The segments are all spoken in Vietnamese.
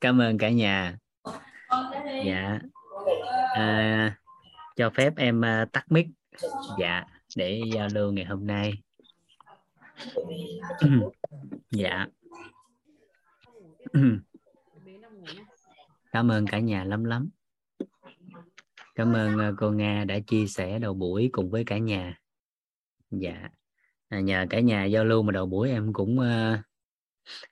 cảm ơn cả nhà. Dạ. À, cho phép em à, tắt mic. Dạ để giao lưu ngày hôm nay. Dạ. Cảm ơn cả nhà lắm lắm. Cảm ơn à, cô nga đã chia sẻ đầu buổi cùng với cả nhà. Dạ. À, nhờ cả nhà giao lưu mà đầu buổi em cũng uh,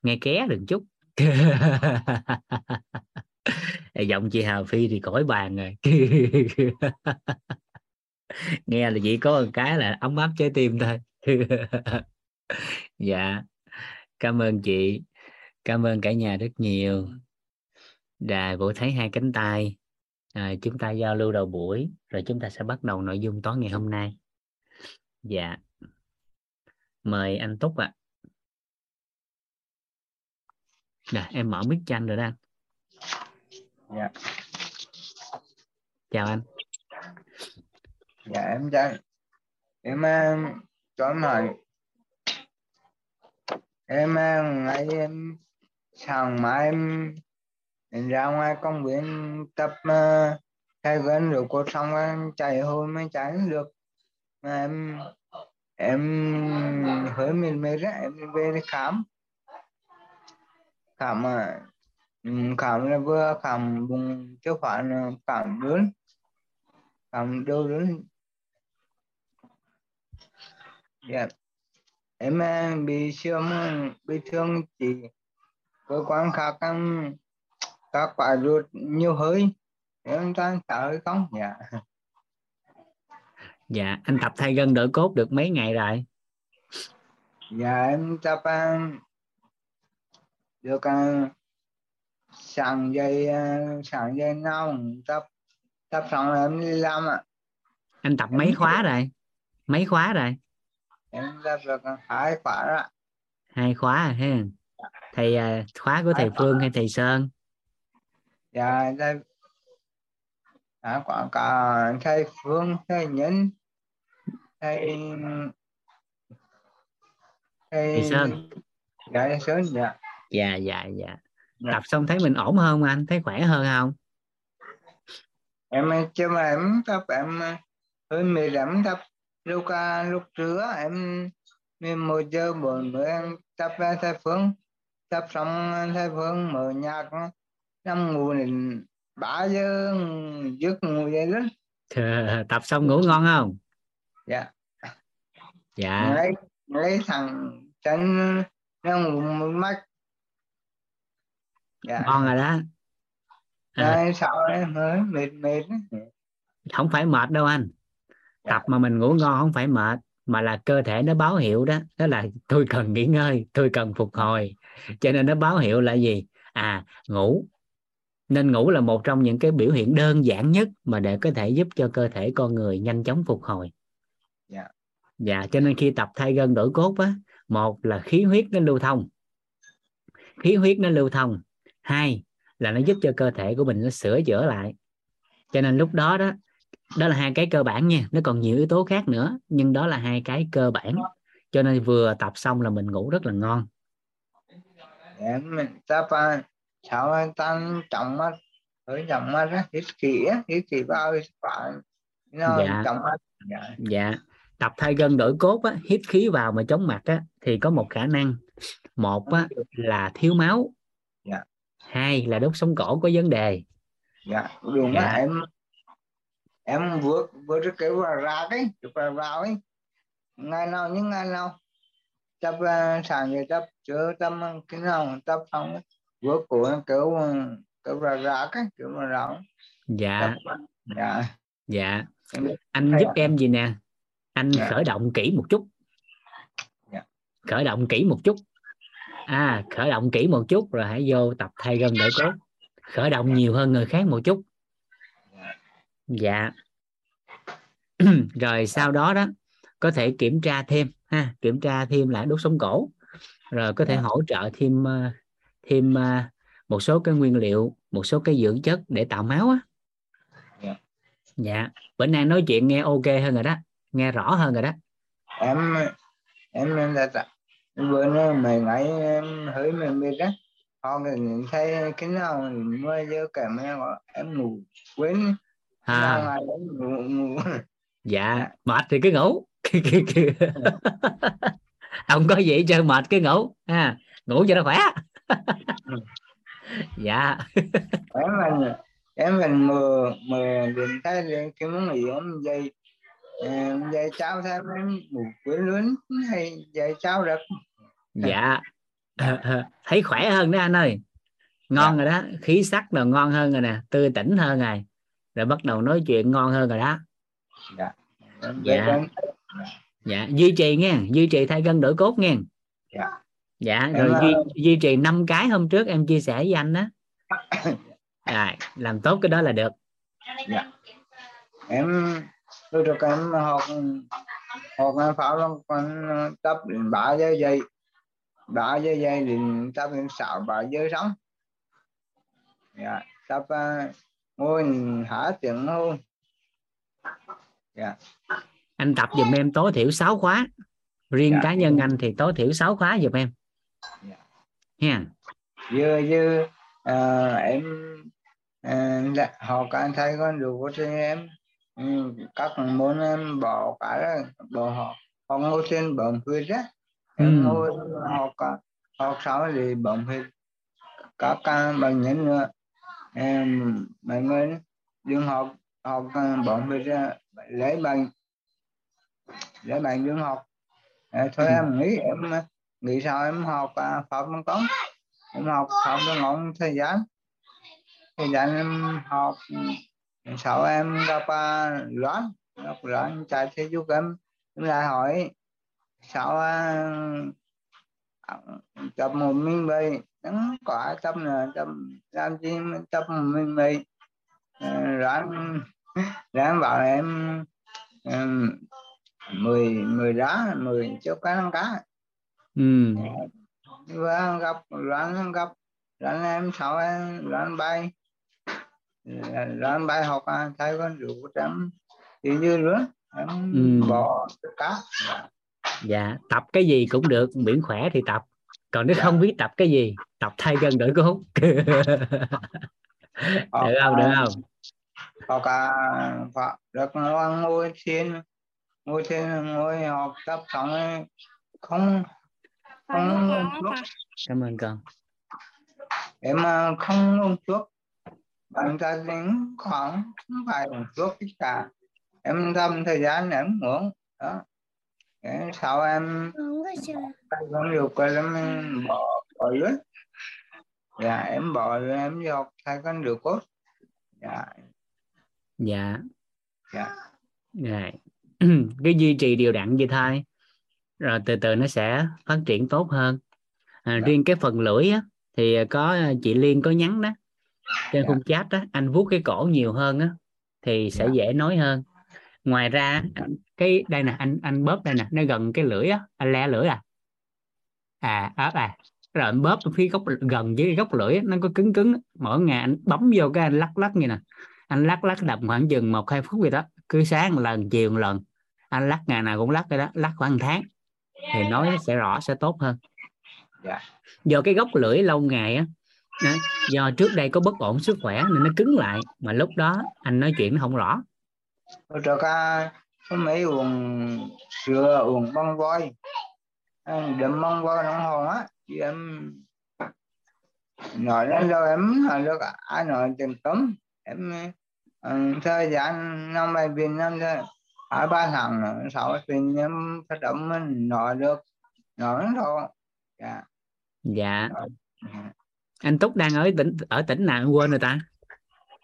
nghe ké được chút. giọng chị Hà Phi thì cõi bàn rồi. Nghe là chỉ có một cái là ấm áp trái tim thôi. Dạ cảm ơn chị. Cảm ơn cả nhà rất nhiều. Đà vũ thấy hai cánh tay. À, chúng ta giao lưu đầu buổi rồi chúng ta sẽ bắt đầu nội dung tối ngày hôm nay. Dạ. Mời anh Túc ạ. à. Nè, em mở mic cho anh rồi đó anh. Dạ. Chào anh. Dạ em chào. Em cho em hỏi. Em ngày em sáng mai em, em ra ngoài công viên tập uh, thay gân rồi cô xong em chạy hồi mới chạy được. Mà em em hơi mệt mệt á em về khám khám mà khám là vừa khám vùng chưa phải là lớn khám đâu lớn yeah. em bị siêu bị thương chỉ cơ quan khác các quả ruột nhiều hơi. Em đang sợ không? Dạ. Dạ anh tập thay gân đỡ cốt được mấy ngày rồi? Dạ em tập được uh, sáng dây uh, sáng dây nào tập tập xong rồi em đi làm ạ. Anh tập mấy khóa rồi? Mấy khóa rồi? Em tập được hai khóa rồi hai khóa rồi ha. Thầy uh, khóa của thầy Phương hay thầy Sơn? Dạ thầy à, quả cả thầy Phương thầy Nhân thầy thầy Sơn. dạ thầy Sơn dạ dạ dạ dạ. Tập xong thấy mình ổn hơn anh thấy khỏe hơn không? Em chưa mà em tập em hơi mệt lắm tập lúc lúc trưa. Em một giờ bốn bữa em tập về thầy Phương. Tập xong thầy Phương mở nhạc năm ngủ đến ba giờ giấc ngủ dậy đó. Tập xong ngủ ngon không? Dạ. Dạ. Lấy lấy thằng chân nó ngủ mắt dạ. ngon rồi đó. À. sao em mới mệt mệt không phải mệt đâu anh. Dạ. tập mà mình ngủ ngon không phải mệt mà là cơ thể nó báo hiệu đó. Đó là tôi cần nghỉ ngơi tôi cần phục hồi. Cho nên nó báo hiệu là gì? À ngủ. Nên ngủ là một trong những cái biểu hiện đơn giản nhất mà để có thể giúp cho cơ thể con người nhanh chóng phục hồi. Dạ. Dạ cho nên khi tập thay gân đổi cốt á một là khí huyết nó lưu thông. Khí huyết nó lưu thông hai là nó giúp cho cơ thể của mình nó sửa chữa lại. Cho nên lúc đó đó đó là hai cái cơ bản nha nó còn nhiều yếu tố khác nữa nhưng đó là hai cái cơ bản. Cho nên vừa tập xong là mình ngủ rất là ngon. Em tập sao tăng trọng mắt với trọng mắt á hít khí á hít khí vào phải nó dạ. trọng mắt. Dạ. dạ. Tập thay gân đổi cốt á hít khí vào mà chống mặt á thì có một khả năng. Một á là thiếu máu. Hai là đốt sống cổ có vấn đề. Dạ đúng dạ. em em vừa vừa cái kiểu là ra cái là vào ấy. Ngày nào những ngày nào tập uh, sáng giờ tập chưa tâm cái nào tập xong vừa của kiểu kiểu là ra cái kiểu là ra dạ. Tập, dạ. Dạ. Anh giúp em gì nè? Anh dạ. khởi động kỹ một chút. Dạ. khởi động kỹ một chút à khởi động kỹ một chút rồi hãy vô tập thay gân đỡ cốt khởi động dạ. nhiều hơn người khác một chút. Dạ. Rồi sau đó đó có thể kiểm tra thêm ha kiểm tra thêm là đốt sống cổ. Rồi có thể hỗ trợ thêm ờ, thêm ờ, một số cái nguyên liệu một số cái dưỡng chất để tạo máu á. Dạ. Bữa nay nói chuyện nghe ok hơn rồi đó nghe rõ hơn rồi đó. Em em là bữa nay mày ngày em hơi mệt mệt đó họ nhìn thấy cái nào mưa dơ cả em em ngủ quên. À. ngủ ngủ. Dạ Dạ. mệt thì cứ ngủ. Ông có gì chơi mệt cứ ngủ ha. Ngủ cho nó khỏe. Dạ. Em mình em mình mờ mờ điện thấy lên cái món gì em dây em dây cháo thêm em ngủ quên luôn hay dây cháo được? Dạ. Thấy khỏe hơn đó anh ơi. Ngon rồi đó. Khí sắc là ngon hơn rồi nè. Tươi tỉnh hơn rồi. Rồi bắt đầu nói chuyện ngon hơn rồi đó. Em Dạ. về em- dạ. Duy trì nha duy trì thay gân đổi cốt nha Dạ. dạ. Em, rồi ờ, duy, duy trì năm cái hôm trước em chia sẻ với anh đó. Rồi làm tốt cái đó là được. Em tôi được em học học em pháo lắm con tập đến ba giờ dậy. Ba giờ dậy đến tập đến sáu ba giờ sống dạ tập uh, ngồi há tiếng hôn dạ. Anh tập giùm em tối thiểu 6 khóa. Riêng Dạ. cá nhân anh thì tối thiểu 6 khóa giùm em. Dạ. nha. Giờ giờ ờ, em uh, học anh thấy con đủ của em ừ, các môn em bỏ cả bỏ học học ngồi trên bấm huyết á. Em Ừ. ngồi học cả- học sau thì bấm huyết. Các bệnh nhân nữa. Em mọi người đừng học học bấm huyết ra, lấy bệnh. Lấy bệnh đừng học Ờ, thôi Ừ. em nghĩ em uh, nghĩ sao em học uh, pháp văn công em học học nó ngọn thời gian thời gian em học sau em gặp uh, loan gặp loan chạy thế giúp em. Em lại hỏi sao uh, tập một mình nó có ai tập nữa tập làm gì tập một mình Ờ, loan loan bảo em um, mười mười đá mười chỗ cá năm cá ừ. và gặp loan gặp loan em sau em loan bay loan bay học à, thấy con rượu em thì như nữa em Ừ. bỏ tất cả dạ. Tập cái gì cũng được miễn khỏe thì tập. Còn nếu Dạ. không biết tập cái gì tập thay gân đổi cốt Học, được không? được à, không học cả phải được ngoan ngồi thiên ngồi thiên ngồi học tập xong không không uống thuốc. Cảm ơn con. Em à, không uống thuốc bạn ta đến khoảng thuốc tất cả em thăm thời gian em uống đó. Thế sau em con điều coi em bỏ bỏ lưới dạ em bỏ rồi em học thay con điều cốt. Dạ. Dạ. Dạ. Rồi. cái duy trì đều đặn vậy thôi. Rồi từ từ nó sẽ phát triển tốt hơn. À, Dạ. riêng cái phần lưỡi á thì có chị Liên có nhắn đó trên Dạ. khung chat á anh vuốt cái cổ nhiều hơn á thì sẽ Dạ. dễ nói hơn. Ngoài ra cái đây nè anh anh bóp đây nè nó gần cái lưỡi á anh le lưỡi à. À ớt à. Rồi anh bóp phía góc gần với góc lưỡi á, nó có cứng cứng mỗi ngày anh bấm vô cái anh lắc lắc như nè. Anh lắc lắc đập khoảng chừng một hai phút vậy đó. Cứ sáng một lần chiều một lần. Anh lắc ngày nào cũng lắc cái đó lắc khoảng một tháng. Thì nói nó sẽ rõ sẽ tốt hơn. Dạ. do cái gốc lưỡi lâu ngày á đó, do trước đây có bất ổn sức khỏe nên nó cứng lại mà lúc đó anh nói chuyện nó không rõ. Hồi trước à, có mấy uống sữa uống bông voi. Đấm bông voi nó hồn á. Thì em nói lên rồi em nói được ai nói tiền cấm em thời gian năm bệnh viện năm thôi hai ba tháng nữa sau thì em phát động mình nói được nói nó thôi dạ. Dạ. Anh Túc đang ở tỉnh ở tỉnh nào? Quên rồi ta.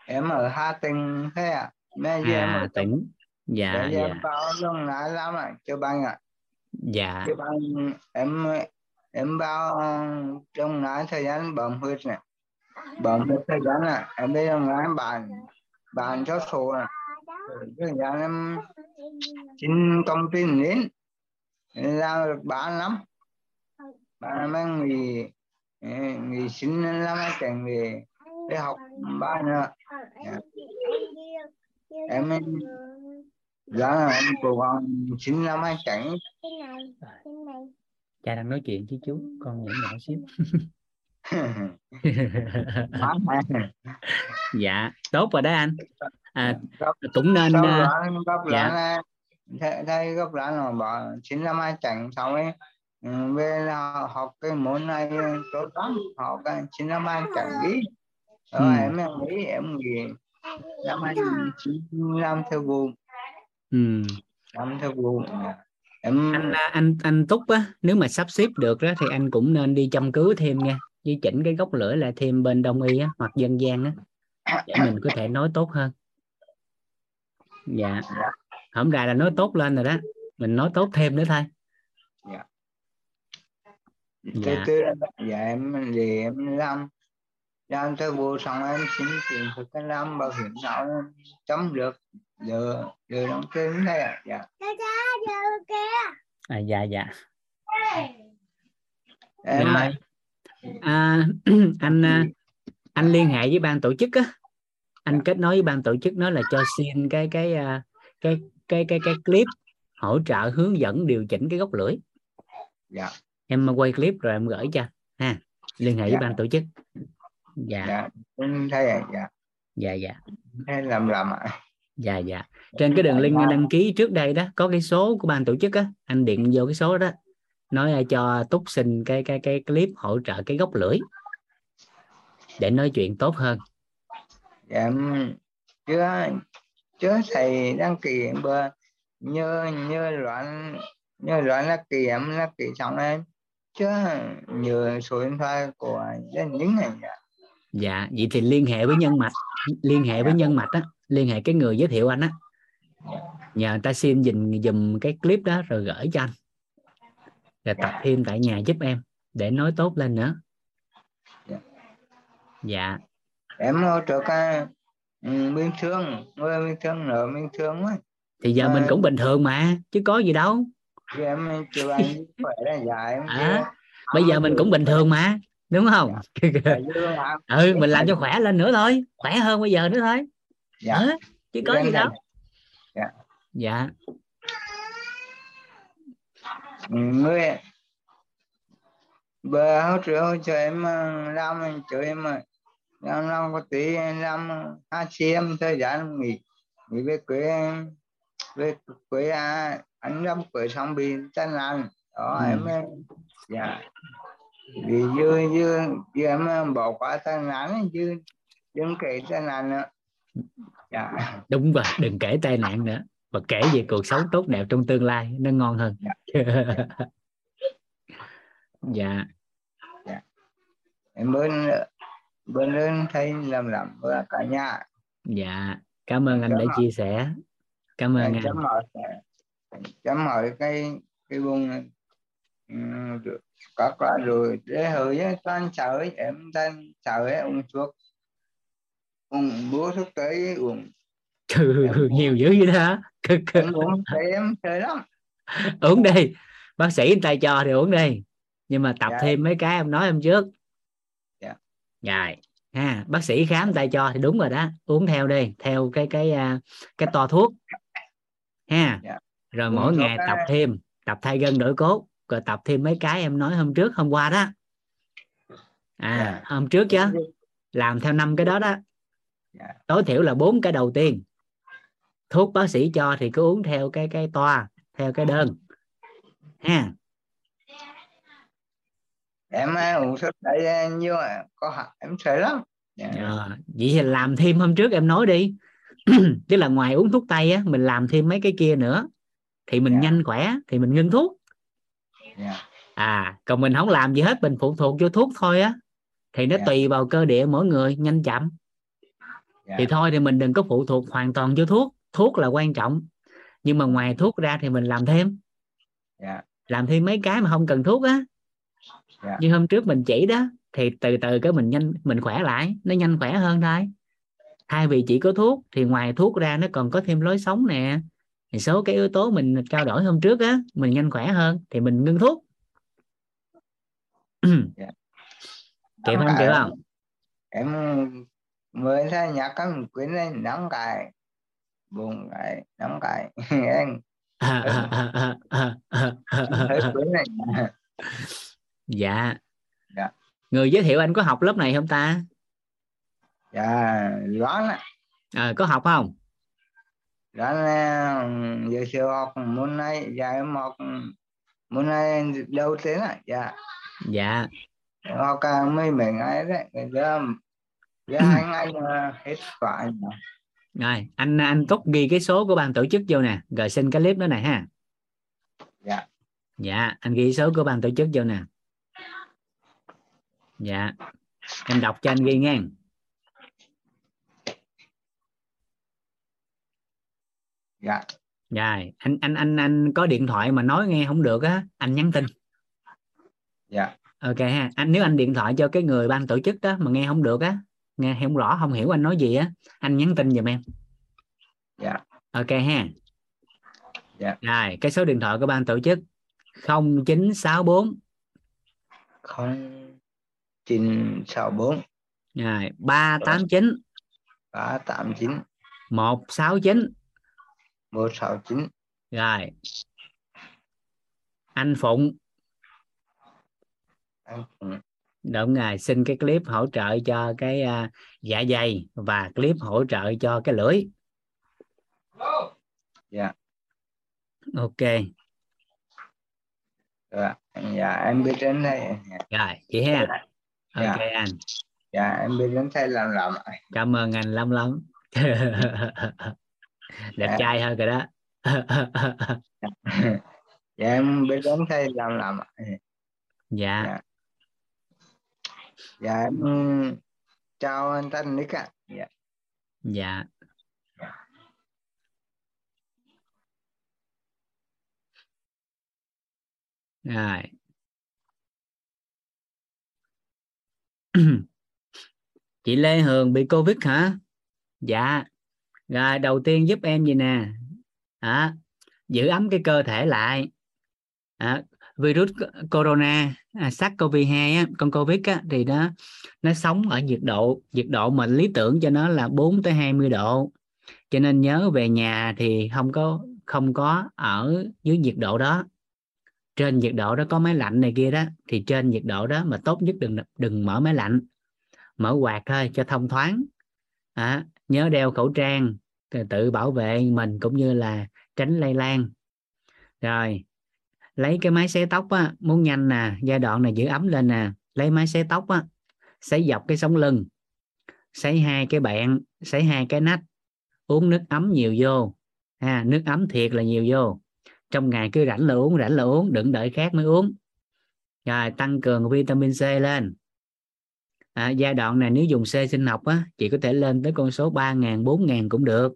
Em ở Hà Tĩnh thế à bây giờ em ở à tỉnh dạ giờ em dạ. vào luôn lại lắm ạ chưa bằng ạ. Dạ. Chứ bằng em em bao ờ, trong ngái thời gian bấm huyết này. Bấm huyết thời gian này em bây giờ ngái bàn bàn cho số này thời gian em xin công ty đến làm được ba năm. Ba năm em nghỉ nghỉ xin năm em cảnh về để học ba nữa. Em giá em gắng xin năm em cảnh cha đang nói chuyện chứ chú con nhỏ nhỏ xíu. Dạ tốt rồi đó anh. À, cũng nên gốc dạ. là thấy gốc lá nó bỏ chín năm hai chẳng xong ấy về là học cái môn này tốt lắm. Học cái chín năm hai chẳng đi rồi Ừ. em nghĩ em nghĩ năm hai chín năm theo vụ ừ. năm theo vụ em anh à, anh anh túc á nếu mà sắp xếp được đó thì anh cũng nên đi chăm cứu thêm nha. Với chỉnh cái gốc lưỡi lại thêm bên đông y á hoặc dân gian á để mình có thể nói tốt hơn. Dạ. Hổng đài là nói tốt lên rồi đó. Mình nói tốt thêm nữa thôi. Từ dạ. từ dạ em thì em làm làm theo vụ xong em xin tiền thực cái làm bảo hiểm xã hội em chấm được. Giờ giờ đóng tiền thế à dạ. À, dạ dạ. Em rồi à, anh à, anh liên hệ với ban tổ chức á. Anh kết nối với ban tổ chức nói là cho xin cái cái à, cái cái cái cái clip hỗ trợ hướng dẫn điều chỉnh cái gốc lưỡi. Dạ em quay clip rồi em gửi cho ha. Liên hệ với Dạ. ban tổ chức. Dạ. Dạ thấy dạ. Dạ dạ. Thế làm làm ạ. Dạ dạ. Trên cái đường link đăng ký trước đây đó có cái số của ban tổ chức á anh điện vô cái số đó nói cho túc xin cái cái cái clip hỗ trợ cái gốc lưỡi để nói chuyện tốt hơn. Dạ chưa chưa thầy đăng ký bữa nhớ nhớ loạn nhớ loạn là kỳ em là kỳ xong em chưa nhớ số điện thoại của dân những này dạ dạ vậy thì liên hệ với nhân mạch liên hệ với nhân mạch á liên hệ cái người giới thiệu anh á. Nhờ người ta xin dùm dùm cái clip đó rồi gửi cho anh. Rồi tập thêm tại nhà giúp em để nói tốt lên nữa. Dạ. dạ. Em hỗ trợ ừ, bình thường người bình thường ở bình thường ấy thì giờ mình cũng bình thường mà chứ có gì đâu thì em chưa ăn khỏe là dạ em À, bây giờ mình cũng bình thường mà đúng không? Ừ mình làm cho khỏe lên nữa thôi khỏe hơn bây giờ nữa thôi. Dạ. Ờ, chứ có gì đâu. Dạ. dạ. Ừ, người bữa hỗ trợ cho em ờ, làm cho em ờ, làm làm có tí làm hai chị em thời gian nghỉ nghỉ về quê về quê à, anh làm quê xong bị tai nạn đó Ừ. em dạ. Vì dư dư dư em bỏ qua tai nạn dư đừng kể tai nạn nữa. Dạ. Đúng rồi đừng kể tai nạn nữa. Và kể về cuộc sống tốt đẹp trong tương lai nó ngon hơn. Dạ. Em bên bên lên thấy làm làm với cả nhà. Dạ. Cảm ơn anh đã ơn. chia sẻ. Cảm ơn Em anh chấm hỏi cái cái um, được có có rồi để hơi á toàn sợ ấy, em toàn sợ ấy, uống thuốc uống búa thuốc tới uống nhiều dữ vậy đó em uống em chơi lắm. Uống đi bác sĩ người ta cho thì uống đi nhưng mà tập Dạ. thêm mấy cái em nói em trước. Dạ. rồi ha bác sĩ khám người ta cho thì đúng rồi đó uống theo đi theo cái cái à, cái to thuốc. Ha. Dạ. Rồi mỗi ngày tập thêm tập thay gân đổi cốt rồi tập thêm mấy cái em nói hôm trước hôm qua đó. À Dạ. hôm trước chứ làm theo năm cái đó đó. Dạ. tối thiểu là bốn cái đầu tiên. Thuốc bác sĩ cho thì cứ uống theo cái cái toa theo cái đơn. Ha. Em à, uống thuốc đấy nhiều à, có hại em sợ lắm. Dạ. Ờ, vậy thì làm thêm hôm trước em nói đi. Tức là ngoài uống thuốc tây á mình làm thêm mấy cái kia nữa thì mình Dạ. nhanh khỏe thì mình ngưng thuốc Dạ. à còn mình không làm gì hết mình phụ thuộc vô thuốc thôi á thì nó Dạ. tùy vào cơ địa mỗi người nhanh chậm Dạ. thì thôi thì mình đừng có phụ thuộc hoàn toàn vô thuốc thuốc là quan trọng nhưng mà ngoài thuốc ra thì mình làm thêm Dạ. làm thêm mấy cái mà không cần thuốc á Dạ. như hôm trước mình chỉ đó thì từ từ cái mình nhanh mình khỏe lại nó nhanh khỏe hơn thôi thay vì chỉ có thuốc thì ngoài thuốc ra nó còn có thêm lối sống nè thì số cái yếu tố mình trao đổi hôm trước á mình nhanh khỏe hơn thì mình ngưng thuốc. Dạ. kịp không kịp không? Em mới ra nhạc các mình quyến lên đóng cài buồn cài đóng cài em dạ. Người giới thiệu anh có học lớp này không ta? Dạ đoán á. À, có học không đoán là giới thiệu học môn này dạ em học môn này đầu tiên á dạ. Dạ. Học cả mấy mấy ngày đấy cái đó dạ hai ngày mà hết quả rồi. Anh anh cốt ghi cái số của ban tổ chức vô nè rồi xin cái clip đó này ha. Dạ. Dạ anh ghi số của ban tổ chức vô nè. Dạ. Em đọc cho anh ghi nghe dạ. Rồi anh anh anh anh có điện thoại mà nói nghe không được á anh nhắn tin. Dạ. Ok ha anh nếu anh điện thoại cho cái người ban tổ chức đó mà nghe không được á nghe không rõ không hiểu anh nói gì á anh nhắn tin giùm em. Dạ. Ok ha. Dạ. Rồi cái số điện thoại của ban tổ chức 0964 không chín sáu bốn. Rồi 389 ba tám chín 169 một sáu chín. Rồi. Anh Phụng. Anh cũng đúng rồi xin cái clip hỗ trợ cho cái uh, dạ dày và clip hỗ trợ cho cái lưỡi. Dạ. Ok. Dạ dạ em biết đến đây. Rồi chị ha. Ok Dạ. anh. Dạ em biết đến đây làm ạ. cảm ơn anh lắm lắm đẹp Dạ. trai hơn rồi đó. Dạ em biết đến đây làm làm dạ. Dạ. dạ em chào anh Tân Nick ạ. Dạ. Dạ. Rồi. Chị Lê Hường bị Covid hả? Dạ rồi đầu tiên giúp em gì nè? À, giữ ấm cái cơ thể lại. À, virus corona à, SARS-CoV-2 á, con Covid á, thì nó nó sống ở nhiệt độ nhiệt độ mà lý tưởng cho nó là 4 tới 20 độ. Cho nên nhớ về nhà thì không có không có ở dưới nhiệt độ đó. Trên nhiệt độ đó có máy lạnh này kia đó thì trên nhiệt độ đó mà tốt nhất đừng đừng mở máy lạnh. Mở quạt thôi cho thông thoáng. À, nhớ đeo khẩu trang tự- bảo vệ mình cũng như là tránh lây lan. Rồi, lấy cái máy xé tóc á, muốn nhanh nè, giai đoạn này giữ ấm lên nè, lấy máy xé tóc á xé dọc cái sống lưng xé hai cái bạn xé hai cái nách, uống nước ấm nhiều vô. Ha, nước ấm thiệt là nhiều vô. Trong ngày cứ rảnh là uống, rảnh là uống, đừng đợi khác mới uống. Rồi, tăng cường vitamin C lên à, giai đoạn này nếu dùng C sinh học á chị có thể lên tới con số 3.000 4.000 cũng được.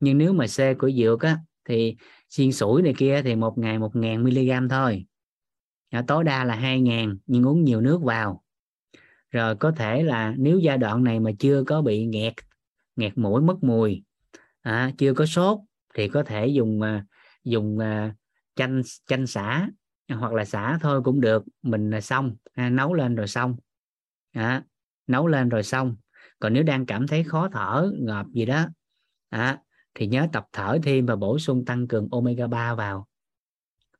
Nhưng nếu mà C của dược á thì xiên sủi này kia thì một ngày một ngàn mg thôi. À, tối đa là hai ngàn nhưng uống nhiều nước vào. Rồi có thể là nếu giai đoạn này mà chưa có bị nghẹt nghẹt mũi mất mùi à, chưa có sốt thì có thể dùng à, dùng à, chanh chanh xả hoặc là xả thôi cũng được. Mình là xong à, nấu lên rồi xong à, nấu lên rồi xong. Còn nếu đang cảm thấy khó thở ngợp gì đó à, thì nhớ tập thở thêm và bổ sung tăng cường omega 3 vào.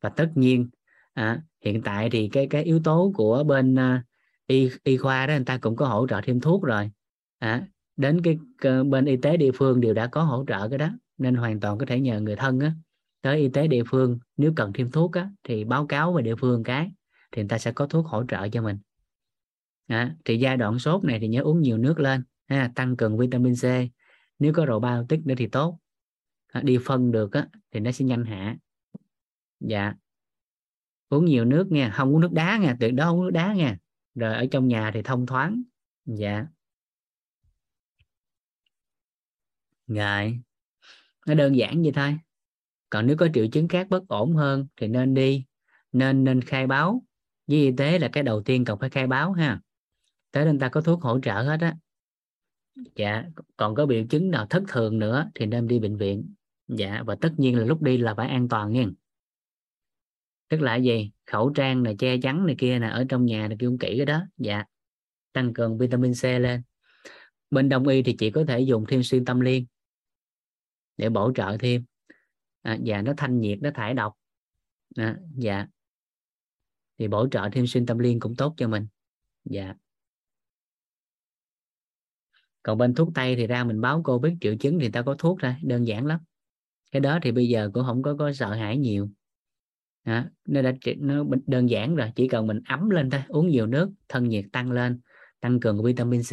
Và tất nhiên à, hiện tại thì cái cái yếu tố của bên à, y y khoa đó người ta cũng có hỗ trợ thêm thuốc rồi. À, đến cái cơ- bên y tế địa phương đều đã có hỗ trợ cái đó nên hoàn toàn có thể nhờ người thân á tới y tế địa phương nếu cần thêm thuốc á thì báo cáo về địa phương cái thì người ta sẽ có thuốc hỗ trợ cho mình à, thì giai đoạn sốt này thì nhớ uống nhiều nước lên ha, tăng cường vitamin C. Nếu có probiotic nữa thì tốt. À, đi phân được á thì nó sẽ nhanh hạ. Dạ. Uống nhiều nước nha không uống nước đá nha tuyệt đối không uống nước đá nha. Rồi ở trong nhà thì thông thoáng. Dạ. Rồi. Nó đơn giản vậy thôi. Còn nếu có triệu chứng khác bất ổn hơn thì nên đi nên nên khai báo. Với y tế là cái đầu tiên cần phải khai báo ha tới nên ta có thuốc hỗ trợ hết á. Dạ còn có biểu chứng nào thất thường nữa thì nên đi bệnh viện. Dạ và tất nhiên là lúc đi là phải an toàn nha. Tức là gì? Khẩu trang này che chắn này kia nè ở trong nhà này kia cũng kỹ cái đó. Dạ tăng cường vitamin C lên. Bên đông y thì chị có thể dùng thêm xuyên tâm liên để bổ trợ thêm. À, dạ nó thanh nhiệt nó thải độc. À, dạ. Thì bổ trợ thêm xuyên tâm liên cũng tốt cho mình. Dạ còn bên thuốc tây thì ra mình báo cô biết triệu chứng thì ta có thuốc ra đơn giản lắm. Cái đó thì bây giờ cũng không có có sợ hãi nhiều. Đó, nó đã nó đơn giản rồi chỉ cần mình ấm lên thôi uống nhiều nước thân nhiệt tăng lên tăng cường vitamin C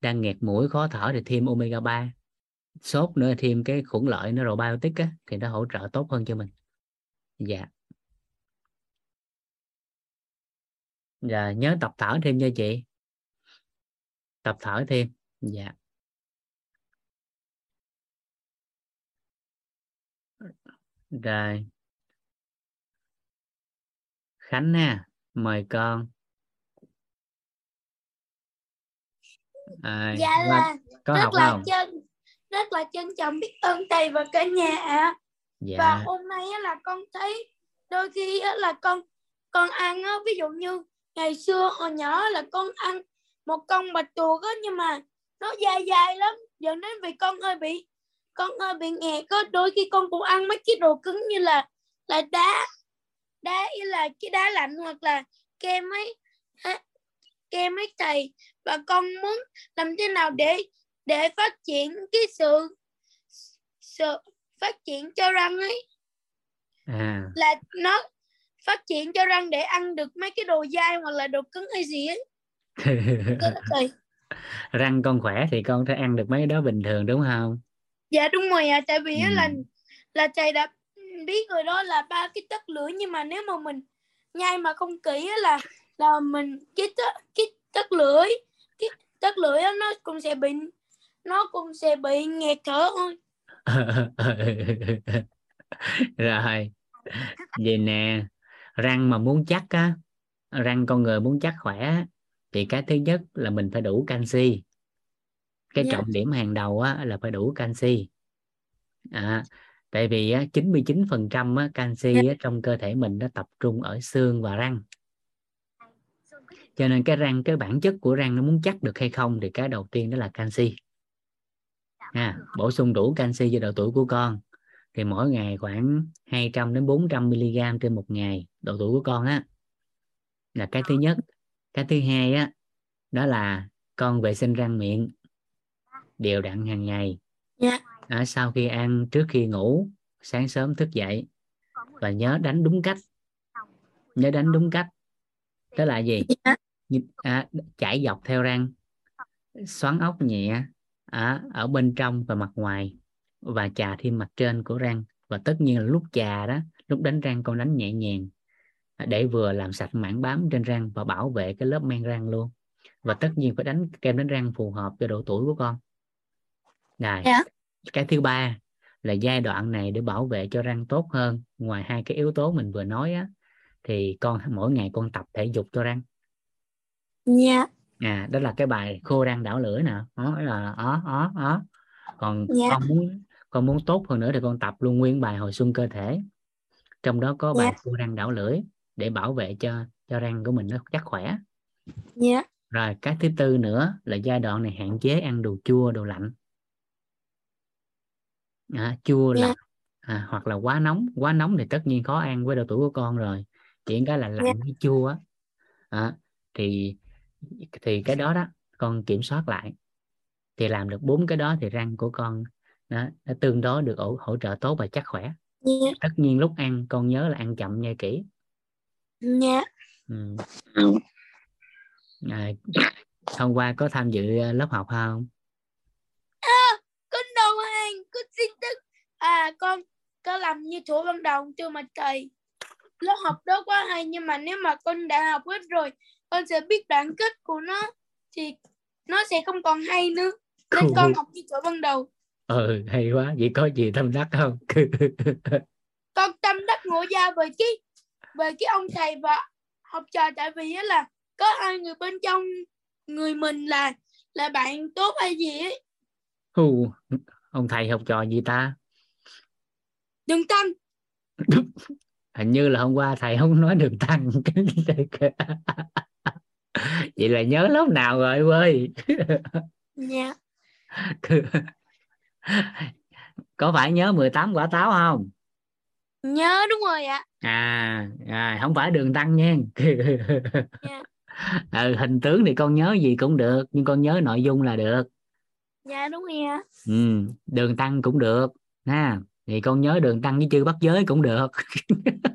đang nghẹt mũi khó thở thì thêm omega 3 sốt nữa thêm cái khuẩn lợi nó probiotic á, thì nó hỗ trợ tốt hơn cho mình. Dạ. Dạ nhớ tập thở thêm nha chị. Tập thở thêm dạ rồi khánh nha mời con à, dạ là có rất học là không? chân rất là trân trọng biết ơn thầy và cả nhà ạ dạ. và hôm nay là con thấy đôi khi là con con ăn ví dụ như ngày xưa hồi nhỏ là con ăn một con bạch tuộc á nhưng mà nó dài dài lắm. Dẫn đến vì con hơi bị con hơi bị nghẹt có đôi khi con cũng ăn mấy cái đồ cứng như là là đá đá như là cái đá lạnh hoặc là kem ấy. Kem ấy thầy. Và con muốn làm thế nào để để phát triển cái sự sự phát triển cho răng ấy. À. là nó phát triển cho răng để ăn được mấy cái đồ dai hoặc là đồ cứng hay gì ấy răng con khỏe thì con sẽ ăn được mấy đó bình thường đúng không? Dạ đúng rồi à tại vì ừ. là là thầy đã biết rồi đó là ba cái tất lưỡi nhưng mà nếu mà mình nhai mà không kỹ là là mình cái tất cái tất lưỡi cái tất lưỡi nó cũng sẽ bị nó cũng sẽ bị nghẹt thở. Thôi rồi. Vậy nè răng mà muốn chắc á răng con người muốn chắc khỏe thì cái thứ nhất là mình phải đủ canxi cái yeah. Dạ. trọng điểm hàng đầu á, là phải đủ canxi à, tại vì á, 99 phần trăm canxi. Dạ. trong cơ thể mình nó tập trung ở xương và răng cho nên cái răng cái bản chất của răng nó muốn chắc được hay không thì cái đầu tiên đó là canxi ha, bổ sung đủ canxi cho độ tuổi của con thì mỗi ngày khoảng 200 đến 400 mg trên một ngày độ tuổi của con á là cái thứ nhất cái thứ hai á đó là con vệ sinh răng miệng. Đều đặn hàng ngày. Yeah. à, sau khi ăn trước khi ngủ sáng sớm thức dậy. Và nhớ đánh đúng cách. Nhớ đánh đúng cách. Đó là gì? Yeah. à, chảy dọc theo răng. Xoắn ốc nhẹ à, ở bên trong và mặt ngoài. Và chà thêm mặt trên của răng. Và tất nhiên là lúc chà đó lúc đánh răng con đánh nhẹ nhàng để vừa làm sạch mảng bám trên răng và bảo vệ cái lớp men răng luôn và tất nhiên phải đánh kem đánh răng phù hợp cho độ tuổi của con này yeah. Dạ. cái thứ ba là giai đoạn này để bảo vệ cho răng tốt hơn ngoài hai cái yếu tố mình vừa nói á thì con mỗi ngày con tập thể dục cho răng dạ à đó là cái bài khô răng đảo lưỡi nè đó là đó đó đó còn yeah. Dạ. con muốn con muốn tốt hơn nữa thì con tập luôn nguyên bài hồi xuân cơ thể trong đó có bài yeah. khô răng đảo lưỡi để bảo vệ cho cho răng của mình nó chắc khỏe yeah. Dạ. rồi cái thứ tư nữa là giai đoạn này hạn chế ăn đồ chua đồ lạnh à, chua yeah. Dạ. lạnh à, hoặc là quá nóng quá nóng thì tất nhiên khó ăn với độ tuổi của con rồi chỉ cái là lạnh yeah. với chua à, thì thì cái đó đó con kiểm soát lại thì làm được bốn cái đó thì răng của con nó, nó tương đối được hỗ, hỗ trợ tốt và chắc khỏe yeah. Dạ. tất nhiên lúc ăn con nhớ là ăn chậm nha kỹ dạ ừ. à, hôm qua có tham dự ờ, lớp học không? À, con đầu hàng con xin tức. À con có làm như chỗ ban đầu chưa mà thầy lớp học đó quá hay nhưng mà nếu mà con đã học hết rồi con sẽ biết đoạn kết của nó thì nó sẽ không còn hay nữa. Nên cool. con học như chỗ ban đầu ừ hay quá. Vậy có gì tâm đắc không? Con tâm đắc ngộ ra về cái về cái ông thầy và học trò tại vì là có hai người bên trong người mình là là bạn tốt hay gì ấy. Hù, ông thầy học trò gì ta? Đường tăng. Hình như là hôm qua thầy không nói đường tăng. Vậy là nhớ lớp nào rồi ơi? Dạ. Có phải nhớ 18 quả táo không nhớ đúng rồi ạ. À, à không phải đường tăng nha. Yeah. ừ, hình tướng thì con nhớ gì cũng được nhưng con nhớ nội dung là được. Dạ đúng nha ừ, đường tăng cũng được ha. Thì con nhớ đường tăng với chư bắt giới cũng được.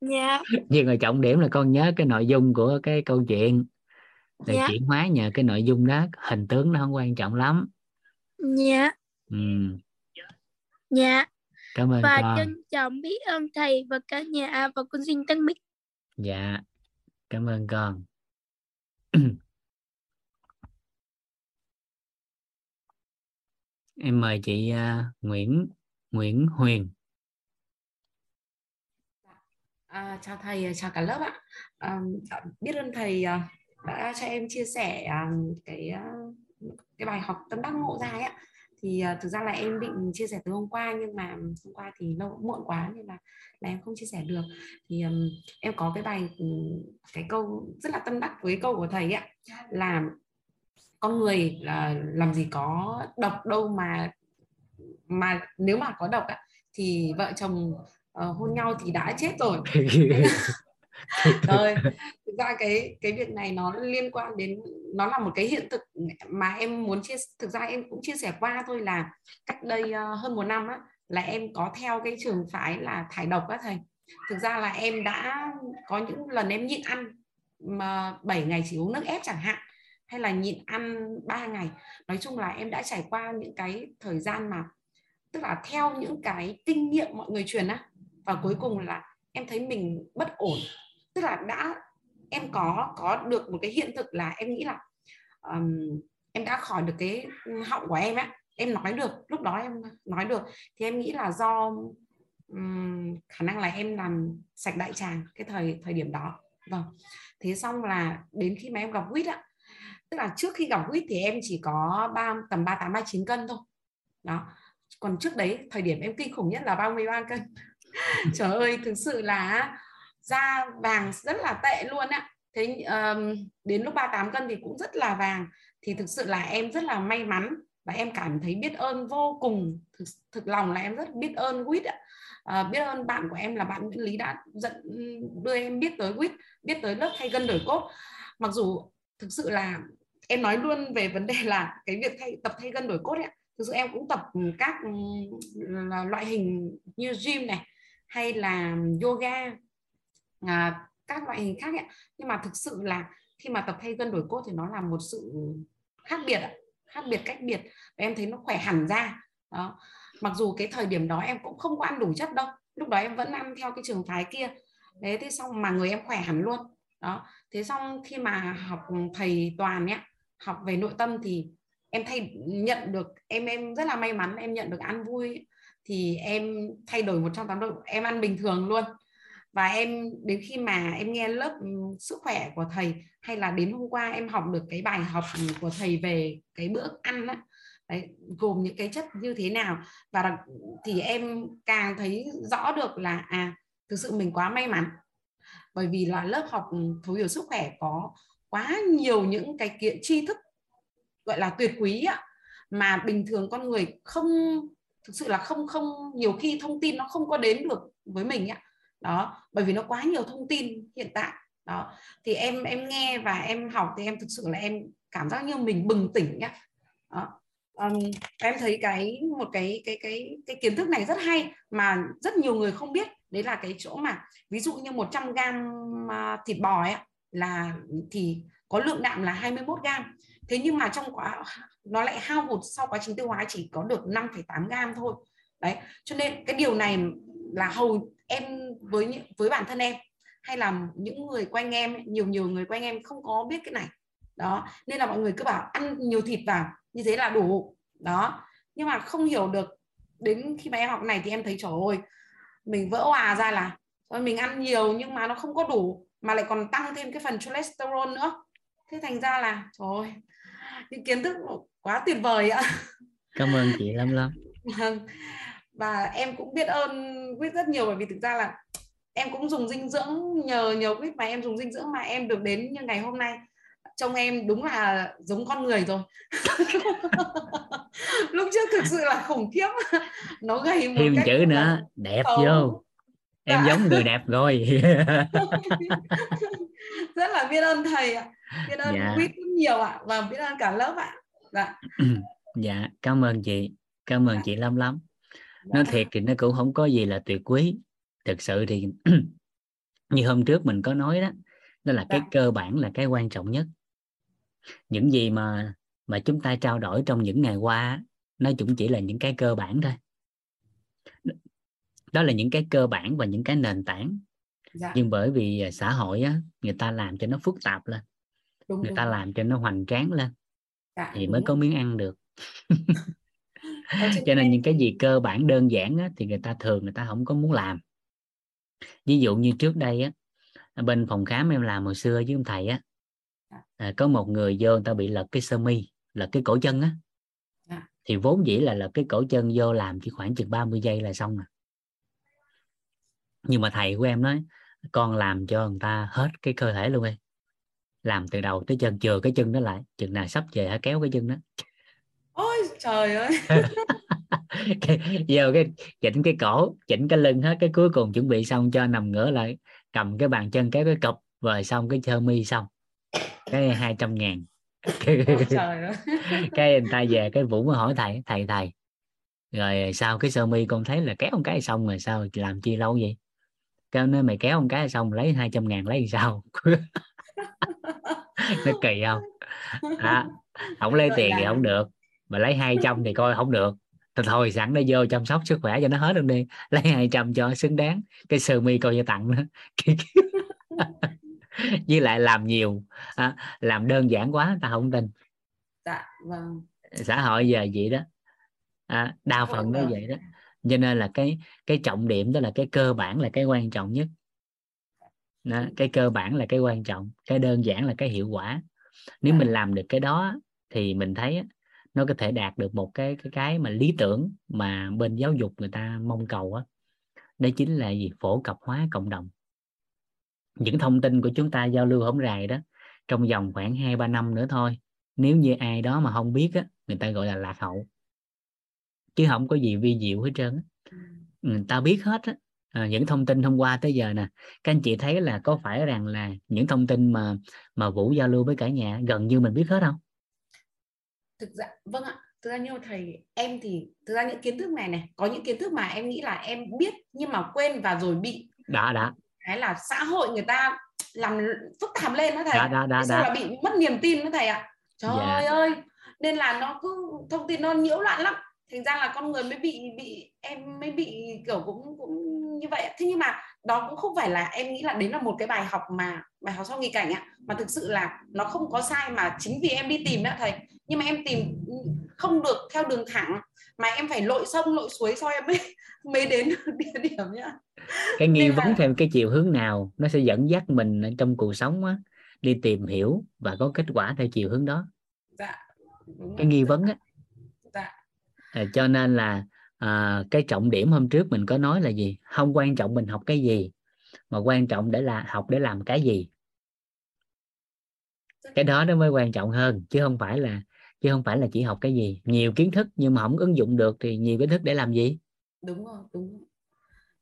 Dạ. Nhưng mà trọng điểm là con nhớ cái nội dung của cái câu chuyện. Để dạ. chuyển hóa nhờ cái nội dung đó hình tướng nó không quan trọng lắm. Dạ. Ừ. dạ cảm ơn và con. trân trọng biết ơn thầy và cả nhà và con xin tân biết dạ cảm ơn con. Em mời chị uh, Nguyễn Nguyễn Huyền. À, chào thầy chào cả lớp ạ. À, biết ơn thầy uh, đã cho em chia sẻ cái cái bài học tâm đắc ngộ ra ấy ạ thì uh, thực ra là em định chia sẻ từ hôm qua nhưng mà hôm qua thì lâu muộn quá nên là là em không chia sẻ được. Thì um, em có cái bài cái câu rất là tâm đắc với câu của thầy ạ là con người là làm gì có độc đâu mà mà nếu mà có độc ạ thì vợ chồng uh, hôn nhau thì đã chết rồi. Thực ra cái cái việc này nó liên quan đến nó là một cái hiện thực mà em muốn chia thực ra em cũng chia sẻ qua thôi là cách đây uh, hơn một năm á là em có theo cái trường phái là thải độc á thầy. Thực ra là em đã có những lần em nhịn ăn mà 7 ngày chỉ uống nước ép chẳng hạn hay là nhịn ăn 3 ngày. Nói chung là em đã trải qua những cái thời gian mà tức là theo những cái kinh nghiệm mọi người truyền á và cuối cùng là em thấy mình bất ổn. Tức là đã em có có được một cái hiện thực là em nghĩ là um, em đã khỏi được cái họng của em á em nói được lúc đó em nói được thì em nghĩ là do um, khả năng là em làm sạch đại tràng cái thời thời điểm đó. Vâng thế xong là đến khi mà em gặp quýt á tức là trước khi gặp quýt thì em chỉ có ba tầm ba tám ba chín cân thôi. Đó còn trước đấy thời điểm em kinh khủng nhất là 33 cân. Trời ơi thực sự là da vàng rất là tệ luôn á. Thế um, đến lúc 38 cân thì cũng rất là vàng. Thì thực sự là em rất là may mắn và em cảm thấy biết ơn vô cùng. Thực, thực lòng là em rất biết ơn quýt ạ. À, biết ơn bạn của em là bạn Nguyễn Lý đã dẫn đưa em biết tới quýt biết tới lớp thay gân đổi cốt. Mặc dù thực sự là em nói luôn về vấn đề là cái việc thay tập thay gân đổi cốt ấy, thực sự em cũng tập các loại hình như gym này hay là yoga à, các loại hình khác ấy. nhưng mà thực sự là khi mà tập thay gân đổi cốt thì nó là một sự khác biệt khác biệt cách biệt. Và em thấy nó khỏe hẳn ra. Đó. Mặc dù cái thời điểm đó em cũng không có ăn đủ chất đâu lúc đó em vẫn ăn theo cái trường phái kia. Thế thế xong mà người em khỏe hẳn luôn. Đó. Thế xong khi mà học thầy toàn nhé học về nội tâm thì em thay nhận được em em rất là may mắn em nhận được ăn vui. Thì em thay đổi 180 độ em ăn bình thường luôn và em đến khi mà em nghe lớp ừ, sức khỏe của thầy hay là đến hôm qua em học được cái bài học ừ, của thầy về cái bữa ăn á Đấy, gồm những cái chất như thế nào. Và thì em càng thấy rõ được là à thực sự mình quá may mắn. Bởi vì là lớp học ừ, thấu hiểu sức khỏe có quá nhiều những cái kiện tri thức gọi là tuyệt quý ạ mà bình thường con người không thực sự là không không nhiều khi thông tin nó không có đến được với mình ạ đó bởi vì nó quá nhiều thông tin hiện tại. Đó thì em em nghe và em học thì em thực sự là em cảm giác như mình bừng tỉnh nhá. Đó. Um, em thấy cái một cái cái cái cái kiến thức này rất hay mà rất nhiều người không biết. Đấy là cái chỗ mà ví dụ như 100 gram uh, thịt bò ấy là thì có lượng đạm là 21 gram. Thế nhưng mà trong quá nó lại hao hụt sau quá trình tiêu hóa chỉ có được 5,8 gram thôi. Đấy cho nên cái điều này là hầu em với với bản thân em hay là những người quanh em nhiều nhiều người quanh em không có biết cái này. Đó nên là mọi người cứ bảo ăn nhiều thịt vào như thế là đủ. Đó nhưng mà không hiểu được đến khi mà em học này thì em thấy trời ơi mình vỡ hòa ra là mình ăn nhiều nhưng mà nó không có đủ mà lại còn tăng thêm cái phần cholesterol nữa. Thế thành ra là trời ơi những kiến thức quá tuyệt vời ạ. Cảm ơn chị lắm lắm vâng. Và em cũng biết ơn quýt rất nhiều bởi vì thực ra là em cũng dùng dinh dưỡng nhờ nhờ quýt mà em dùng dinh dưỡng mà em được đến như ngày hôm nay. Trông em đúng là giống con người rồi. Lúc trước thực sự là khủng khiếp. Nó gầy một thêm cách chữ nữa đẹp xấu. vô. Em dạ. giống người đẹp rồi. Rất là biết ơn thầy ạ. Biết ơn dạ. biết nhiều ạ và biết ơn cả lớp ạ. Dạ. Dạ cảm ơn chị. Cảm ơn dạ. chị lắm lắm dạ. nói thiệt thì nó cũng không có gì là tuyệt quý thực sự thì như hôm trước mình có nói đó đó là dạ. cái cơ bản là cái quan trọng nhất những gì mà mà chúng ta trao đổi trong những ngày qua nó cũng chỉ là những cái cơ bản thôi đó là những cái cơ bản và những cái nền tảng dạ. nhưng bởi vì à, xã hội á người ta làm cho nó phức tạp lên đúng, người đúng. ta làm cho nó hoành tráng lên dạ, thì đúng. mới có miếng ăn được cho nên những cái gì cơ bản đơn giản á, thì người ta thường người ta không có muốn làm. Ví dụ như trước đây á bên phòng khám em làm hồi xưa với ông thầy á dạ. à, có một người vô người ta bị lật cái sơ mi lật cái cổ chân á. Dạ. thì vốn dĩ là lật cái cổ chân vô làm chỉ khoảng chừng 30 giây là xong rồi nhưng mà thầy của em nói con làm cho người ta hết cái cơ thể luôn đi làm từ đầu tới chân chừa cái chân đó lại chừng nào sắp về hãy kéo cái chân đó trời ơi. Giờ cái chỉnh cái cổ chỉnh cái lưng hết cái cuối cùng chuẩn bị xong cho nằm ngửa lại cầm cái bàn chân kéo cái cụp rồi xong cái chơ mi xong. Cái hai trăm ngàn. Cái, cái người ta về cái vũ mới hỏi thầy thầy thầy rồi sao cái sơ mi con thấy là kéo một cái xong rồi sao làm chi lâu vậy? Kêu nơi mày kéo một cái xong lấy 200 ngàn lấy sao? Nó kỳ không? À, không lấy tiền thì không được mà lấy 200 thì coi không được. Thì thôi sẵn nó vô chăm sóc sức khỏe cho nó hết luôn đi. Lấy 200 cho xứng đáng. Cái sơ mi coi như tặng nữa với lại làm nhiều. À, làm đơn giản quá ta không tin. Dạ vâng. Xã hội giờ vậy đó. À, đa phần nó vậy đó. Cho nên là cái cái trọng điểm đó là cái cơ bản là cái quan trọng nhất. Đó, cái cơ bản là cái quan trọng. Cái đơn giản là cái hiệu quả. Nếu mình làm được cái đó thì mình thấy nó có thể đạt được một cái cái cái mà lý tưởng mà bên giáo dục người ta mong cầu á. Đó chính là gì? Phổ cập hóa cộng đồng. Những thông tin của chúng ta giao lưu không rày đó trong vòng khoảng hai ba năm nữa thôi nếu như ai đó mà không biết á người ta gọi là lạc hậu. Chứ không có gì vi diệu hết trơn Người ừ, ta biết hết á. À, những thông tin hôm qua tới giờ nè các anh chị thấy là có phải rằng là những thông tin mà mà vũ giao lưu với cả nhà gần như mình biết hết không? Thực ra vâng ạ. Thực ra như thầy em thì thực ra những kiến thức này này có những kiến thức mà em nghĩ là em biết nhưng mà quên và rồi bị đã đã. cái là xã hội người ta làm phức tạp lên đó thầy. Đã, đã, đã, đã. là bị mất niềm tin đó thầy ạ. Trời dạ. ơi! Nên là nó cứ thông tin nó nhiễu loạn lắm thành ra là con người mới bị bị em mới bị kiểu cũng cũng như vậy thế nhưng mà đó cũng không phải là em nghĩ là đến là một cái bài học mà bài học sau nghỉ cảnh ạ. Mà thực sự là nó không có sai mà chính vì em đi tìm đó thầy. Nhưng mà em tìm không được theo đường thẳng mà em phải lội sông lội suối sau em mới mới đến địa điểm nhá. Cái nghi Nên vấn là... theo cái chiều hướng nào nó sẽ dẫn dắt mình ở trong cuộc sống á đi tìm hiểu và có kết quả theo chiều hướng đó. Dạ, cái nghi vấn á à, cho nên là à, cái trọng điểm hôm trước mình có nói là gì? Không quan trọng mình học cái gì mà quan trọng để là học để làm cái gì. Cái đó nó mới quan trọng hơn chứ không phải là chứ không phải là chỉ học cái gì. Nhiều kiến thức nhưng mà không ứng dụng được thì nhiều kiến thức để làm gì? Đúng rồi đúng rồi.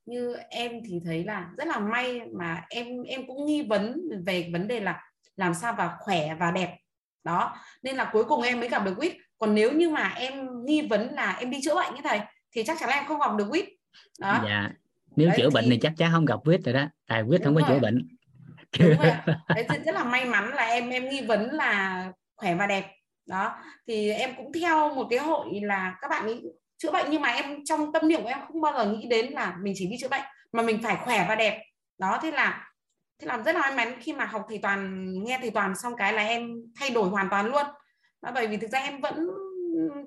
như em thì thấy là rất là may mà em em cũng nghi vấn về vấn đề là làm sao và khỏe và đẹp. Đó nên là cuối cùng em mới gặp được quýt còn nếu như mà em nghi vấn là em đi chữa bệnh như thầy thì chắc chắn là em không gặp được quýt. Đó. Dạ. Nếu Đấy, chữa thì... bệnh thì chắc chắn không gặp quýt rồi đó. Tại quýt không có chữa bệnh. Đúng rồi. Đấy, rất là may mắn là em em nghi vấn là khỏe và đẹp. Đó. Thì em cũng theo một cái hội là các bạn ấy chữa bệnh nhưng mà em trong tâm niệm của em không bao giờ nghĩ đến là mình chỉ đi chữa bệnh mà mình phải khỏe và đẹp. Đó thế là thế làm rất là may mắn khi mà học thầy toàn nghe thầy toàn xong cái là em thay đổi hoàn toàn luôn À, bởi vì thực ra em vẫn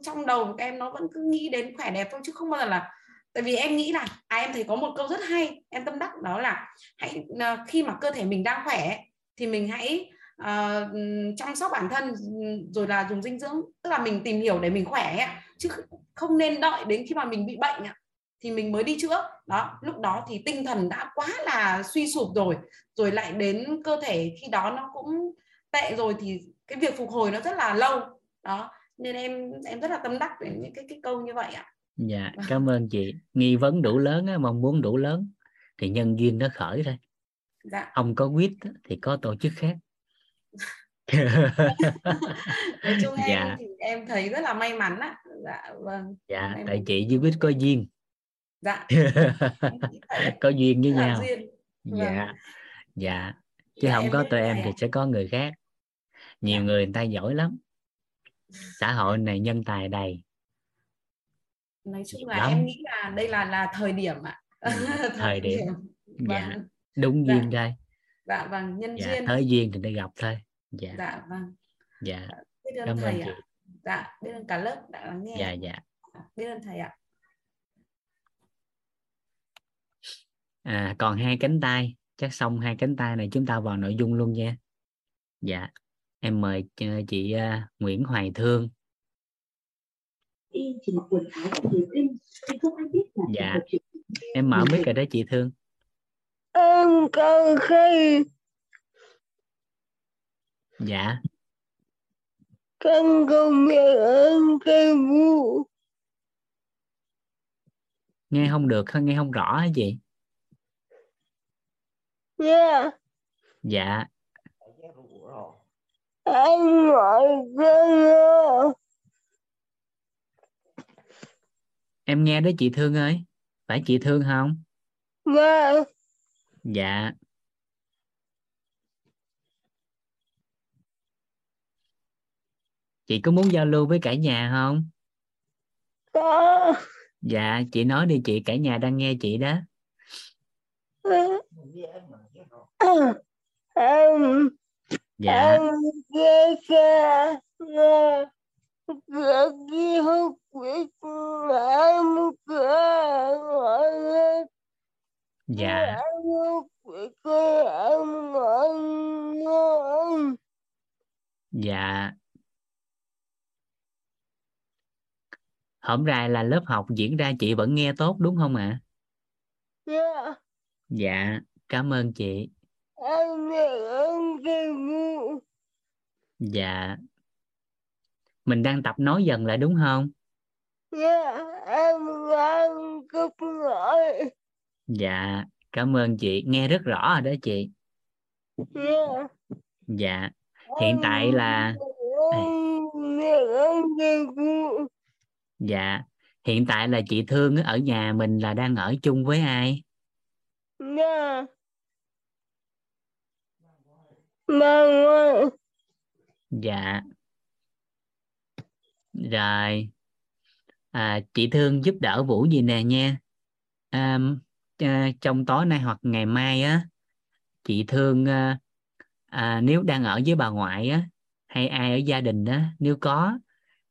trong đầu của em nó vẫn cứ nghĩ đến khỏe đẹp thôi chứ không bao giờ là tại vì em nghĩ là à em thấy có một câu rất hay em tâm đắc đó là hãy à, khi mà cơ thể mình đang khỏe thì mình hãy uh, chăm sóc bản thân rồi là dùng dinh dưỡng tức là mình tìm hiểu để mình khỏe chứ không nên đợi đến khi mà mình bị bệnh thì mình mới đi chữa. Đó lúc đó thì tinh thần đã quá là suy sụp rồi rồi lại đến cơ thể khi đó nó cũng tệ rồi thì cái việc phục hồi nó rất là lâu. Đó nên em em rất là tâm đắc về những cái cái câu như vậy ạ. Dạ vâng. cảm ơn chị. Nghi vấn đủ lớn á, mong muốn đủ lớn. Thì nhân duyên nó khởi thôi. Dạ. không có quýt thì có tổ chức khác. Nói chung em dạ. thì em thấy rất là may mắn á. Dạ vâng. Dạ tại chị với quýt có duyên. Dạ. Có duyên với nhau. duyên. dạ. Vâng. dạ. Chứ dạ, không có tụi em thì sẽ có người khác nhiều dạ. người người ta giỏi lắm. Xã hội này nhân tài đầy. Nói chung là lắm. em nghĩ là đây là là thời điểm ạ. Ừ, thời, điểm, dạ. Vâng. đúng dạ. duyên đây dạ vâng. Nhân dạ, duyên. thời duyên thì để gặp thôi. Dạ. Dạ vâng. Dạ. Biết ơn thầy ạ. dạ biết ơn cả lớp đã lắng nghe. Dạ. Dạ biết ơn thầy ạ. À còn hai cánh tay. Chắc xong hai cánh tay này chúng ta vào nội dung luôn nha. Dạ em mời chị uh, Nguyễn Hoài Thương. Dạ. em mở mic rồi đó chị Thương. Em cần khi dạ. Con không biết ơn cây vụ nghe không được nghe không rõ hả chị? Yeah. dạ anh gọi con em nghe đó chị thương ơi. Phải chị thương không? Vâng dạ. Chị có muốn giao lưu với cả nhà không? Có. Dạ chị nói đi chị. Cả nhà đang nghe chị đó. Em dạ. Dạ. Dạ. Hôm nay là lớp học diễn ra chị vẫn nghe tốt đúng không ạ? À? dạ. Dạ cảm ơn chị dạ. Mình đang tập nói dần lại đúng không? Dạ em đang cấp dạ cảm ơn chị. Nghe rất rõ rồi đó chị. Dạ dạ. Hiện tại là dạ. Hiện tại là chị thương ở nhà mình là đang ở chung với ai? Dạ vâng dạ. Rồi. À, chị thương giúp đỡ vũ gì nè nha? À, à, trong tối nay hoặc ngày mai á chị thương à, à, nếu đang ở với bà ngoại á hay ai ở gia đình á nếu có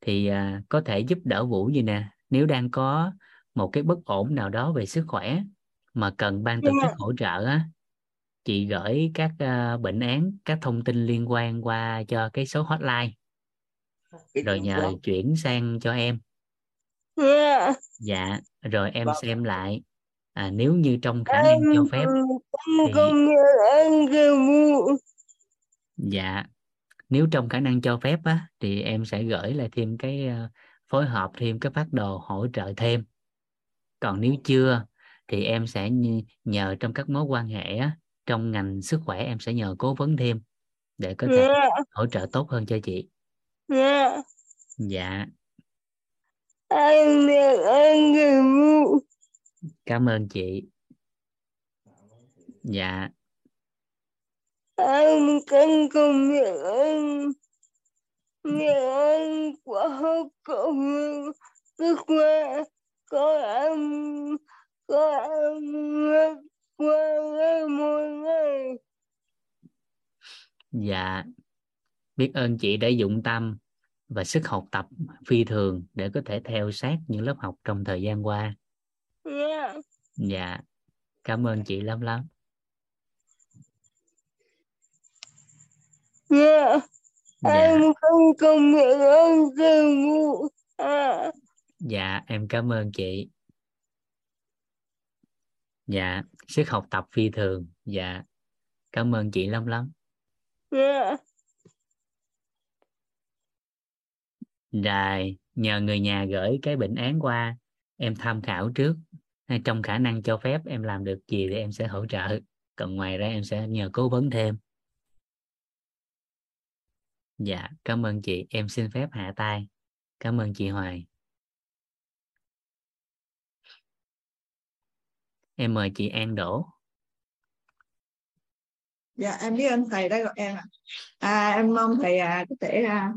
thì à, có thể giúp đỡ vũ gì nè? Nếu đang có một cái bất ổn nào đó về sức khỏe mà cần ban tổ chức hỗ trợ á chị gửi các uh, bệnh án các thông tin liên quan qua cho cái số hotline. Rồi nhờ chuyển sang cho em. Yeah. dạ rồi em xem lại. À, nếu như trong khả năng cho phép thì dạ nếu trong khả năng cho phép á thì em sẽ gửi lại thêm cái uh, phối hợp thêm cái phát đồ hỗ trợ thêm. Còn nếu chưa thì em sẽ nhờ trong các mối quan hệ á, trong ngành sức khỏe em sẽ nhờ cố vấn thêm để có thể yeah. hỗ trợ tốt hơn cho chị. Yeah. dạ. Cảm ơn chị. Dạ. Anh cần công việc anh. Việc anh quá cậu. Sức khỏe. Có em. Có em dạ biết ơn chị đã dụng tâm và sức học tập phi thường để có thể theo sát những lớp học trong thời gian qua. Yeah. dạ cảm ơn chị lắm lắm. Yeah. dạ. em không công nhận ơn sư phụ dạ em cảm ơn chị. Dạ sức học tập phi thường. Dạ. Cảm ơn chị lắm lắm. Yeah. rồi nhờ người nhà gửi cái bệnh án qua em tham khảo trước. Trong khả năng cho phép em làm được gì thì em sẽ hỗ trợ. Còn ngoài ra em sẽ nhờ cố vấn thêm. Dạ cảm ơn chị. Em xin phép hạ tay. Cảm ơn chị hoài em mời chị an đỗ dạ em biết ơn thầy đã gọi em ạ. À. em mong thầy à, có thể à,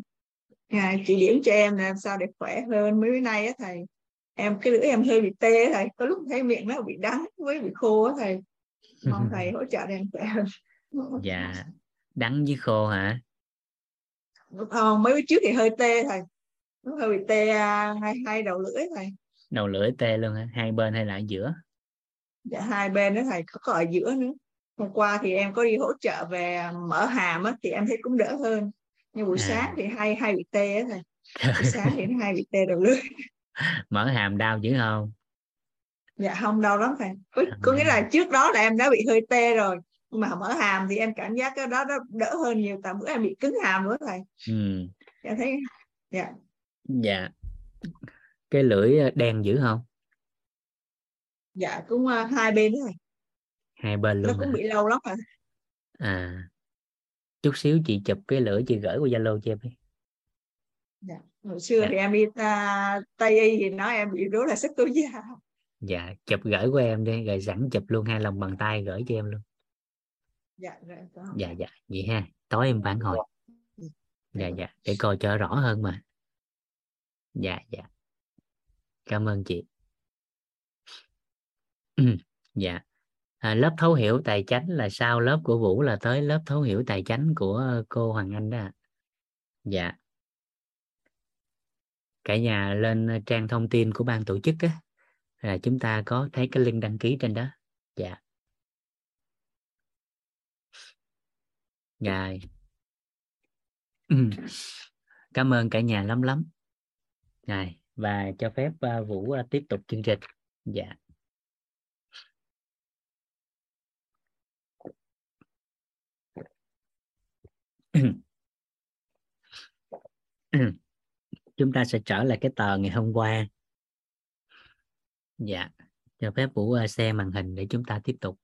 à, chỉ điểm cho em làm sao để khỏe hơn. Mấy bữa nay á thầy em cái lưỡi em hơi bị tê thầy. Có lúc thấy miệng nó bị đắng với bị khô á thầy. Mong thầy hỗ trợ em khỏe hơn. Dạ đắng với khô hả? Không mấy bữa trước thì hơi tê thầy. Nó hơi bị tê à, hai hai đầu lưỡi thầy. Đầu lưỡi tê luôn hả? Hai bên hay là ở giữa dạ hai bên đó thầy có, có ở giữa nữa. Hôm qua thì em có đi hỗ trợ về mở hàm á thì em thấy cũng đỡ hơn. Nhưng buổi à. sáng thì hay hay bị tê á thầy. Buổi sáng thì hay bị tê đầu lưỡi. Mở hàm đau dữ không? Dạ không đau lắm thầy. Có, có nghĩa là trước đó là em đã bị hơi tê rồi. Nhưng mà mở hàm thì em cảm giác cái đó nó đỡ hơn nhiều. Tại bữa em bị cứng hàm nữa thầy. Ừ. dạ thấy dạ. Dạ. Cái lưỡi đen dữ không dạ cũng uh, hai bên thầy hai bên luôn nó cũng à? bị lâu lắm rồi à chút xíu chị chụp cái lưỡi chị gửi qua zalo cho em đi. Dạ hồi xưa dạ. thì em đi ta, tây y thì nói em bị rối là sức tố da dạ chụp gửi của em đi rồi sẵn chụp luôn hai lòng bàn tay gửi cho em luôn. Dạ rồi, dạ dạ vậy ha tối em phản hồi. Dạ. dạ dạ để coi cho rõ hơn mà. Dạ dạ. Cảm ơn chị Ừ, dạ. À, lớp thấu hiểu tài chánh là sau lớp của vũ là tới lớp thấu hiểu tài chánh của ờ, cô hoàng anh đó dạ. Cả nhà lên ờ, trang thông tin của ban tổ chức á. Là chúng ta có thấy cái link đăng ký trên đó. Dạ. Rồi. Ừ. Cảm ơn cả nhà lắm lắm. Rồi và cho phép uh, vũ uh, tiếp tục chương trình. Dạ. chúng ta sẽ trở lại cái tờ ngày hôm qua. Dạ cho phép vũ à, xe màn hình để chúng ta tiếp tục.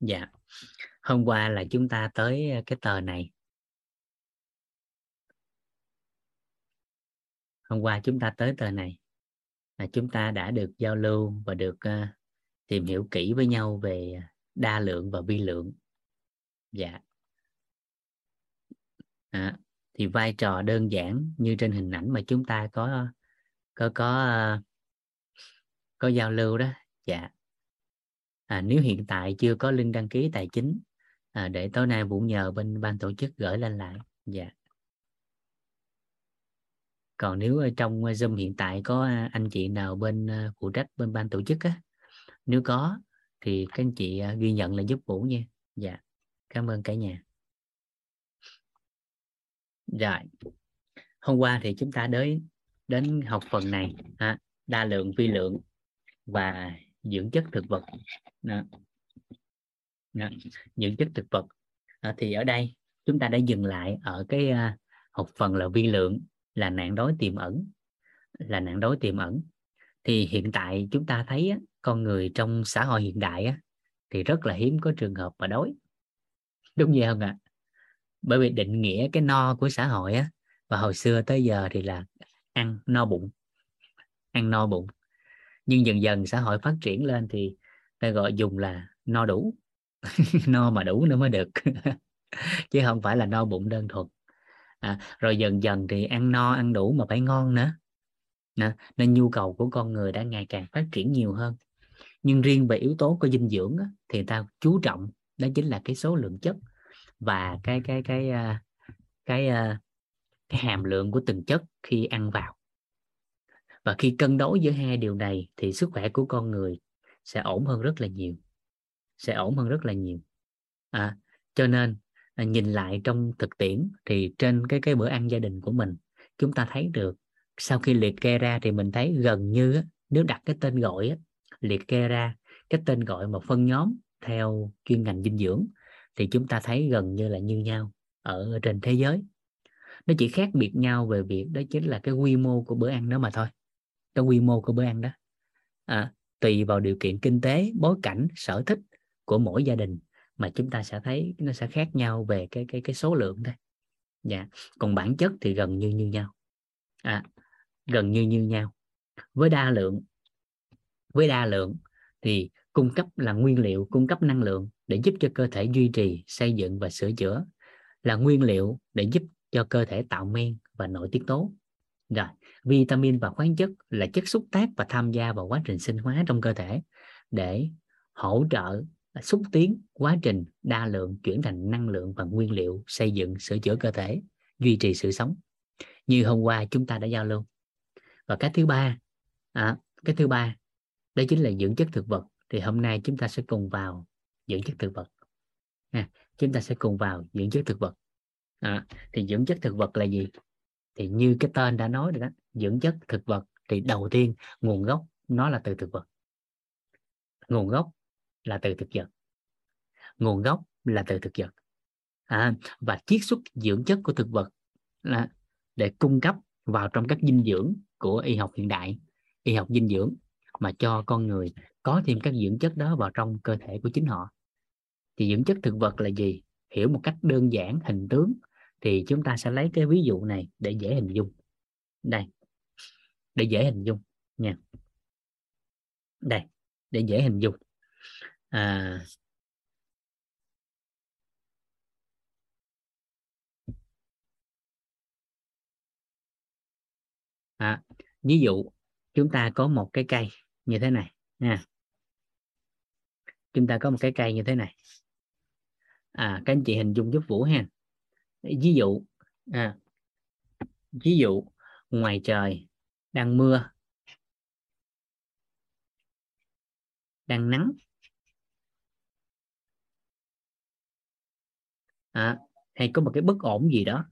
Dạ hôm qua là chúng ta tới à, cái tờ này. Hôm qua chúng ta tới tờ này là chúng ta đã được giao lưu và được uh, tìm hiểu kỹ với nhau về đa lượng và vi lượng. Dạ. À, thì vai trò đơn giản như trên hình ảnh mà chúng ta có có có uh, có giao lưu đó. Dạ. À, nếu hiện tại chưa có link đăng ký tài chính à, để tối nay vũ nhờ bên ban tổ chức gửi lên lại. Dạ còn nếu ờ, trong ờ, zoom hiện tại có ờ, anh chị nào bên phụ trách bên ban tổ chức á nếu có thì các anh chị ghi nhận là giúp vũ nha dạ cảm ơn cả nhà rồi hôm qua thì chúng ta đến đến học phần này ha, đa lượng vi lượng và dưỡng chất thực vật đó. Đó. dưỡng chất thực vật à, thì ở đây chúng ta đã dừng lại ở cái uh, học phần là vi lượng là nạn đói tiềm ẩn là nạn đói tiềm ẩn. Thì hiện tại chúng ta thấy á, con người trong xã hội hiện đại á, thì rất là hiếm có trường hợp mà đói. Đúng vậy không ạ? Bởi vì định nghĩa cái no của xã hội á và hồi xưa tới giờ thì là ăn no bụng ăn no bụng. Nhưng dần dần xã hội phát triển lên thì ta gọi dùng là no đủ no mà đủ nữa mới được. Chứ không phải là no bụng đơn thuần à, rồi dần dần thì ăn no ăn đủ mà phải ngon nữa. À, nên nhu cầu của con người đã ngày càng phát triển nhiều hơn. Nhưng riêng về yếu tố của dinh dưỡng á, thì ta chú trọng đó chính là cái số lượng chất và cái cái cái à, cái cái cái, cái hàm lượng của từng chất khi ăn vào. Và khi cân đối giữa hai điều này thì sức khỏe của con người sẽ ổn hơn rất là nhiều sẽ ổn hơn rất là nhiều. À, cho nên Ờ, nhìn lại trong thực tiễn thì trên cái cái bữa ăn gia đình của mình chúng ta thấy được sau khi liệt kê ra thì mình thấy gần như nếu đặt cái tên gọi liệt kê ra cái tên gọi mà phân nhóm theo chuyên ngành dinh dưỡng thì chúng ta thấy gần như là như nhau ở trên thế giới. Nó chỉ khác biệt nhau về việc đó chính là cái quy mô của bữa ăn đó mà thôi cái quy mô của bữa ăn đó. À, tùy vào điều kiện kinh tế bối cảnh sở thích của mỗi gia đình mà chúng ta sẽ thấy nó sẽ khác nhau về cái cái cái số lượng thôi. Dạ. Còn bản chất thì gần như như nhau. À, gần như như nhau. Với đa lượng với đa lượng thì cung cấp là nguyên liệu cung cấp năng lượng để giúp cho cơ thể duy trì xây dựng và sửa chữa. Là nguyên liệu để giúp cho cơ thể tạo men và nội tiết tố. Rồi vitamin và khoáng chất là chất xúc tác và tham gia vào quá trình sinh hóa trong cơ thể để hỗ trợ xúc tiến quá trình đa lượng chuyển thành năng lượng và nguyên liệu xây dựng sửa chữa cơ thể duy trì sự sống. Như hôm qua chúng ta đã giao lưu. Và cái thứ ba à, cái thứ ba đó chính là dưỡng chất thực vật. Thì hôm nay chúng ta sẽ cùng vào dưỡng chất thực vật. À, chúng ta sẽ cùng vào dưỡng chất thực vật. À, thì dưỡng chất thực vật là gì? Thì như cái tên đã nói rồi đó dưỡng chất thực vật thì đầu tiên nguồn gốc nó là từ thực vật. Nguồn gốc là từ thực vật. Nguồn gốc là từ thực vật. À, và chiết xuất dưỡng chất của thực vật là để cung cấp vào trong các dinh dưỡng của y học hiện đại y học dinh dưỡng mà cho con người có thêm các dưỡng chất đó vào trong cơ thể của chính họ. Thì dưỡng chất thực vật là gì? Hiểu một cách đơn giản hình tướng thì chúng ta sẽ lấy cái ví dụ này để dễ hình dung. Đây để dễ hình dung nha. Đây để dễ hình dung à, à, ví dụ chúng ta có một cái cây như thế này nha chúng ta có một cái cây như thế này. À các anh chị hình dung giúp vũ ha. Ví dụ à, ví dụ ngoài trời đang mưa đang nắng. À, hay có một cái bất ổn gì đó.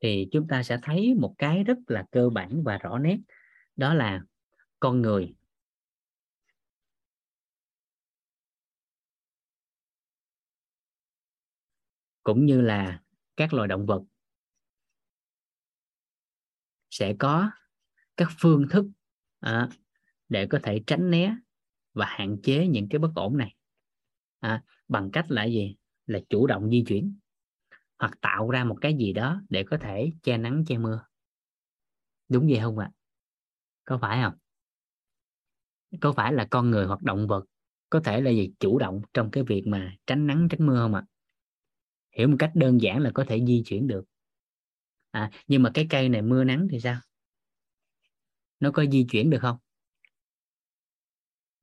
Thì chúng ta sẽ thấy một cái rất là cơ bản và rõ nét. Đó là con người. Cũng như là các loài động vật sẽ có các phương thức à, để có thể tránh né và hạn chế những cái bất ổn này à, bằng cách là gì? Là chủ động di chuyển hoặc tạo ra một cái gì đó để có thể che nắng che mưa. Đúng vậy không ạ? Có phải không? Có phải là con người hoặc động vật có thể là gì? Chủ động trong cái việc mà tránh nắng tránh mưa không ạ? Hiểu một cách đơn giản là có thể di chuyển được. À, nhưng mà cái cây này mưa nắng thì sao? Nó có di chuyển được không?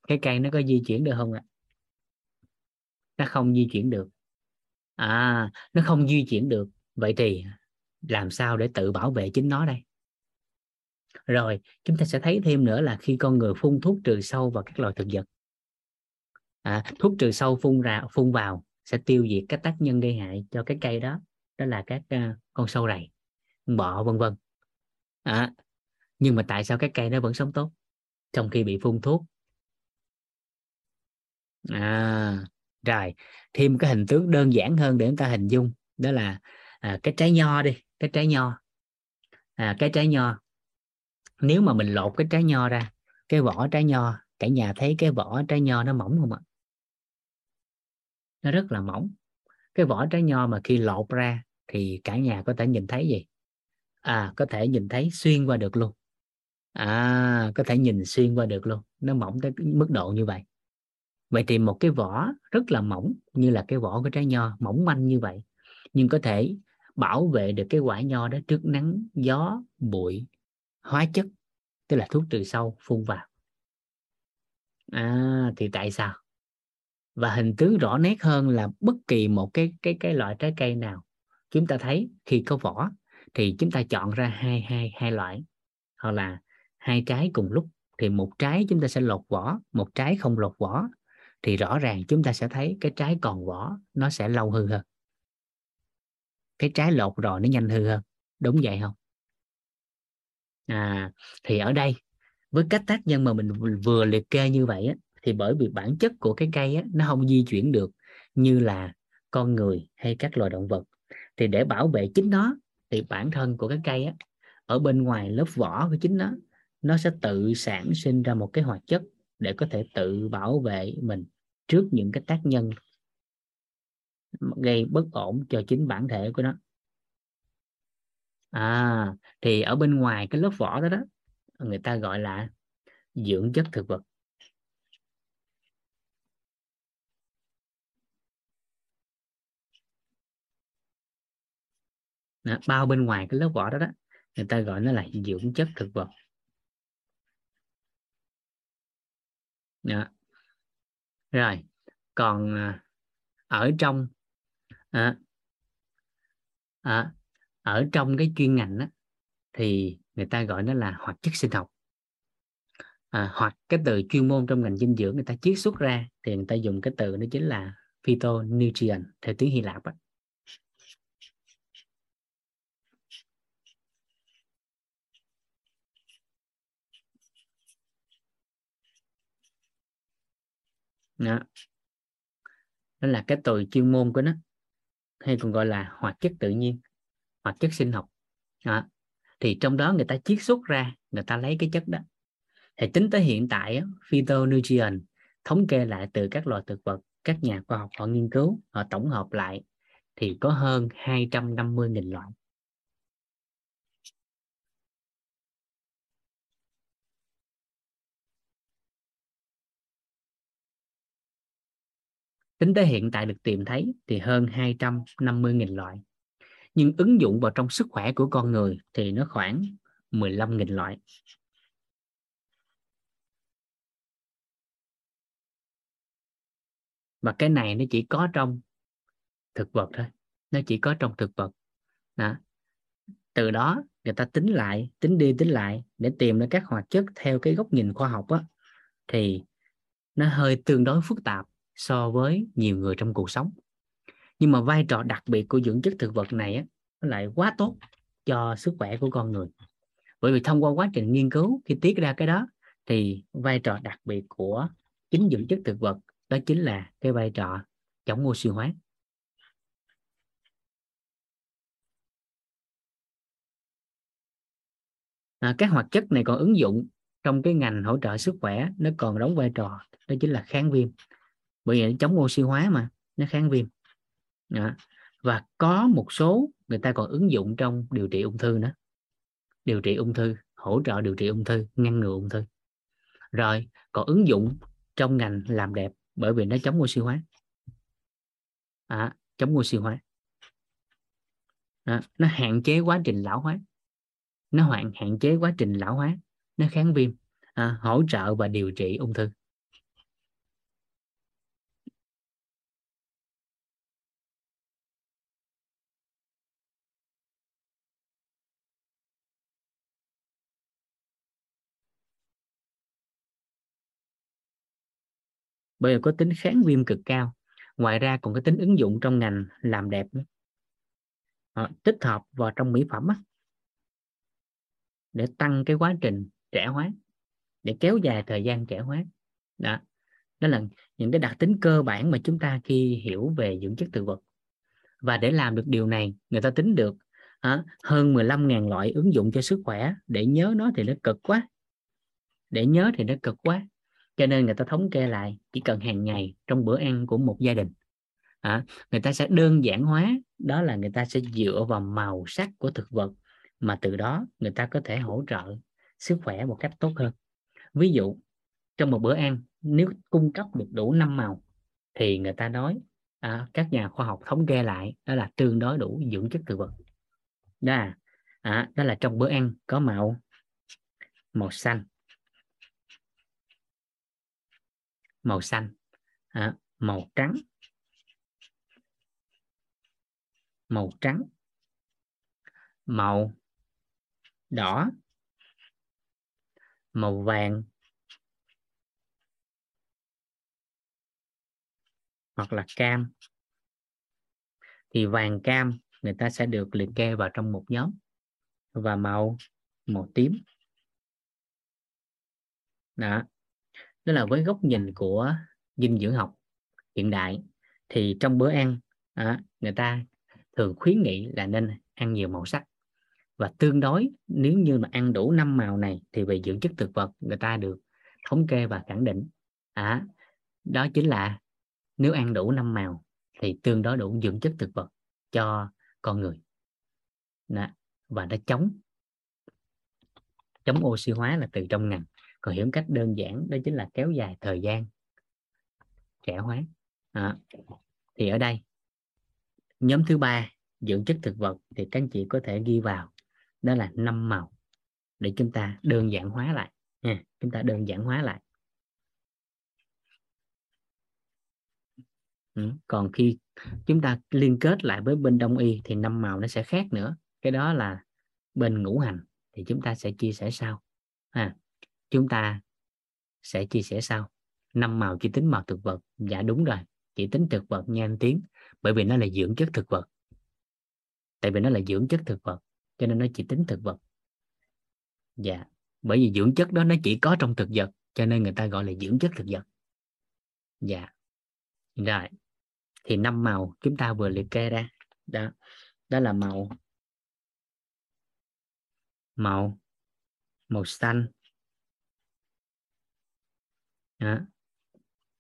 Cái cây nó có di chuyển được không ạ? Nó không di chuyển được. À nó không di chuyển được. Vậy thì làm sao để tự bảo vệ chính nó đây? Rồi chúng ta sẽ thấy thêm nữa là khi con người phun thuốc trừ sâu vào các loài thực vật à, thuốc trừ sâu phun ra phun vào sẽ tiêu diệt các tác nhân gây hại cho cái cây đó đó là các uh, con sâu rầy bọ vân vân. À, nhưng mà tại sao cái cây nó vẫn sống tốt trong khi bị phun thuốc? À rồi thêm cái hình tướng đơn giản hơn để chúng ta hình dung đó là à, cái trái nho đi cái trái nho. À, cái trái nho. Nếu mà mình lột cái trái nho ra cái vỏ trái nho cả nhà thấy cái vỏ trái nho nó mỏng không ạ? Nó rất là mỏng. Cái vỏ trái nho mà khi lột ra thì cả nhà có thể nhìn thấy gì? À có thể nhìn thấy xuyên qua được luôn. À có thể nhìn xuyên qua được luôn. Nó mỏng tới mức độ như vậy vậy thì một cái vỏ rất là mỏng, như là cái vỏ của trái nho, mỏng manh như vậy, nhưng có thể bảo vệ được cái quả nho đó trước nắng, gió, bụi, hóa chất, tức là thuốc trừ sâu, phun vào. À thì tại sao? Và hình tướng rõ nét hơn là bất kỳ một cái cái cái loại trái cây nào, chúng ta thấy khi có vỏ thì chúng ta chọn ra hai hai hai loại. Hoặc là hai trái cùng lúc, thì một trái chúng ta sẽ lột vỏ, một trái không lột vỏ thì rõ ràng chúng ta sẽ thấy cái trái còn vỏ nó sẽ lâu hư hơn. Cái trái lột rồi nó nhanh hư hơn. Đúng vậy không? À thì ở đây với cách tác nhân mà mình vừa liệt kê như vậy á, thì bởi vì bản chất của cái cây á, nó không di chuyển được như là con người hay các loài động vật. Thì để bảo vệ chính nó thì bản thân của cái cây á, ở bên ngoài lớp vỏ của chính nó nó sẽ tự sản sinh ra một cái hoạt chất để có thể tự bảo vệ mình trước những cái tác nhân gây bất ổn cho chính bản thể của nó. À thì ở bên ngoài cái lớp vỏ đó đó người ta gọi là dưỡng chất thực vật. Đó, bao bên ngoài cái lớp vỏ đó đó người ta gọi nó là dưỡng chất thực vật. Đó. rồi còn à, ở trong à, à, ở trong cái chuyên ngành đó, thì người ta gọi nó là hoạt chất sinh học à, hoặc cái từ chuyên môn trong ngành dinh dưỡng người ta chiết xuất ra thì người ta dùng cái từ nó chính là phytonutrient theo tiếng Hy Lạp đó. Đó. đó là cái từ chuyên môn của nó, hay còn gọi là hoạt chất tự nhiên, hoạt chất sinh học đó. thì trong đó người ta chiết xuất ra, người ta lấy cái chất đó thì tính tới hiện tại phytonutrient thống kê lại từ các loài thực vật, các nhà khoa học họ nghiên cứu, họ tổng hợp lại, thì có hơn 250.000 loại Tính tới hiện tại được tìm thấy thì hơn 250.000 loại. Nhưng ứng dụng vào trong sức khỏe của con người thì nó khoảng 15.000 loại. Và cái này nó chỉ có trong thực vật thôi. Nó chỉ có trong thực vật. Đó. Từ đó người ta tính lại, tính đi tính lại để tìm ra các hoạt chất theo cái góc nhìn khoa học á, thì nó hơi tương đối phức tạp so với nhiều người trong cuộc sống. Nhưng mà vai trò đặc biệt của dưỡng chất thực vật này á, nó lại quá tốt cho sức khỏe của con người. Bởi vì thông qua quá trình nghiên cứu khi tiết ra cái đó thì vai trò đặc biệt của chính dưỡng chất thực vật đó chính là cái vai trò chống oxy hóa. À, các hoạt chất này còn ứng dụng trong cái ngành hỗ trợ sức khỏe nó còn đóng vai trò đó chính là kháng viêm bởi vì nó chống oxy hóa mà nó kháng viêm. Đó. và có một số người ta còn ứng dụng trong điều trị ung thư nữa. Điều trị ung thư hỗ trợ điều trị ung thư ngăn ngừa ung thư. Rồi còn ứng dụng trong ngành làm đẹp bởi vì nó chống oxy hóa. À, chống oxy hóa. À, nó hạn chế quá trình lão hóa. Nó hạn hạn chế quá trình lão hóa. Nó kháng viêm. À, hỗ trợ và điều trị ung thư. Bởi vì có tính kháng viêm cực cao. Ngoài ra còn có tính ứng dụng trong ngành làm đẹp nữa. À, tích hợp vào trong mỹ phẩm á, để tăng cái quá trình trẻ hóa để kéo dài thời gian trẻ hóa. Đó đó là những cái đặc tính cơ bản mà chúng ta khi hiểu về dưỡng chất thực vật. Và để làm được điều này người ta tính được à, hơn 15.000 loại ứng dụng cho sức khỏe. Để nhớ nó thì nó cực quá. Để nhớ thì nó cực quá cho nên người ta thống kê lại chỉ cần hàng ngày trong bữa ăn của một gia đình à, người ta sẽ đơn giản hóa đó là người ta sẽ dựa vào màu sắc của thực vật mà từ đó người ta có thể hỗ trợ sức khỏe một cách tốt hơn. Ví dụ trong một bữa ăn nếu cung cấp được đủ năm màu thì người ta nói à, các nhà khoa học thống kê lại đó là tương đối đủ dưỡng chất thực vật. Đó là, à, đó là trong bữa ăn có màu màu xanh. Màu xanh. À, màu trắng. Màu trắng. Màu đỏ. Màu vàng. Hoặc là cam. Thì vàng cam người ta sẽ được liệt kê vào trong một nhóm. Và màu màu tím. Đó đó là với góc nhìn của dinh dưỡng học hiện đại thì trong bữa ăn à, người ta thường khuyến nghị là nên ăn nhiều màu sắc. Và tương đối nếu như mà ăn đủ năm màu này thì về dưỡng chất thực vật người ta được thống kê và khẳng định. À, đó chính là nếu ăn đủ năm màu thì tương đối đủ dưỡng chất thực vật cho con người. Đó. và nó chống chống oxy hóa là từ trong ngành còn hiểu cách đơn giản đó chính là kéo dài thời gian. Trẻ hóa. À. thì ở đây nhóm thứ ba dưỡng chất thực vật thì các anh chị có thể ghi vào. Đó là năm màu để chúng ta đơn giản hóa lại nha. Chúng ta đơn giản hóa lại. Ừ. còn khi chúng ta liên kết lại với bên đông y thì năm màu nó sẽ khác nữa. Cái đó là bên ngũ hành thì chúng ta sẽ chia sẻ sau. À, chúng ta sẽ chia sẻ sau. Năm màu chỉ tính màu thực vật. Dạ đúng rồi, chỉ tính thực vật nha anh tiến, bởi vì nó là dưỡng chất thực vật. Tại vì nó là dưỡng chất thực vật, cho nên nó chỉ tính thực vật. Dạ bởi vì dưỡng chất đó nó chỉ có trong thực vật, cho nên người ta gọi là dưỡng chất thực vật. Dạ. Rồi, thì năm màu chúng ta vừa liệt kê ra. Đó đó là màu màu màu xanh đó.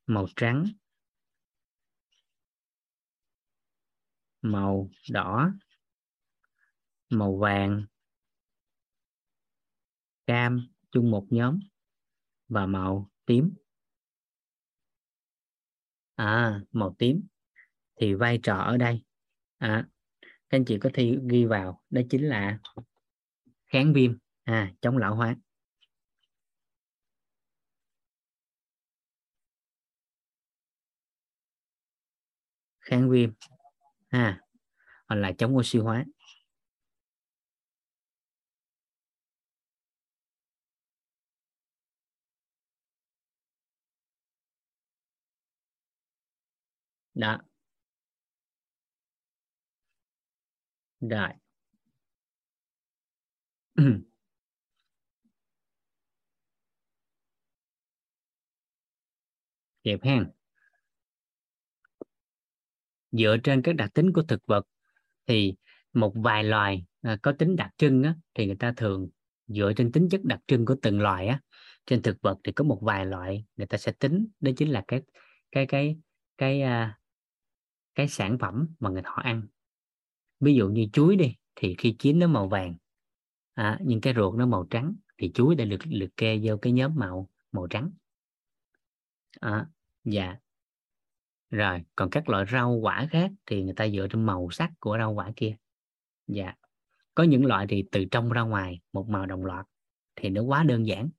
màu trắng. Màu đỏ. Màu vàng. Cam chung một nhóm. Và màu tím. À màu tím. Thì vai trò ở đây. À, các anh chị có thi ghi vào. Đó chính là kháng viêm. À chống lão hóa. Kháng viêm. Ha hoặc là chống oxy hóa. Đó. Rồi. Kịp hen dựa trên các đặc tính của thực vật thì một vài loài à, có tính đặc trưng á, thì người ta thường dựa trên tính chất đặc trưng của từng loài á. Trên thực vật thì có một vài loại người ta sẽ tính đó chính là cái cái cái cái à, cái sản phẩm mà người họ ăn. Ví dụ như chuối đi thì khi chín nó màu vàng à, nhưng cái ruột nó màu trắng thì chuối đã được liệt kê vô cái nhóm màu màu trắng. À, dạ rồi còn các loại rau quả khác thì người ta dựa trên màu sắc của rau quả kia. Dạ. Có những loại thì từ trong ra ngoài một màu đồng loạt thì nó quá đơn giản.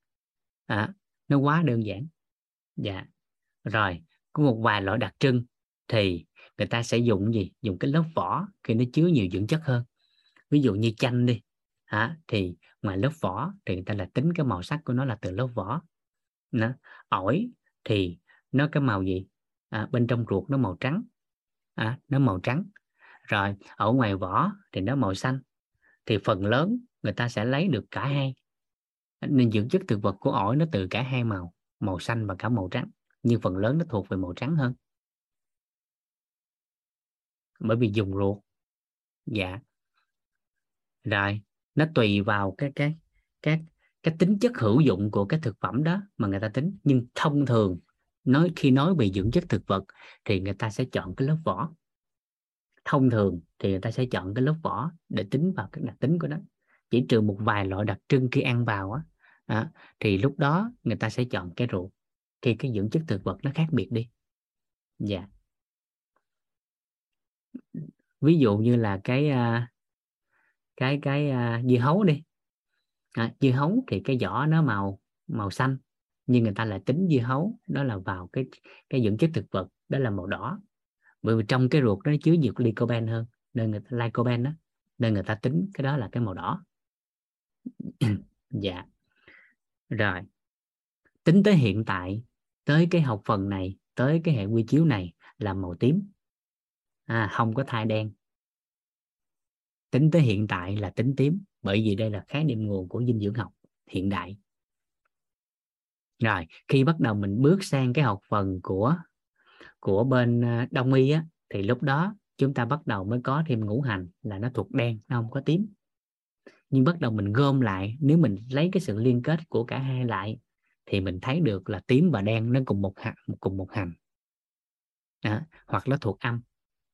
À, nó quá đơn giản. Dạ. Rồi có một vài loại đặc trưng thì người ta sẽ dùng gì? Dùng cái lớp vỏ khi nó chứa nhiều dưỡng chất hơn. Ví dụ như chanh đi. À, thì ngoài lớp vỏ thì người ta là tính cái màu sắc của nó là từ lớp vỏ. Nó ổi thì nó cái màu gì? À, bên trong ruột nó màu trắng. À, nó màu trắng. Rồi ở ngoài vỏ thì nó màu xanh. Thì phần lớn người ta sẽ lấy được cả hai. Nên dưỡng chất thực vật của ổi nó từ cả hai màu màu xanh và cả màu trắng. Nhưng phần lớn nó thuộc về màu trắng hơn. Bởi vì dùng ruột. Dạ. Rồi nó tùy vào cái cái cái cái tính chất hữu dụng của cái thực phẩm đó mà người ta tính. Nhưng thông thường nói khi nói về dưỡng chất thực vật thì người ta sẽ chọn cái lớp vỏ. Thông thường thì người ta sẽ chọn cái lớp vỏ để tính vào các đặc tính của nó. Chỉ trừ một vài loại đặc trưng khi ăn vào á à, thì lúc đó người ta sẽ chọn cái ruột khi cái dưỡng chất thực vật nó khác biệt đi. Dạ. Ví dụ như là cái à, cái cái uh, dưa hấu đi. À, dưa hấu thì cái vỏ nó màu màu xanh nhưng người ta lại tính dưa hấu đó là vào cái cái dưỡng chất thực vật đó là màu đỏ. Bởi vì trong cái ruột nó chứa nhiều lycopene hơn nên người ta lycopene đó nên người ta tính cái đó là cái màu đỏ. Dạ. Rồi. Tính tới hiện tại tới cái học phần này tới cái hệ quy chiếu này là màu tím. À, không có thai đen. Tính tới hiện tại là tính tím bởi vì đây là khái niệm nguồn của dinh dưỡng học hiện đại rồi khi bắt đầu mình bước sang cái học phần của của bên à, đông y á thì lúc đó chúng ta bắt đầu mới có thêm ngũ hành là nó thuộc đen nó không có tím. Nhưng bắt đầu mình gom lại nếu mình lấy cái sự liên kết của cả hai lại thì mình thấy được là tím và đen nó cùng một hành cùng một hành đó, hoặc nó thuộc âm.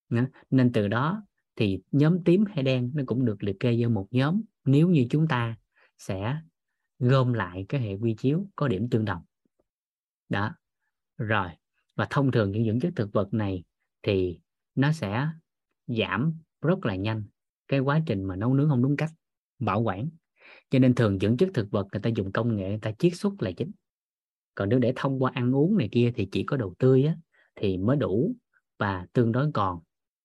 Đó. nên từ đó thì nhóm tím hay đen nó cũng được liệt kê vô một nhóm. Nếu như chúng ta sẽ gom lại cái hệ quy chiếu có điểm tương đồng. Đó. Rồi. Và thông thường những dưỡng chất thực vật này thì nó sẽ giảm rất là nhanh cái quá trình mà nấu nướng không đúng cách bảo quản. Cho nên thường dưỡng chất thực vật người ta dùng công nghệ người ta chiết xuất là chính. Còn nếu để thông qua ăn uống này kia thì chỉ có đồ tươi á, thì mới đủ và tương đối còn.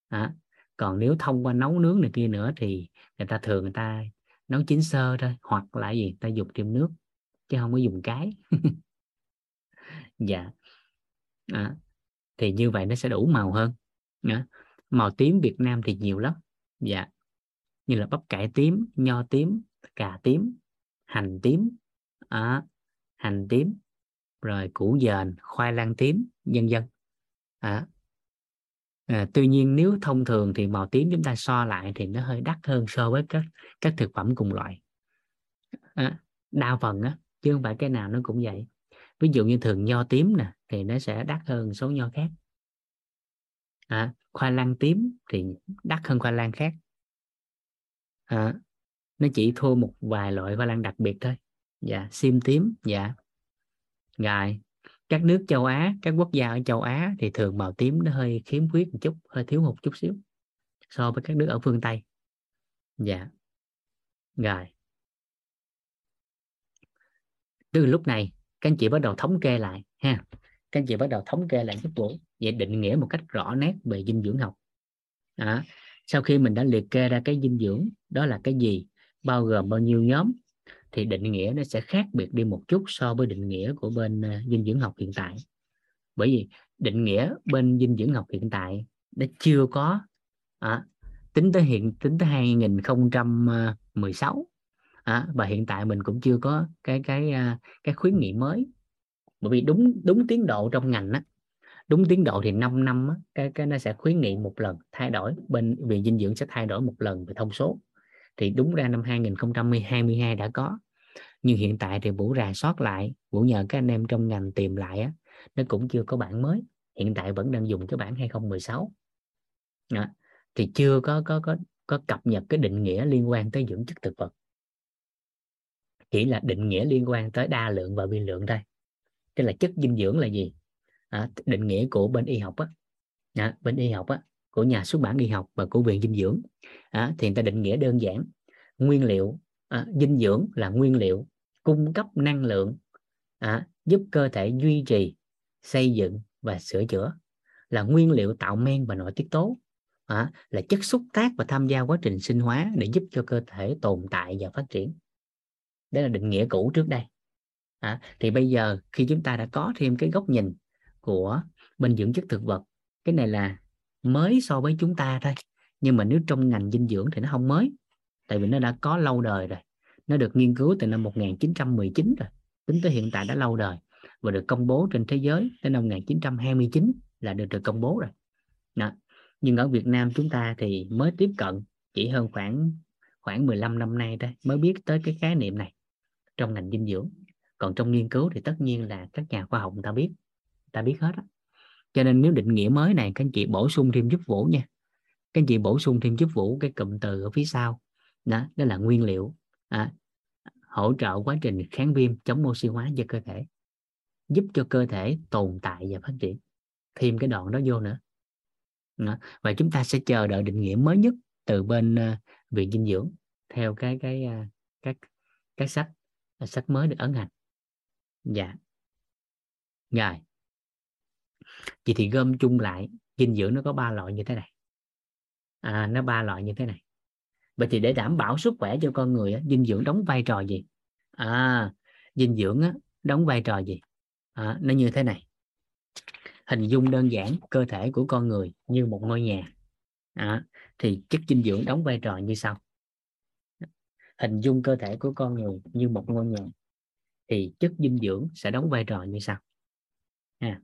À, còn nếu thông qua nấu nướng này kia nữa thì người ta thường người ta nấu chín sơ thôi hoặc là gì ta dùng thêm nước chứ không có dùng cái. Dạ. À, thì như vậy nó sẽ đủ màu hơn à, màu tím Việt Nam thì nhiều lắm. Dạ. Như là bắp cải tím nho tím cà tím hành tím à, hành tím rồi củ dền khoai lang tím vân vân. À, à, tuy nhiên nếu thông thường thì màu tím chúng ta so lại thì nó hơi đắt hơn so với các các thực phẩm cùng loại. À, đa phần á chứ không phải cái nào nó cũng vậy. Ví dụ như thường nho tím nè thì nó sẽ đắt hơn số nho khác. À, khoai lang tím thì đắt hơn khoai lang khác. À, nó chỉ thua một vài loại khoai lang đặc biệt thôi. Dạ sim tím dạ. Rồi các nước châu Á các quốc gia ở châu Á thì thường màu tím nó hơi khiếm khuyết một chút hơi thiếu hụt chút xíu so với các nước ở phương Tây. Dạ. Rồi. Từ lúc này các anh chị bắt đầu thống kê lại ha. Các anh chị bắt đầu thống kê lại giúp bổ vậy định nghĩa một cách rõ nét về dinh dưỡng học. À, sau khi mình đã liệt kê ra cái dinh dưỡng đó là cái gì? Bao gồm bao nhiêu nhóm? Thì định nghĩa nó sẽ khác biệt đi một chút so với định nghĩa của bên uh, dinh dưỡng học hiện tại. Bởi vì định nghĩa bên dinh dưỡng học hiện tại nó chưa có à, tính tới hiện tính tới 2016 à, và hiện tại mình cũng chưa có cái cái à, cái khuyến nghị mới. Bởi vì đúng đúng tiến độ trong ngành á đúng tiến độ thì 5 năm á, cái cái nó sẽ khuyến nghị một lần thay đổi bên viện dinh dưỡng sẽ thay đổi một lần về thông số. Thì đúng ra năm 2022 đã có nhưng hiện tại thì vũ rà soát lại vũ nhờ các anh em trong ngành tìm lại á nó cũng chưa có bản mới. Hiện tại vẫn đang dùng cái bản 2016 đó. thì chưa có có có có cập nhật cái định nghĩa liên quan tới dưỡng chất thực vật. Chỉ là định nghĩa liên quan tới đa lượng và vi lượng thôi. Tức là chất dinh dưỡng là gì? À, định nghĩa của bên y học á. À, bên y học á của nhà xuất bản y học và của viện dinh dưỡng. À, thì người ta định nghĩa đơn giản. Nguyên liệu à, dinh dưỡng là nguyên liệu cung cấp năng lượng à, giúp cơ thể duy trì xây dựng và sửa chữa là nguyên liệu tạo men và nội tiết tố à, là chất xúc tác và tham gia quá trình sinh hóa để giúp cho cơ thể tồn tại và phát triển. Đó là định nghĩa cũ trước đây. À, thì bây giờ khi chúng ta đã có thêm cái góc nhìn của bên dưỡng chất thực vật cái này là mới so với chúng ta thôi nhưng mà nếu trong ngành dinh dưỡng thì nó không mới tại vì nó đã có lâu đời rồi nó được nghiên cứu từ năm 1919 rồi, tính tới hiện tại đã lâu đời và được công bố trên thế giới tới năm 1929 là được được công bố rồi đó. nhưng ở Việt Nam chúng ta thì mới tiếp cận chỉ hơn khoảng khoảng 15 năm nay thôi mới biết tới cái khái niệm này trong ngành dinh dưỡng còn trong nghiên cứu thì tất nhiên là các nhà khoa học người ta biết, người ta biết hết đó. cho nên nếu định nghĩa mới này, các anh chị bổ sung thêm giúp vũ nha các anh chị bổ sung thêm giúp vũ cái cụm từ ở phía sau đó đó là nguyên liệu à, hỗ trợ quá trình kháng viêm chống oxy hóa cho cơ thể giúp cho cơ thể tồn tại và phát triển. Thêm cái đoạn đó vô nữa. Đó. và chúng ta sẽ chờ đợi định nghĩa mới nhất từ bên uh, viện dinh dưỡng theo cái cái uh, các các sách sách mới được ấn hành. Dạ. Rồi. Vậy thì gom chung lại dinh dưỡng nó có ba loại như thế này. À, nó ba loại như thế này vậy thì để đảm bảo sức khỏe cho con người dinh dưỡng đóng vai trò gì? À dinh dưỡng á, đóng vai trò gì? À, nó như thế này. Hình dung đơn giản cơ thể của con người như một ngôi nhà. À, thì chất dinh dưỡng đóng vai trò như sau. Hình dung cơ thể của con người như một ngôi nhà thì chất dinh dưỡng sẽ đóng vai trò như sau. À,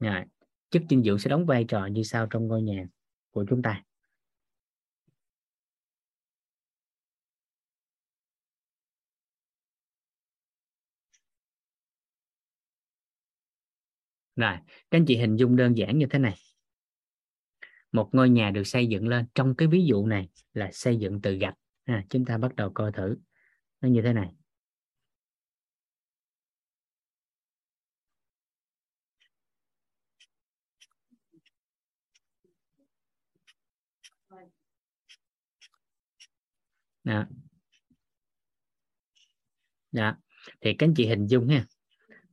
Rồi, chất dinh dưỡng sẽ đóng vai trò như sau trong ngôi nhà của chúng ta Rồi, các anh chị hình dung đơn giản như thế này. Một ngôi nhà được xây dựng lên trong cái ví dụ này là xây dựng từ gạch. À, chúng ta bắt đầu coi thử nó như thế này. Đó. Đó. Thì các anh chị hình dung ha.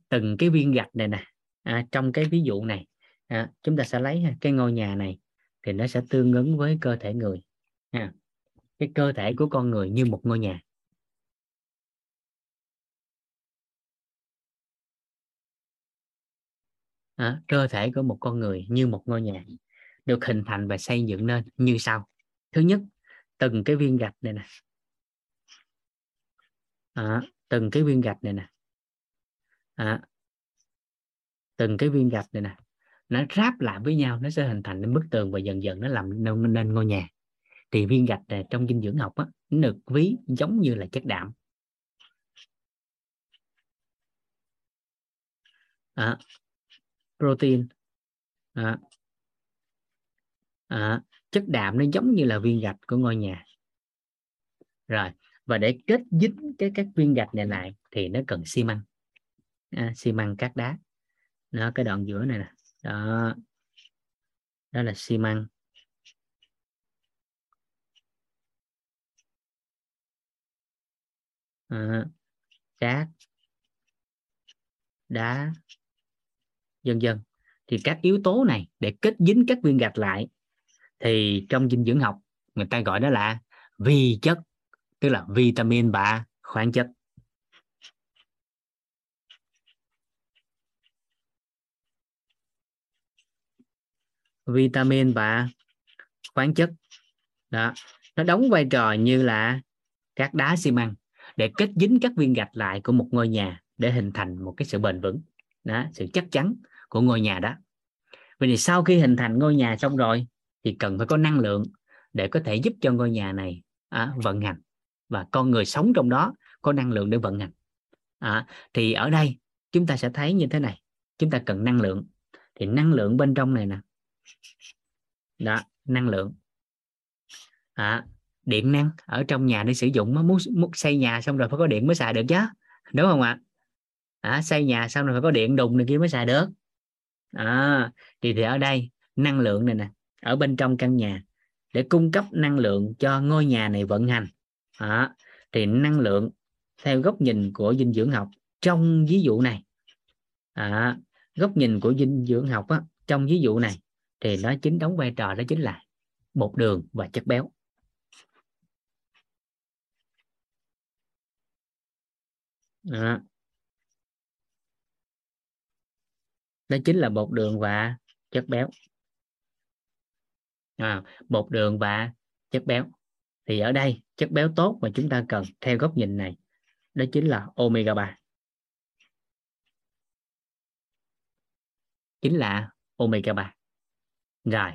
Từng cái viên gạch này nè à, trong cái ví dụ này à, chúng ta sẽ lấy cái ngôi nhà này thì nó sẽ tương ứng với cơ thể người ha. cái cơ thể của con người như một ngôi nhà à, cơ thể của một con người như một ngôi nhà được hình thành và xây dựng nên như sau thứ nhất từng cái viên gạch này nè à, từng cái viên gạch này nè. À, từng cái viên gạch này nè. Nó ráp lại với nhau nó sẽ hình thành nên bức tường và dần dần nó làm nên ngôi nhà. Thì viên gạch này, trong dinh dưỡng học á, được ví giống như là chất đạm. À, protein. À, à, chất đạm nó giống như là viên gạch của ngôi nhà. Rồi và để kết dính cái các viên gạch này lại thì nó cần xi măng. À, xi măng cát đá. Nó cái đoạn giữa này nè. Đó. Đó là xi măng. À, cát đá. Dần dần thì các yếu tố này để kết dính các viên gạch lại thì trong dinh dưỡng học người ta gọi đó là vi chất tức là vitamin và khoáng chất. Vitamin và khoáng chất. Đó nó đóng vai trò như là các đá xi măng để kết dính các viên gạch lại của một ngôi nhà để hình thành một cái sự bền vững. Đó sự chắc chắn của ngôi nhà đó. Vì thì sau khi hình thành ngôi nhà xong rồi thì cần phải có năng lượng để có thể giúp cho ngôi nhà này à, vận hành và con người sống trong đó có năng lượng để vận hành. À, thì ở đây chúng ta sẽ thấy như thế này chúng ta cần năng lượng. Thì năng lượng bên trong này nè. Đó năng lượng. À, điện năng ở trong nhà để sử dụng muốn, muốn xây nhà xong rồi phải có điện mới xài được chứ đúng không ạ? À, xây nhà xong rồi phải có điện đùng này kia mới xài được. À, thì thì ở đây năng lượng này nè ở bên trong căn nhà để cung cấp năng lượng cho ngôi nhà này vận hành à, thì năng lượng theo góc nhìn của dinh dưỡng học trong ví dụ này. À, góc nhìn của dinh dưỡng học á, trong ví dụ này thì nó chính đóng vai trò đó chính là bột đường và chất béo. À. đó chính là bột đường và chất béo. À, bột đường và chất béo thì ở đây chất béo tốt mà chúng ta cần theo góc nhìn này đó chính là omega 3 chính là omega 3 rồi.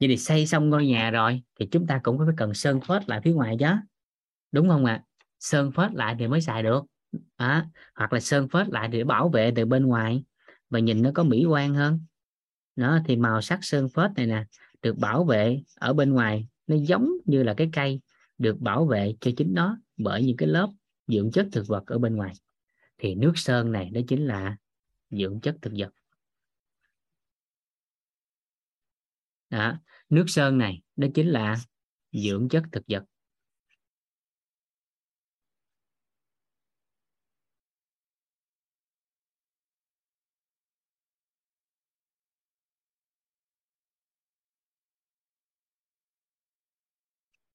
Vậy thì xây xong ngôi nhà rồi thì chúng ta cũng phải cần sơn phết lại phía ngoài chứ. Đúng không ạ? À? sơn phết lại thì mới xài được. À, hoặc là sơn phết lại để bảo vệ từ bên ngoài và nhìn nó có mỹ quan hơn. Nó thì màu sắc sơn phết này nè được bảo vệ ở bên ngoài nó giống như là cái cây được bảo vệ cho chính nó bởi những cái lớp dưỡng chất thực vật ở bên ngoài thì nước sơn này đó chính là dưỡng chất thực vật đó. nước sơn này đó chính là dưỡng chất thực vật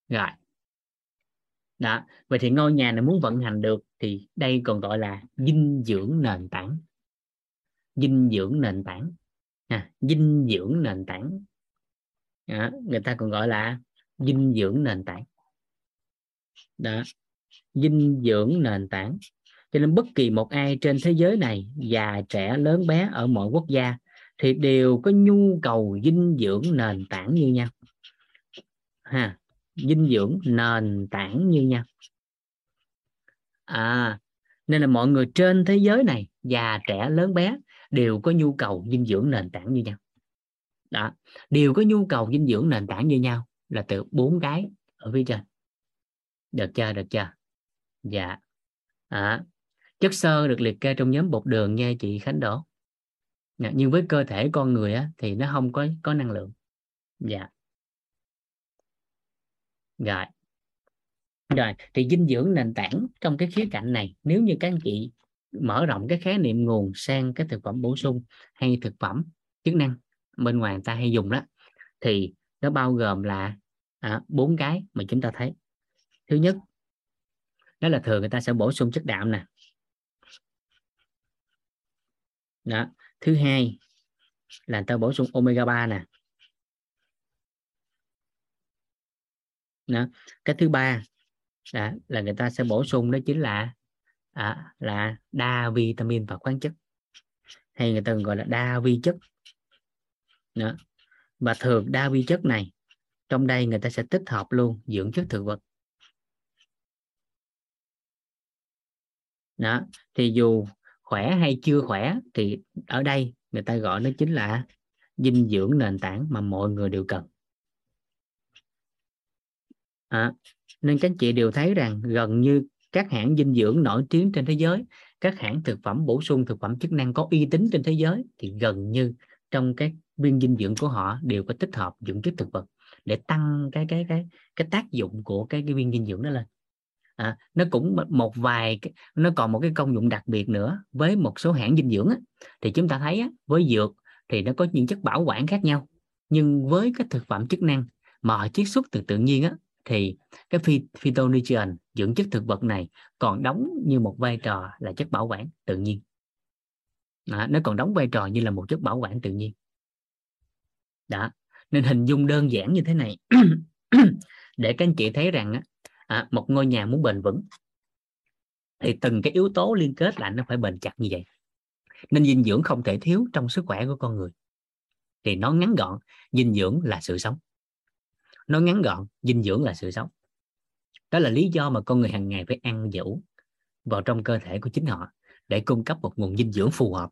rồi. Đó vậy thì ngôi nhà này muốn vận hành được thì đây còn gọi là dinh dưỡng nền tảng. Dinh dưỡng nền tảng. À, dinh dưỡng nền tảng. Đó, người ta còn gọi là dinh dưỡng nền tảng. Đó dinh dưỡng nền tảng. Cho nên bất kỳ một ai trên thế giới này già trẻ lớn bé ở mọi quốc gia thì đều có nhu cầu dinh dưỡng nền tảng như nhau. Ha dinh dưỡng nền tảng như nhau. À nên là mọi người trên thế giới này già trẻ lớn bé đều có nhu cầu dinh dưỡng nền tảng như nhau. Đó đều có nhu cầu dinh dưỡng nền tảng như nhau là từ bốn cái ở phía trên. Được chưa được chưa? Dạ. À, chất xơ được liệt kê trong nhóm bột đường nha chị Khánh Đỗ. Dạ, nhưng với cơ thể con người á, thì nó không có có năng lượng. Dạ rồi. Rồi thì dinh dưỡng nền tảng trong cái khía cạnh này nếu như các anh chị mở rộng cái khái niệm nguồn sang cái thực phẩm bổ sung hay thực phẩm chức năng bên ngoài người ta hay dùng đó thì nó bao gồm là à, bốn cái mà chúng ta thấy. Thứ nhất đó là thường người ta sẽ bổ sung chất đạm nè. Đó. Thứ hai là người ta bổ sung omega 3 nè. Đó. cái thứ ba là, là người ta sẽ bổ sung đó chính là à, là đa vitamin và khoáng chất. Hay người ta gọi là đa vi chất. Đó. và thường đa vi chất này trong đây người ta sẽ tích hợp luôn dưỡng chất thực vật. Đó. Thì dù khỏe hay chưa khỏe thì ở đây người ta gọi nó chính là dinh dưỡng nền tảng mà mọi người đều cần à, nên các chị đều thấy rằng gần như các hãng dinh dưỡng nổi tiếng trên thế giới các hãng thực phẩm bổ sung thực phẩm chức năng có uy tín trên thế giới thì gần như trong các viên dinh dưỡng của họ đều có tích hợp dưỡng chất thực vật để tăng cái cái cái cái tác dụng của cái, cái viên dinh dưỡng đó lên. À, nó cũng một vài nó còn một cái công dụng đặc biệt nữa với một số hãng dinh dưỡng á, thì chúng ta thấy á, với dược thì nó có những chất bảo quản khác nhau nhưng với các thực phẩm chức năng mà họ chiết xuất từ tự nhiên á, thì cái phytonutrient dưỡng chất thực vật này còn đóng như một vai trò là chất bảo quản tự nhiên. Đó, nó còn đóng vai trò như là một chất bảo quản tự nhiên. Đó nên hình dung đơn giản như thế này. Để các anh chị thấy rằng á, à, một ngôi nhà muốn bền vững thì từng cái yếu tố liên kết lại nó phải bền chặt như vậy. Nên dinh dưỡng không thể thiếu trong sức khỏe của con người. Thì nó ngắn gọn dinh dưỡng là sự sống nó ngắn gọn dinh dưỡng là sự sống. Đó là lý do mà con người hàng ngày phải ăn dũ vào trong cơ thể của chính họ để cung cấp một nguồn dinh dưỡng phù hợp.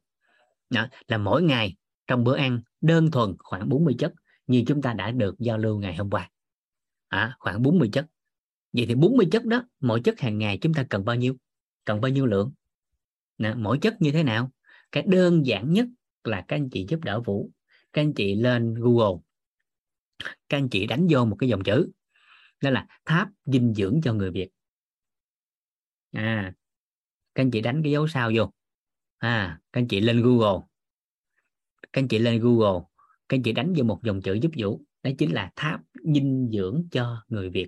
Đó, là mỗi ngày trong bữa ăn đơn thuần khoảng 40 chất như chúng ta đã được giao lưu ngày hôm qua. À, khoảng 40 chất. Vậy thì 40 chất đó mỗi chất hàng ngày chúng ta cần bao nhiêu? Cần bao nhiêu lượng? Nè, mỗi chất như thế nào? Cái đơn giản nhất là các anh chị giúp đỡ vũ. Các anh chị lên google các anh chị đánh vô một cái dòng chữ. Đó là tháp dinh dưỡng cho người việt. À các anh chị đánh cái dấu sao vô. À các anh chị lên google. Các anh chị lên google. Các anh chị đánh vô một dòng chữ giúp vũ. Đó chính là tháp dinh dưỡng cho người việt.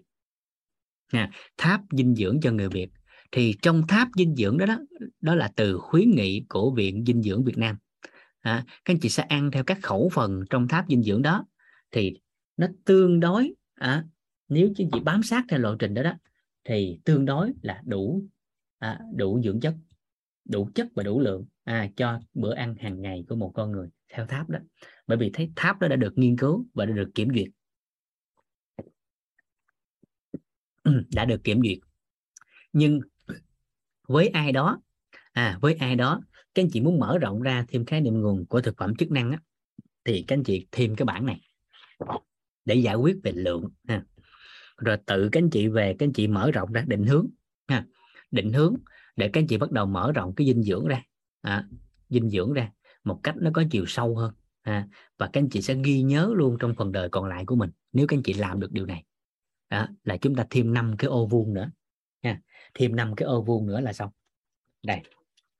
À, tháp dinh dưỡng cho người việt. Thì trong tháp dinh dưỡng đó đó đó là từ khuyến nghị của viện dinh dưỡng việt nam. À, các anh chị sẽ ăn theo các khẩu phần trong tháp dinh dưỡng đó. Thì nó tương đối à, nếu chứ chị bám sát theo lộ trình đó đó thì tương đối là đủ à, đủ dưỡng chất đủ chất và đủ lượng à, cho bữa ăn hàng ngày của một con người theo tháp đó. Bởi vì thấy tháp đó đã được nghiên cứu và đã được kiểm duyệt. Đã được kiểm duyệt. Nhưng với ai đó à với ai đó các anh chị muốn mở rộng ra thêm khái niệm nguồn của thực phẩm chức năng á, thì các anh chị thêm cái bảng này để giải quyết về lượng ha. rồi tự các anh chị về các anh chị mở rộng ra định hướng ha. định hướng để các anh chị bắt đầu mở rộng cái dinh dưỡng ra à, dinh dưỡng ra một cách nó có chiều sâu hơn à, và các anh chị sẽ ghi nhớ luôn trong phần đời còn lại của mình nếu các anh chị làm được điều này. Đó, là chúng ta thêm năm cái ô vuông nữa nha thêm năm cái ô vuông nữa là xong. Đây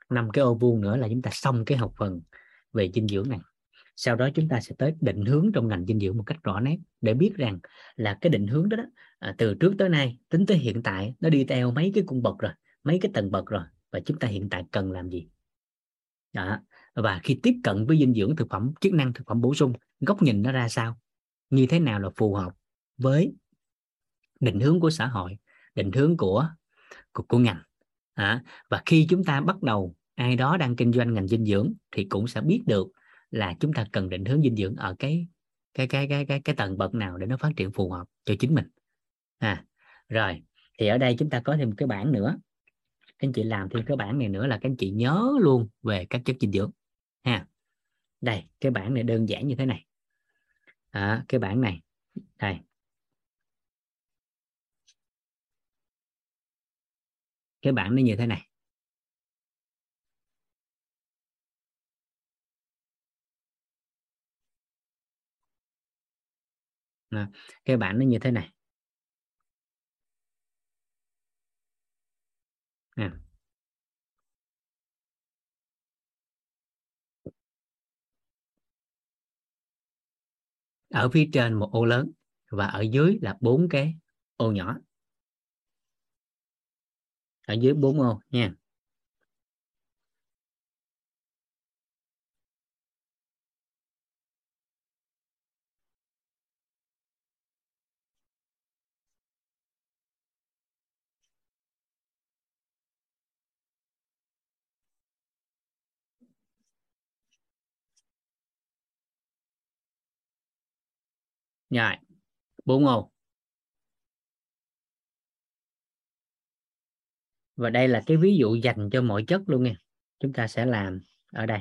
năm cái ô vuông nữa là chúng ta xong cái học phần về dinh dưỡng này sau đó chúng ta sẽ tới định hướng trong ngành dinh dưỡng một cách rõ nét để biết rằng là cái định hướng đó, đó à, từ trước tới nay tính tới hiện tại nó đi theo mấy cái cung bậc rồi mấy cái tầng bậc rồi và chúng ta hiện tại cần làm gì đó. và khi tiếp cận với dinh dưỡng thực phẩm chức năng thực phẩm bổ sung góc nhìn nó ra sao như thế nào là phù hợp với định hướng của xã hội định hướng của của, của ngành à, và khi chúng ta bắt đầu ai đó đang kinh doanh ngành dinh dưỡng thì cũng sẽ biết được là chúng ta cần định hướng dinh dưỡng ở cái cái cái cái cái cái tầng bậc nào để nó phát triển phù hợp cho chính mình. À rồi thì ở đây chúng ta có thêm một cái bảng nữa. Các anh chị làm thêm cái bảng này nữa là các anh chị nhớ luôn về các chất dinh dưỡng. Ha đây cái bảng này đơn giản như thế này. À, cái bảng này đây. Cái bảng nó như thế này. À, cái bảng nó như thế này. À. ở phía trên một ô lớn và ở dưới là bốn cái ô nhỏ. Ở dưới bốn ô nha. Rồi, bốn ô. Và đây là cái ví dụ dành cho mọi chất luôn nha. Chúng ta sẽ làm ở đây.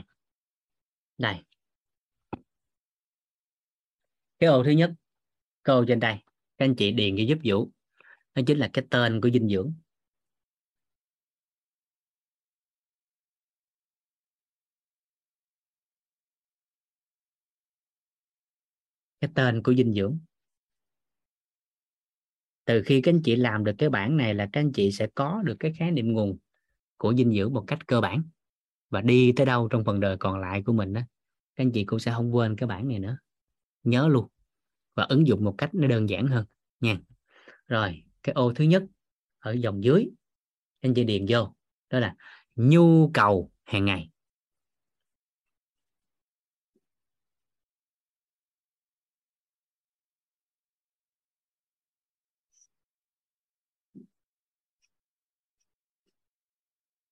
Đây. Cái ô thứ nhất, câu trên đây. Các anh chị điền cho giúp Vũ. Đó chính là cái tên của dinh dưỡng. Cái tên của dinh dưỡng. Từ khi các anh chị làm được cái bảng này là các anh chị sẽ có được cái khái niệm nguồn của dinh dưỡng một cách cơ bản. Và đi tới đâu trong phần đời còn lại của mình đó các anh chị cũng sẽ không quên cái bảng này nữa. Nhớ luôn và ứng dụng một cách nó đơn giản hơn nha. Rồi, cái ô thứ nhất, ở dòng dưới anh chị điền vô, đó là nhu cầu hàng ngày.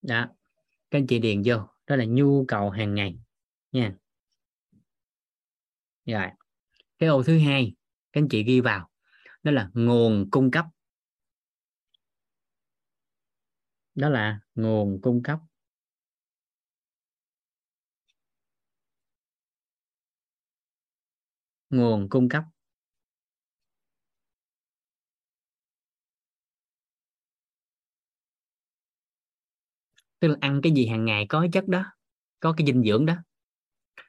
Đó. Các anh chị điền vô. Đó là nhu cầu hàng ngày. Nha. Rồi. Cái ô thứ hai, các anh chị ghi vào. Đó là nguồn cung cấp. Đó là nguồn cung cấp. Nguồn cung cấp. Tức là ăn cái gì hàng ngày có cái chất đó có cái dinh dưỡng đó.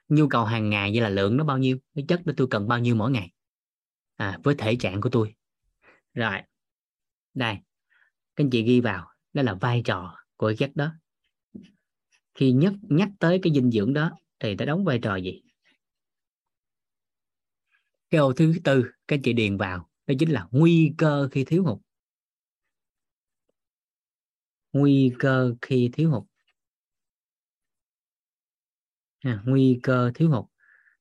Nhu cầu hàng ngày như là lượng nó bao nhiêu cái chất đó tôi cần bao nhiêu mỗi ngày. À, với thể trạng của tôi. Rồi đây các anh chị ghi vào đó là vai trò của cái chất đó. Khi nhắc nhắc tới cái dinh dưỡng đó thì nó đóng vai trò gì? Cái ô thứ tư các anh chị điền vào đó chính là nguy cơ khi thiếu hụt nguy cơ khi thiếu hụt. À, nguy cơ thiếu hụt.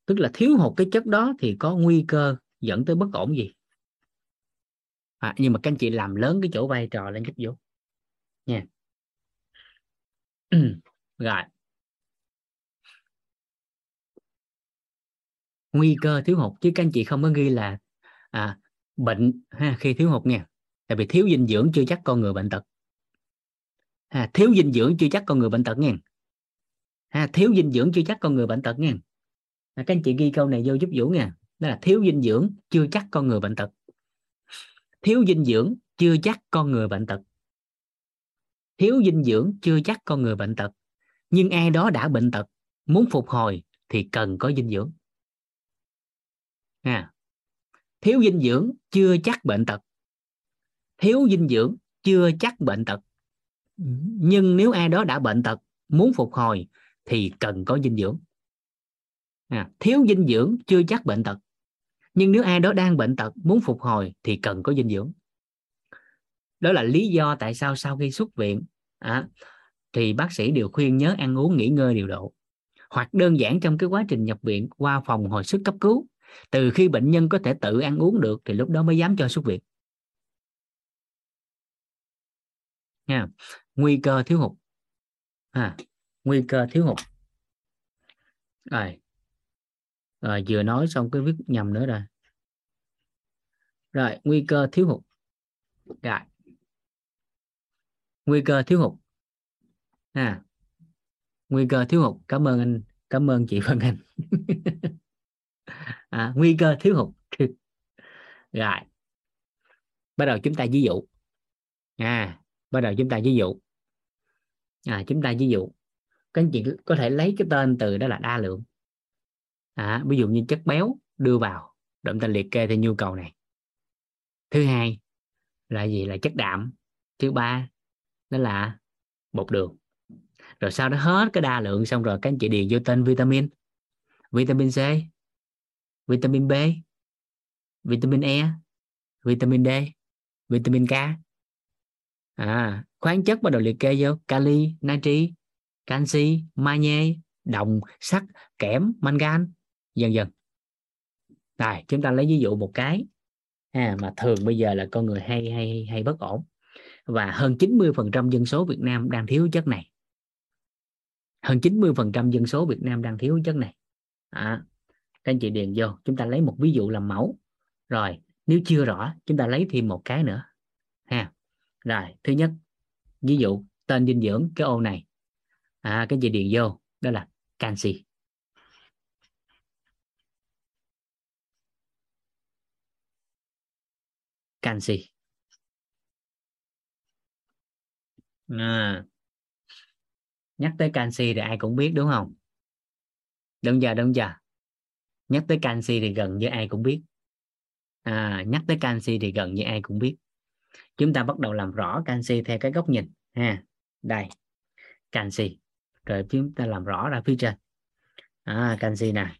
Tức là thiếu hụt cái chất đó thì có nguy cơ dẫn tới bất ổn gì? À, nhưng mà các anh chị làm lớn cái chỗ vai trò lên giúp vô. Nha. Rồi. Nguy cơ thiếu hụt chứ các anh chị không có ghi là à, bệnh ha khi thiếu hụt nha. Tại vì thiếu dinh dưỡng chưa chắc con người bệnh tật à, thiếu dinh dưỡng chưa chắc con người bệnh tật nha à, thiếu dinh dưỡng chưa chắc con người bệnh tật nha à, các anh chị ghi câu này vô giúp vũ nha đó là thiếu dinh dưỡng chưa chắc con người bệnh tật. Thiếu dinh dưỡng chưa chắc con người bệnh tật. Thiếu dinh dưỡng chưa chắc con người bệnh tật. Nhưng ai đó đã bệnh tật muốn phục hồi thì cần có dinh dưỡng. À, thiếu dinh dưỡng chưa chắc bệnh tật. Thiếu dinh dưỡng chưa chắc bệnh tật nhưng nếu ai đó đã bệnh tật muốn phục hồi thì cần có dinh dưỡng. À, thiếu dinh dưỡng chưa chắc bệnh tật. Nhưng nếu ai đó đang bệnh tật muốn phục hồi thì cần có dinh dưỡng. Đó là lý do tại sao sau khi xuất viện à, thì bác sĩ đều khuyên nhớ ăn uống nghỉ ngơi điều độ. Hoặc đơn giản trong cái quá trình nhập viện qua phòng hồi sức cấp cứu từ khi bệnh nhân có thể tự ăn uống được thì lúc đó mới dám cho xuất viện. Nha nguy cơ thiếu hụt. À, nguy cơ thiếu hụt. Rồi. Rồi vừa nói xong cái viết nhầm nữa rồi. Rồi nguy cơ thiếu hụt. Rồi. Nguy cơ thiếu hụt. À. Nguy cơ thiếu hụt. Cảm ơn anh. Cảm ơn chị Vân Anh. À, nguy cơ thiếu hụt. Rồi. Bắt đầu chúng ta ví dụ. À bắt đầu chúng ta ví dụ à chúng ta ví dụ các anh chị có thể lấy cái tên từ đó là đa lượng. À, ví dụ như chất béo đưa vào động ta liệt kê theo nhu cầu này. Thứ hai là gì? Là chất đạm. Thứ ba đó là bột đường. Rồi sau đó hết cái đa lượng xong rồi các anh chị điền vô tên vitamin. Vitamin C vitamin B vitamin E vitamin D vitamin K. À khoáng chất bắt đầu liệt kê vô. Kali natri canxi magie đồng sắt kẽm mangan dần dần. Này chúng ta lấy ví dụ một cái. À, mà thường bây giờ là con người hay hay hay bất ổn. Và hơn 90% dân số Việt Nam đang thiếu chất này. Hơn 90% dân số Việt Nam đang thiếu chất này. À, các anh chị điền vô. Chúng ta lấy một ví dụ làm mẫu. Rồi nếu chưa rõ chúng ta lấy thêm một cái nữa. Ha. Rồi thứ nhất ví dụ tên dinh dưỡng cái ô này. À, cái gì điền vô đó là canxi. Canxi. À, nhắc tới canxi thì ai cũng biết đúng không? Đúng giờ đúng giờ. Nhắc tới canxi thì gần như ai cũng biết. À, nhắc tới canxi thì gần như ai cũng biết. Chúng ta bắt đầu làm rõ canxi theo cái góc nhìn ha đây canxi rồi chúng ta làm rõ ra phía trên. À, canxi nè.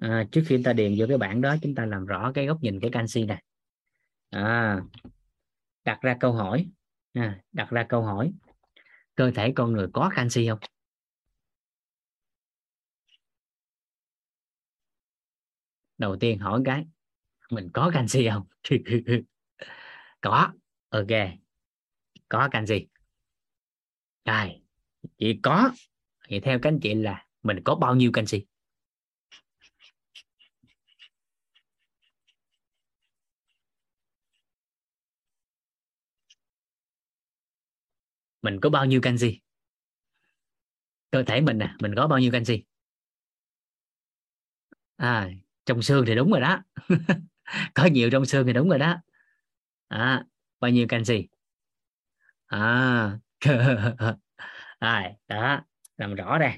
À, trước khi ta điền vô cái bảng đó chúng ta làm rõ cái góc nhìn cái canxi này à, đặt ra câu hỏi. À, đặt ra câu hỏi. Cơ thể con người có canxi không? Đầu tiên hỏi cái mình có canxi không? có. Ok. Có canxi rồi chị có. Thì theo các anh chị là mình có bao nhiêu canxi mình có bao nhiêu canxi cơ thể mình nè mình có bao nhiêu canxi à trong xương thì đúng rồi đó. Có nhiều trong xương thì đúng rồi đó à, bao nhiêu canxi? À à đó làm rõ đây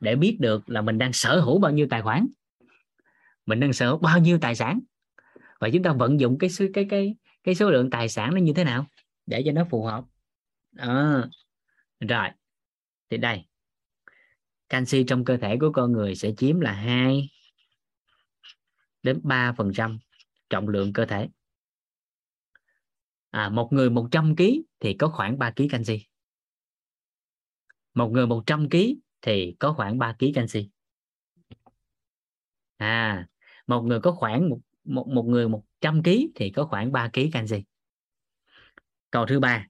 để biết được là mình đang sở hữu bao nhiêu tài khoản mình đang sở hữu bao nhiêu tài sản và chúng ta vận dụng cái cái cái cái số lượng tài sản nó như thế nào để cho nó phù hợp. À, rồi thì đây canxi trong cơ thể của con người sẽ chiếm là 2 đến 3 phần trăm trọng lượng cơ thể à, một người 100 kg thì có khoảng 3 kg canxi. Một người 100 kg thì có khoảng 3 kg canxi. À một người có khoảng một một, một người 100 kg thì có khoảng 3 kg canxi. Câu thứ ba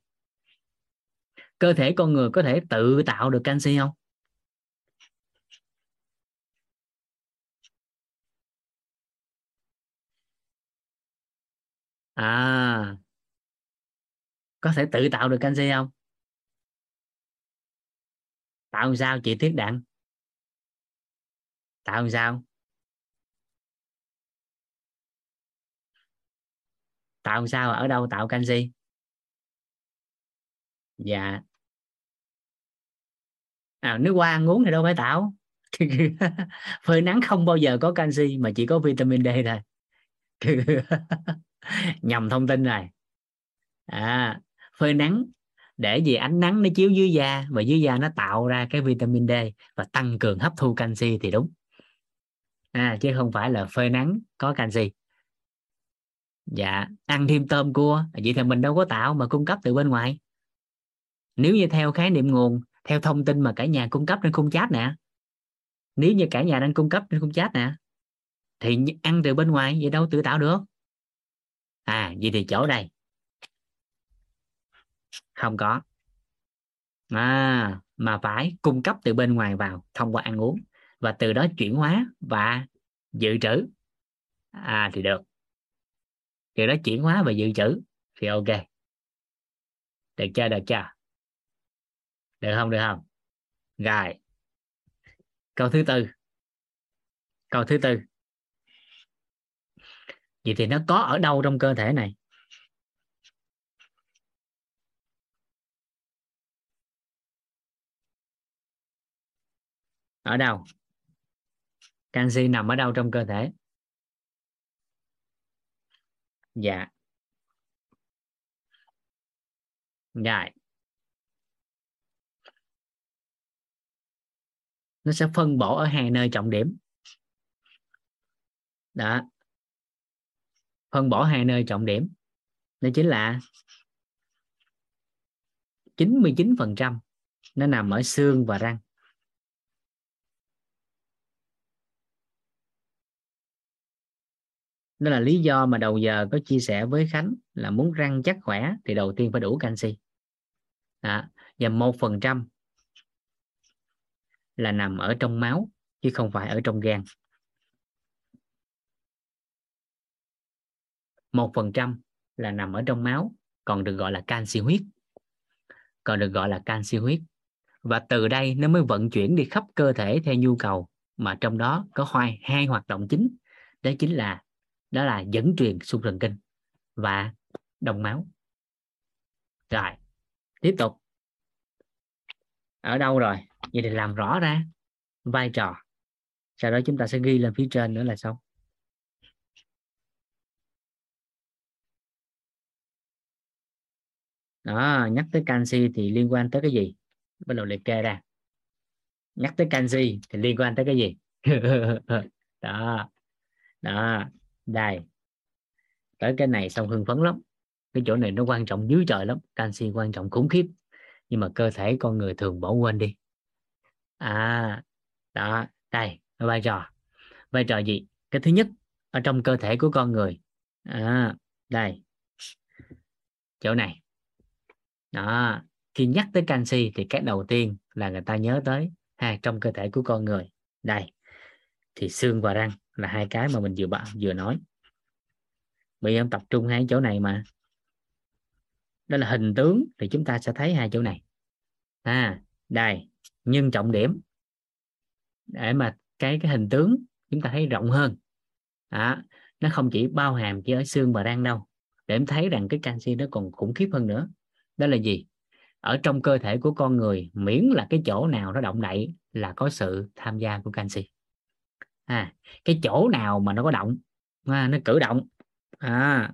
cơ thể con người có thể tự tạo được canxi không? À có thể tự tạo được canxi không? Tạo sao chị tiết đặng? Tạo sao? Tạo sao ở đâu tạo canxi? Dạ. À, nước hoa ăn uống thì đâu phải tạo. Phơi nắng không bao giờ có canxi mà chỉ có vitamin D thôi. Nhầm thông tin này à phơi nắng. Để gì ánh nắng nó chiếu dưới da và dưới da nó tạo ra cái vitamin D và tăng cường hấp thu canxi thì đúng. À, chứ không phải là phơi nắng có canxi. Dạ ăn thêm tôm cua. Vậy thì mình đâu có tạo mà cung cấp từ bên ngoài. Nếu như theo khái niệm nguồn theo thông tin mà cả nhà cung cấp trên khung chat nè. Nếu như cả nhà đang cung cấp trên khung chat nè thì ăn từ bên ngoài vậy đâu tự tạo được. À vậy thì chỗ đây không có. À, mà phải cung cấp từ bên ngoài vào thông qua ăn uống và từ đó chuyển hóa và dự trữ. À thì được. Từ đó chuyển hóa và dự trữ thì ok. Được chưa được chưa? Được không được không? Rồi. Câu thứ tư. Câu thứ tư. Vậy thì nó có ở đâu trong cơ thể này? Ở đâu? Canxi nằm ở đâu trong cơ thể? Dạ. Dạ nó sẽ phân bổ ở hai nơi trọng điểm. Đó. Phân bổ hai nơi trọng điểm. Đó chính là 99% nó nằm ở xương và răng. Đó là lý do mà đầu giờ có chia sẻ với Khánh là muốn răng chắc khỏe thì đầu tiên phải đủ canxi. À, và một phần trăm là nằm ở trong máu chứ không phải ở trong gan. Một phần trăm là nằm ở trong máu còn được gọi là canxi huyết. Còn được gọi là canxi huyết. Và từ đây nó mới vận chuyển đi khắp cơ thể theo nhu cầu mà trong đó có hai hai hoạt động chính. Đó chính là đó là dẫn truyền xung thần kinh và đồng máu. Rồi, tiếp tục. Ở đâu rồi? Vậy thì làm rõ ra vai trò. Sau đó chúng ta sẽ ghi lên phía trên nữa là xong. Đó, nhắc tới canxi thì liên quan tới cái gì? Bắt đầu liệt kê ra. Nhắc tới canxi thì liên quan tới cái gì? Đó. Đó đây. Tới cái này xong hưng phấn lắm. Cái chỗ này nó quan trọng dưới trời lắm. Canxi quan trọng khủng khiếp. Nhưng mà cơ thể con người thường bỏ quên đi. À đó. Đây vai trò. Vai trò gì? Cái thứ nhất ở trong cơ thể của con người. À, đây. Chỗ này. Đó. Khi nhắc tới canxi thì cái đầu tiên là người ta nhớ tới ha trong cơ thể của con người. Đây. Thì xương và răng là hai cái mà mình vừa bảo vừa nói. Bây em tập trung hai chỗ này mà. Đó là hình tướng thì chúng ta sẽ thấy hai chỗ này. À đây nhưng trọng điểm. Để mà cái cái hình tướng chúng ta thấy rộng hơn. À, nó không chỉ bao hàm chỉ ở xương và răng đâu. Để em thấy rằng cái canxi nó còn khủng khiếp hơn nữa. Đó là gì? Ở trong cơ thể của con người miễn là cái chỗ nào nó động đậy là có sự tham gia của canxi à, cái chỗ nào mà nó có động? À, nó cử động. À.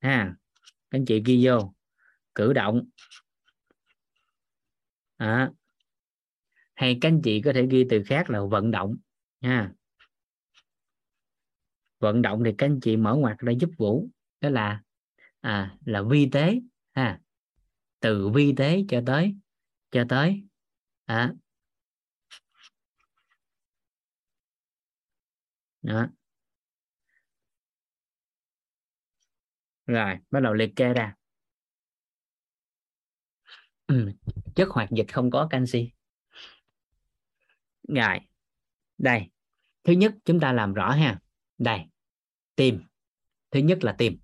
Ha các anh chị ghi vô. Cử động. À, hay các anh chị có thể ghi từ khác là vận động nha. Vận động thì các anh chị mở ngoặt ra giúp vũ. Đó là à là vi tế ha. Từ vi tế cho tới cho tới à, đó. Rồi bắt đầu liệt kê ra. Ừ. chất hoạt dịch không có canxi. Rồi đây. Thứ nhất chúng ta làm rõ ha. Đây tim. Thứ nhất là tim.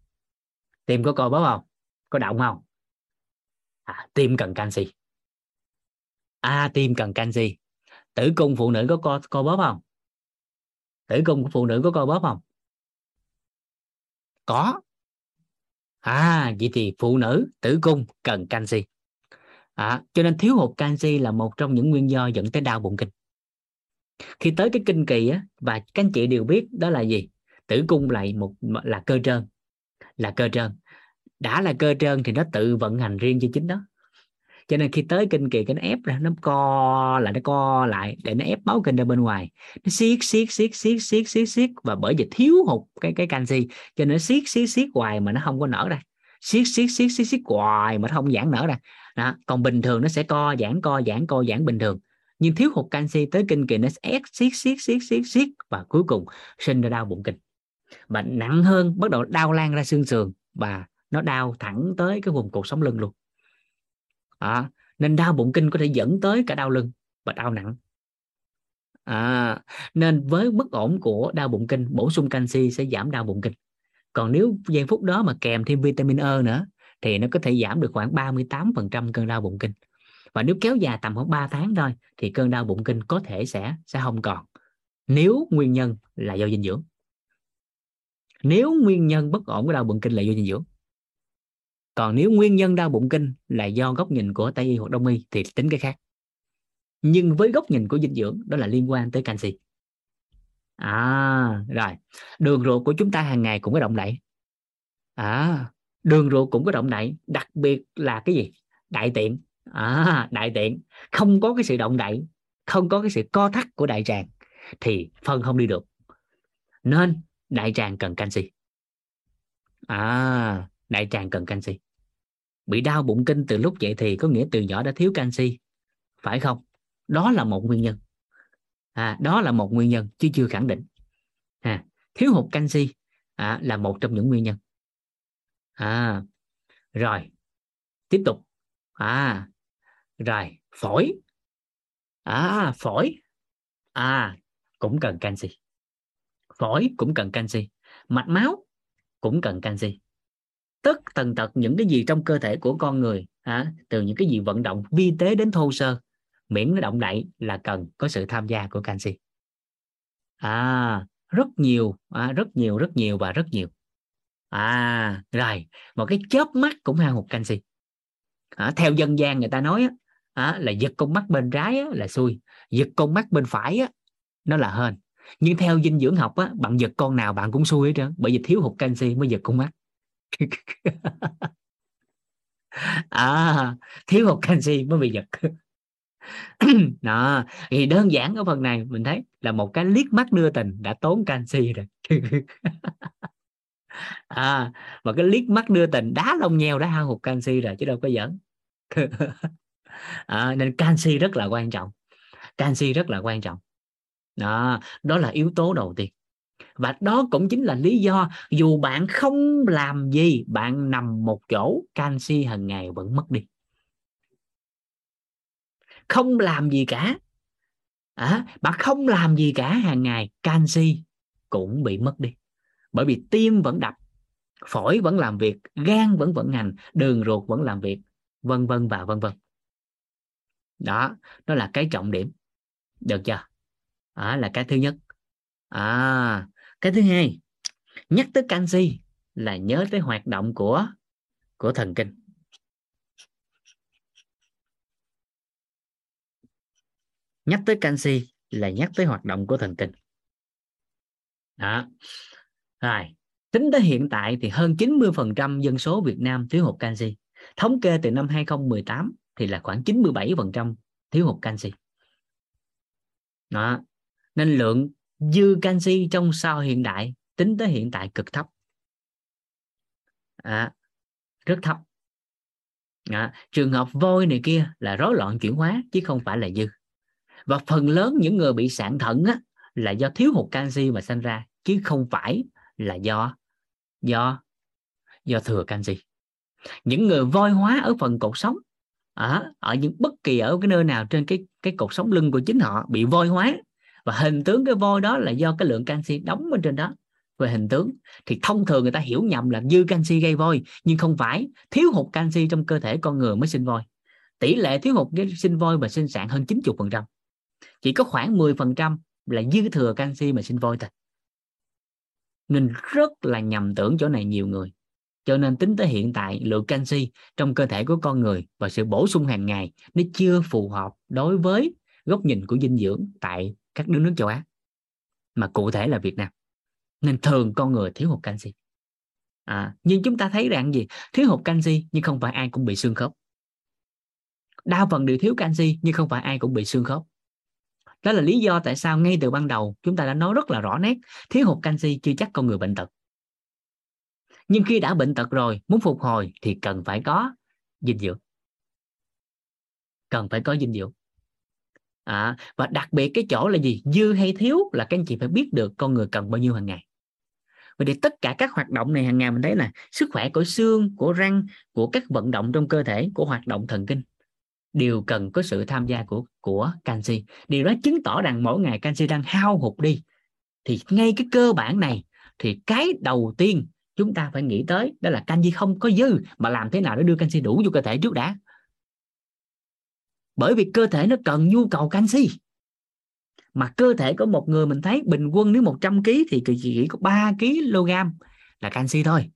Tim có co bóp không? Có động không? À, tim cần canxi. À tim cần canxi. Tử cung phụ nữ có co co bóp không? Tử cung của phụ nữ có co bóp không? Có. À vậy thì phụ nữ tử cung cần canxi. À, cho nên thiếu hụt canxi là một trong những nguyên do dẫn tới đau bụng kinh. Khi tới cái kinh kỳ á và các anh chị đều biết đó là gì? Tử cung lại một là cơ trơn là cơ trơn. Đã là cơ trơn thì nó tự vận hành riêng cho chính nó cho nên khi tới kinh kỳ cái nó ép ra nó co lại nó co lại để nó ép máu kinh ra bên ngoài nó siết siết siết siết siết siết siết và bởi vì thiếu hụt cái cái canxi cho nên nó siết siết siết hoài mà nó không có nở ra siết siết siết siết siết hoài mà nó không giãn nở ra đó. còn bình thường nó sẽ co giãn co giãn co giãn bình thường nhưng thiếu hụt canxi tới kinh kỳ nó ép siết siết siết siết siết và cuối cùng sinh ra đau bụng kinh và nặng hơn bắt đầu đau lan ra xương sườn và nó đau thẳng tới cái vùng cột sống lưng luôn à, nên đau bụng kinh có thể dẫn tới cả đau lưng và đau nặng. À, nên với bất ổn của đau bụng kinh bổ sung canxi sẽ giảm đau bụng kinh. Còn nếu giây phút đó mà kèm thêm vitamin E nữa thì nó có thể giảm được khoảng 38% cơn đau bụng kinh. Và nếu kéo dài tầm khoảng 3 tháng thôi thì cơn đau bụng kinh có thể sẽ sẽ không còn. Nếu nguyên nhân là do dinh dưỡng. Nếu nguyên nhân bất ổn của đau bụng kinh là do dinh dưỡng còn nếu nguyên nhân đau bụng kinh là do góc nhìn của tây y hoặc đông y thì tính cái khác. Nhưng với góc nhìn của dinh dưỡng, đó là liên quan tới canxi. À rồi. Đường ruột của chúng ta hàng ngày cũng có động đậy. À đường ruột cũng có động đậy, đặc biệt là cái gì? Đại tiện. À đại tiện. Không có cái sự động đậy, không có cái sự co thắt của đại tràng thì phân không đi được. Nên đại tràng cần canxi. À đại tràng cần canxi. Bị đau bụng kinh từ lúc dậy thì có nghĩa từ nhỏ đã thiếu canxi. Phải không? Đó là một nguyên nhân. À, đó là một nguyên nhân chứ chưa khẳng định. À, thiếu hụt canxi à, là một trong những nguyên nhân. À, rồi. Tiếp tục. À rồi. Phổi. À phổi. À cũng cần canxi. Phổi cũng cần canxi. Mạch máu cũng cần canxi tất tần tật những cái gì trong cơ thể của con người à, từ những cái gì vận động vi tế đến thô sơ. Miễn nó động đậy là cần có sự tham gia của canxi. À rất nhiều à, rất nhiều rất nhiều và rất nhiều. À rồi một cái chớp mắt cũng hao hụt canxi. À, theo dân gian người ta nói á, à, là giật con mắt bên trái á, là xui giật con mắt bên phải á, nó là hên. Nhưng theo dinh dưỡng học á, bạn giật con nào bạn cũng xui hết trơn bởi vì thiếu hụt canxi mới giật con mắt. à thiếu hụt canxi mới bị giật. Đó thì đơn giản ở phần này mình thấy là một cái liếc mắt đưa tình đã tốn canxi rồi. À mà cái liếc mắt đưa tình đá lông nheo đã hao hụt canxi rồi chứ đâu có giỡn. À, nên canxi rất là quan trọng. Canxi rất là quan trọng. Đó đó là yếu tố đầu tiên và đó cũng chính là lý do dù bạn không làm gì bạn nằm một chỗ canxi hàng ngày vẫn mất đi. Không làm gì cả. À, bạn không làm gì cả hàng ngày canxi cũng bị mất đi. Bởi vì tim vẫn đập phổi vẫn làm việc gan vẫn vận hành đường ruột vẫn làm việc vân vân và vân vân. Đó đó là cái trọng điểm. Được chưa? Đó là cái thứ nhất à cái thứ hai, nhắc tới canxi là nhớ tới hoạt động của của thần kinh. Nhắc tới canxi là nhắc tới hoạt động của thần kinh. Đó. Rồi, tính tới hiện tại thì hơn 90% dân số Việt Nam thiếu hụt canxi. Thống kê từ năm 2018 thì là khoảng 97% thiếu hụt canxi. Đó. Nên lượng dư canxi trong sao hiện đại tính tới hiện tại cực thấp. À, rất thấp. À, trường hợp vôi này kia là rối loạn chuyển hóa chứ không phải là dư. Và phần lớn những người bị sạn thận á, là do thiếu hụt canxi mà sinh ra chứ không phải là do do do thừa canxi. Những người voi hóa ở phần cột sống ở ở những bất kỳ ở cái nơi nào trên cái cái cột sống lưng của chính họ bị voi hóa và hình tướng cái voi đó là do cái lượng canxi đóng bên trên đó. Về hình tướng, thì thông thường người ta hiểu nhầm là dư canxi gây voi, nhưng không phải, thiếu hụt canxi trong cơ thể con người mới sinh voi. Tỷ lệ thiếu hụt cái sinh voi và sinh sản hơn 90% chỉ có khoảng 10% là dư thừa canxi mà sinh voi thôi. Nên rất là nhầm tưởng chỗ này nhiều người. Cho nên tính tới hiện tại, lượng canxi trong cơ thể của con người và sự bổ sung hàng ngày nó chưa phù hợp đối với góc nhìn của dinh dưỡng tại các nước châu Á mà cụ thể là Việt Nam. Nên thường con người thiếu hụt canxi. À, nhưng chúng ta thấy rằng gì? Thiếu hụt canxi nhưng không phải ai cũng bị xương khớp. Đa phần đều thiếu canxi nhưng không phải ai cũng bị xương khớp. Đó là lý do tại sao ngay từ ban đầu chúng ta đã nói rất là rõ nét thiếu hụt canxi chưa chắc con người bệnh tật. Nhưng khi đã bệnh tật rồi muốn phục hồi thì cần phải có dinh dưỡng. Cần phải có dinh dưỡng à, và đặc biệt cái chỗ là gì? Dư hay thiếu là các anh chị phải biết được con người cần bao nhiêu hàng ngày. Vậy thì tất cả các hoạt động này hàng ngày mình thấy là sức khỏe của xương của răng của các vận động trong cơ thể của hoạt động thần kinh đều cần có sự tham gia của của canxi. Điều đó chứng tỏ rằng mỗi ngày canxi đang hao hụt đi. Thì ngay cái cơ bản này thì cái đầu tiên chúng ta phải nghĩ tới đó là canxi không có dư mà làm thế nào để đưa canxi đủ vô cơ thể trước đã? Bởi vì cơ thể nó cần nhu cầu canxi. Mà cơ thể của một người mình thấy bình quân nếu 100 kg thì chỉ có 3 kg là canxi thôi.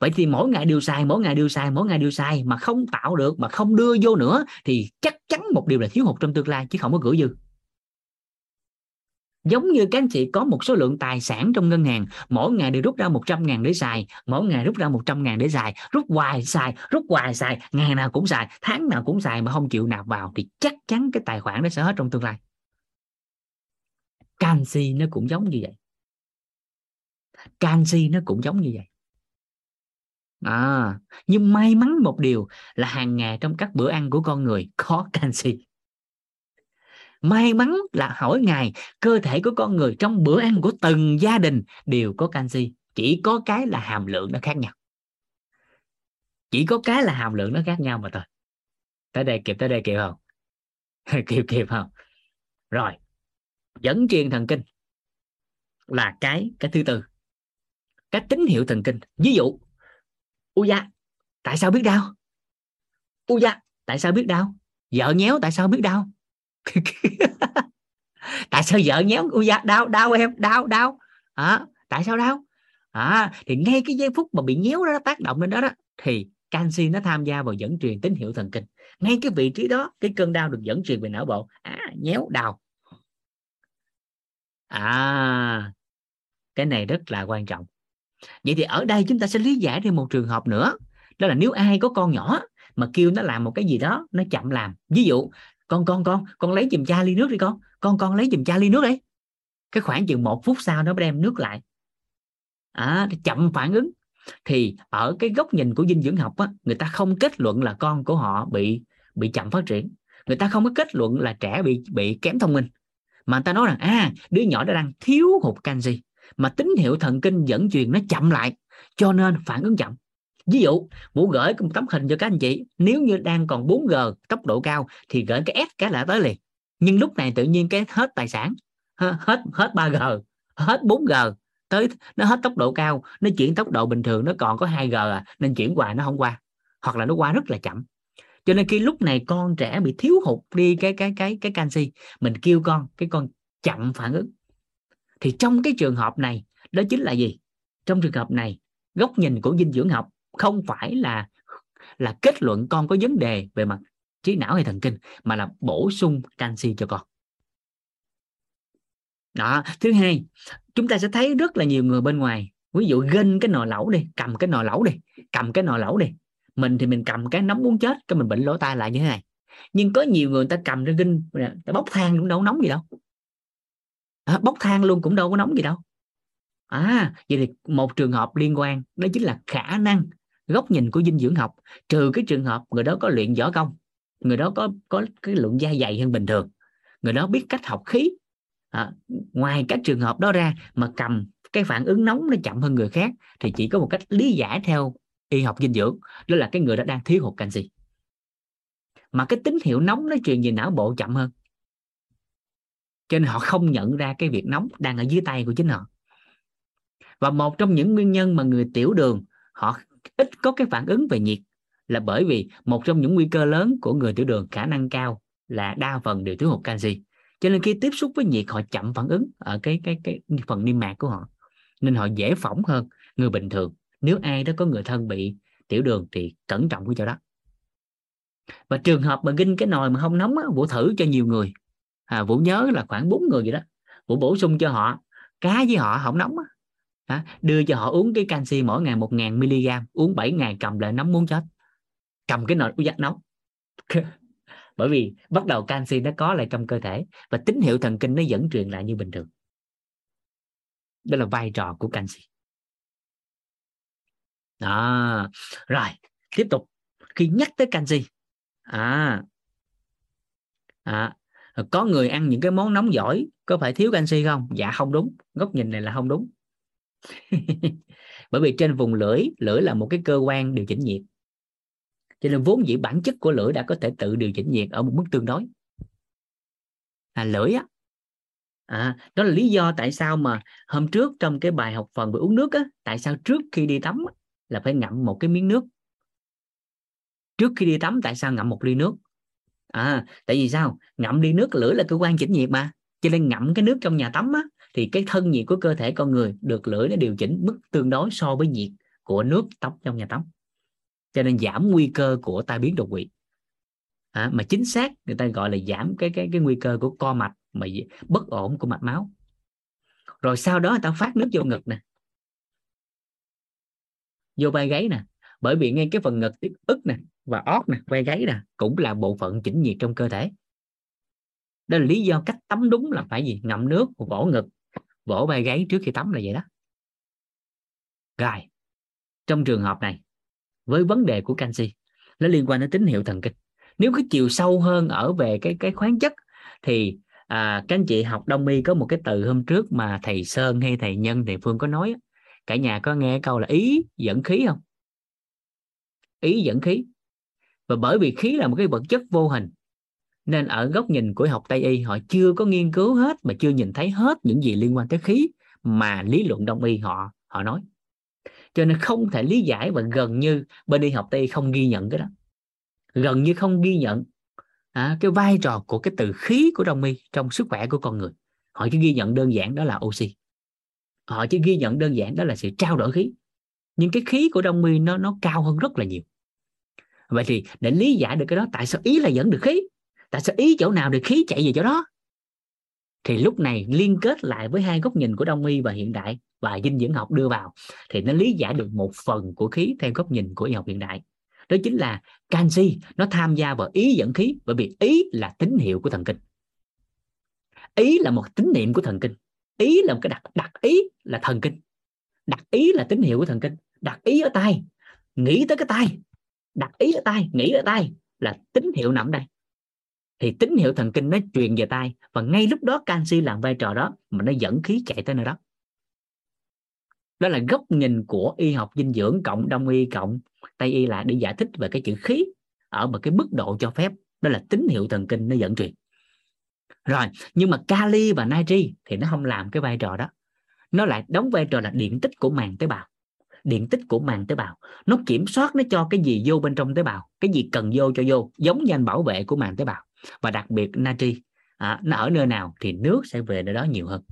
Vậy thì mỗi ngày đều xài, mỗi ngày đều xài, mỗi ngày đều xài mà không tạo được, mà không đưa vô nữa thì chắc chắn một điều là thiếu hụt trong tương lai chứ không có gửi dư giống như các anh chị có một số lượng tài sản trong ngân hàng mỗi ngày đều rút ra 100 ngàn để xài mỗi ngày rút ra 100 ngàn để xài rút hoài xài rút hoài xài ngày nào cũng xài tháng nào cũng xài mà không chịu nạp vào thì chắc chắn cái tài khoản đó sẽ hết trong tương lai. Canxi nó cũng giống như vậy. Canxi nó cũng giống như vậy. À, nhưng may mắn một điều là hàng ngày trong các bữa ăn của con người có canxi may mắn là hỏi ngài, cơ thể của con người trong bữa ăn của từng gia đình đều có canxi, chỉ có cái là hàm lượng nó khác nhau. Chỉ có cái là hàm lượng nó khác nhau mà thôi. Tới đây kịp, tới đây kịp không? Kịp kịp không? Rồi, dẫn truyền thần kinh là cái cái thứ tư. Cái tín hiệu thần kinh, ví dụ u da tại sao biết đau? U da tại sao biết đau? Vợ nhéo, tại sao biết đau? tại sao vợ nhéo ui da đau đau em đau đau. À, tại sao đau? À, thì ngay cái giây phút mà bị nhéo đó nó tác động lên đó đó thì canxi nó tham gia vào dẫn truyền tín hiệu thần kinh. Ngay cái vị trí đó cái cơn đau được dẫn truyền về não bộ. À, nhéo đau. À cái này rất là quan trọng. Vậy thì ở đây chúng ta sẽ lý giải thêm một trường hợp nữa. Đó là nếu ai có con nhỏ mà kêu nó làm một cái gì đó nó chậm làm. Ví dụ con con con con lấy giùm cha ly nước đi con. Con con lấy giùm cha ly nước đi. Cái khoảng chừng một phút sau nó đem nước lại. À, chậm phản ứng. Thì ở cái góc nhìn của dinh dưỡng học á, người ta không kết luận là con của họ bị bị chậm phát triển. Người ta không có kết luận là trẻ bị bị kém thông minh. Mà người ta nói rằng à đứa nhỏ đã đang thiếu hụt canxi. Mà tín hiệu thần kinh dẫn truyền nó chậm lại cho nên phản ứng chậm ví dụ vũ gửi một tấm hình cho các anh chị. Nếu như đang còn 4G tốc độ cao thì gửi cái S cái là tới liền. Nhưng lúc này tự nhiên cái hết tài sản hết hết 3G hết 4G tới, nó hết tốc độ cao, nó chuyển tốc độ bình thường, nó còn có 2G à nên chuyển hoài nó không qua. Hoặc là nó qua rất là chậm. Cho nên khi lúc này con trẻ bị thiếu hụt đi cái cái cái cái canxi, mình kêu con, cái con chậm phản ứng. Thì trong cái trường hợp này, đó chính là gì? Trong trường hợp này, góc nhìn của dinh dưỡng học không phải là là kết luận con có vấn đề về mặt trí não hay thần kinh mà là bổ sung canxi cho con. Đó thứ hai chúng ta sẽ thấy rất là nhiều người bên ngoài ví dụ gân cái nồi lẩu đi cầm cái nồi lẩu đi cầm cái nồi lẩu đi mình thì mình cầm cái nóng muốn chết cái mình bệnh lỗ tai lại như thế này. Nhưng có nhiều người ta cầm ra ginh ta bốc than cũng đâu nóng gì đâu. À, bốc than luôn cũng đâu có nóng gì đâu. À vậy thì một trường hợp liên quan đó chính là khả năng góc nhìn của dinh dưỡng học trừ cái trường hợp người đó có luyện võ công người đó có có cái lượng da dày hơn bình thường người đó biết cách học khí. À, ngoài các trường hợp đó ra mà cầm cái phản ứng nóng nó chậm hơn người khác thì chỉ có một cách lý giải theo y học dinh dưỡng đó là cái người đó đang thiếu hụt canxi. Mà cái tín hiệu nóng nó truyền về não bộ chậm hơn. Cho nên họ không nhận ra cái việc nóng đang ở dưới tay của chính họ. Và một trong những nguyên nhân mà người tiểu đường họ ít có cái phản ứng về nhiệt là bởi vì một trong những nguy cơ lớn của người tiểu đường khả năng cao là đa phần đều thiếu hụt canxi. Cho nên khi tiếp xúc với nhiệt họ chậm phản ứng ở cái cái cái phần niêm mạc của họ nên họ dễ phỏng hơn người bình thường. Nếu ai đó có người thân bị tiểu đường thì cẩn trọng với chỗ đó. Và trường hợp mà ginh cái nồi mà không nóng á, vũ thử cho nhiều người. À, vũ nhớ là khoảng bốn người vậy đó. Vũ bổ sung cho họ cá với họ không nóng á, đó, đưa cho họ uống cái canxi mỗi ngày một ngàn mg uống 7 ngày cầm lại nóng muốn chết. Cầm cái nồi uống nóng bởi vì bắt đầu canxi nó có lại trong cơ thể và tín hiệu thần kinh nó vẫn truyền lại như bình thường. Đó là vai trò của canxi. Đó. Rồi tiếp tục. Khi nhắc tới canxi. À, à có người ăn những cái món nóng giỏi có phải thiếu canxi không? Dạ không đúng. Góc nhìn này là không đúng. bởi vì trên vùng lưỡi lưỡi là một cái cơ quan điều chỉnh nhiệt. Cho nên vốn dĩ bản chất của lưỡi đã có thể tự điều chỉnh nhiệt ở một mức tương đối. À, lưỡi á. À, đó là lý do tại sao mà hôm trước trong cái bài học phần về uống nước á tại sao trước khi đi tắm là phải ngậm một cái miếng nước. Trước khi đi tắm tại sao ngậm một ly nước? À tại vì sao? Ngậm ly nước lưỡi là cơ quan chỉnh nhiệt mà. Cho nên ngậm cái nước trong nhà tắm á thì cái thân nhiệt của cơ thể con người được lưỡi nó điều chỉnh mức tương đối so với nhiệt của nước tắm trong nhà tắm. Cho nên giảm nguy cơ của tai biến đột quỵ. À, mà chính xác người ta gọi là giảm cái cái cái nguy cơ của co mạch mà bất ổn của mạch máu. Rồi sau đó người ta phát nước vô ngực nè. Vô vai gáy nè. Bởi vì ngay cái phần ngực tiếp ức nè và ót nè vai gáy nè cũng là bộ phận chỉnh nhiệt trong cơ thể. Đó là lý do cách tắm đúng là phải gì? Ngậm nước vỗ ngực vỗ vai gáy trước khi tắm là vậy đó. Rồi trong trường hợp này với vấn đề của canxi nó liên quan đến tín hiệu thần kinh. Nếu cái chiều sâu hơn ở về cái cái khoáng chất thì à, các anh chị học đông y có một cái từ hôm trước mà thầy sơn hay thầy nhân thầy phương có nói cả nhà có nghe câu là ý dẫn khí không? Ý dẫn khí. Và bởi vì khí là một cái vật chất vô hình nên ở góc nhìn của học tây y họ chưa có nghiên cứu hết mà chưa nhìn thấy hết những gì liên quan tới khí mà lý luận đông y họ họ nói. Cho nên không thể lý giải và gần như bên y học tây không ghi nhận cái đó. Gần như không ghi nhận à, cái vai trò của cái từ khí của đông y trong sức khỏe của con người. Họ chỉ ghi nhận đơn giản đó là oxy. Họ chỉ ghi nhận đơn giản đó là sự trao đổi khí. Nhưng cái khí của đông y nó nó cao hơn rất là nhiều. Vậy thì để lý giải được cái đó tại sao ý là dẫn được khí? Tại sao ý chỗ nào thì khí chạy về chỗ đó? Thì lúc này liên kết lại với hai góc nhìn của đông y và hiện đại và dinh dưỡng học đưa vào, thì nó lý giải được một phần của khí theo góc nhìn của y học hiện đại. Đó chính là canxi, nó tham gia vào ý dẫn khí bởi vì ý là tín hiệu của thần kinh. Ý là một tín niệm của thần kinh. Ý là một cái đặt đặt ý là thần kinh. Đặt ý là tín hiệu của thần kinh. Đặt ý ở tay nghĩ tới cái tay đặt ý ở tay nghĩ ở tay là tín hiệu nằm đây thì tín hiệu thần kinh nó truyền về tay và ngay lúc đó canxi làm vai trò đó mà nó dẫn khí chạy tới nơi đó. Đó là góc nhìn của y học dinh dưỡng cộng đông y cộng. Tây y lại để giải thích về cái chữ khí ở một cái mức độ cho phép. Đó là tín hiệu thần kinh nó dẫn truyền. Rồi, nhưng mà kali và natri thì nó không làm cái vai trò đó. Nó lại đóng vai trò là điện tích của màng tế bào. Điện tích của màng tế bào. Nó kiểm soát, nó cho cái gì vô bên trong tế bào, cái gì cần vô cho vô, giống như anh bảo vệ của màng tế bào và đặc biệt natri à, nó ở nơi nào thì nước sẽ về nơi đó nhiều hơn.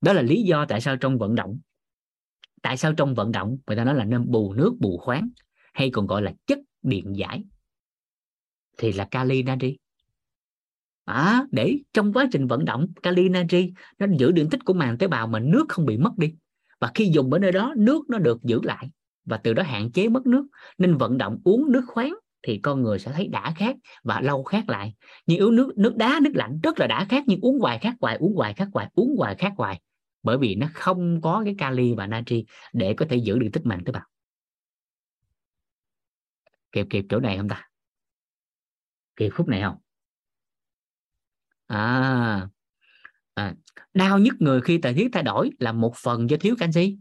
Đó là lý do tại sao trong vận động tại sao trong vận động người ta nói là nên bù nước bù khoáng hay còn gọi là chất điện giải thì là kali natri à, để trong quá trình vận động kali natri nó giữ điện tích của màng tế bào mà nước không bị mất đi. Và khi dùng ở nơi đó nước nó được giữ lại và từ đó hạn chế mất nước. Nên vận động uống nước khoáng thì con người sẽ thấy đã khát và lâu khát lại. Nhưng uống nước nước đá nước lạnh rất là đã khát nhưng uống hoài khát hoài uống hoài khát hoài uống hoài khát hoài. Bởi vì nó không có cái kali và natri để có thể giữ được tích mạng tế bào. Kịp kịp chỗ này không ta? Kịp khúc này không? À, à đau nhức người khi thời tiết thay đổi là một phần do thiếu canxi.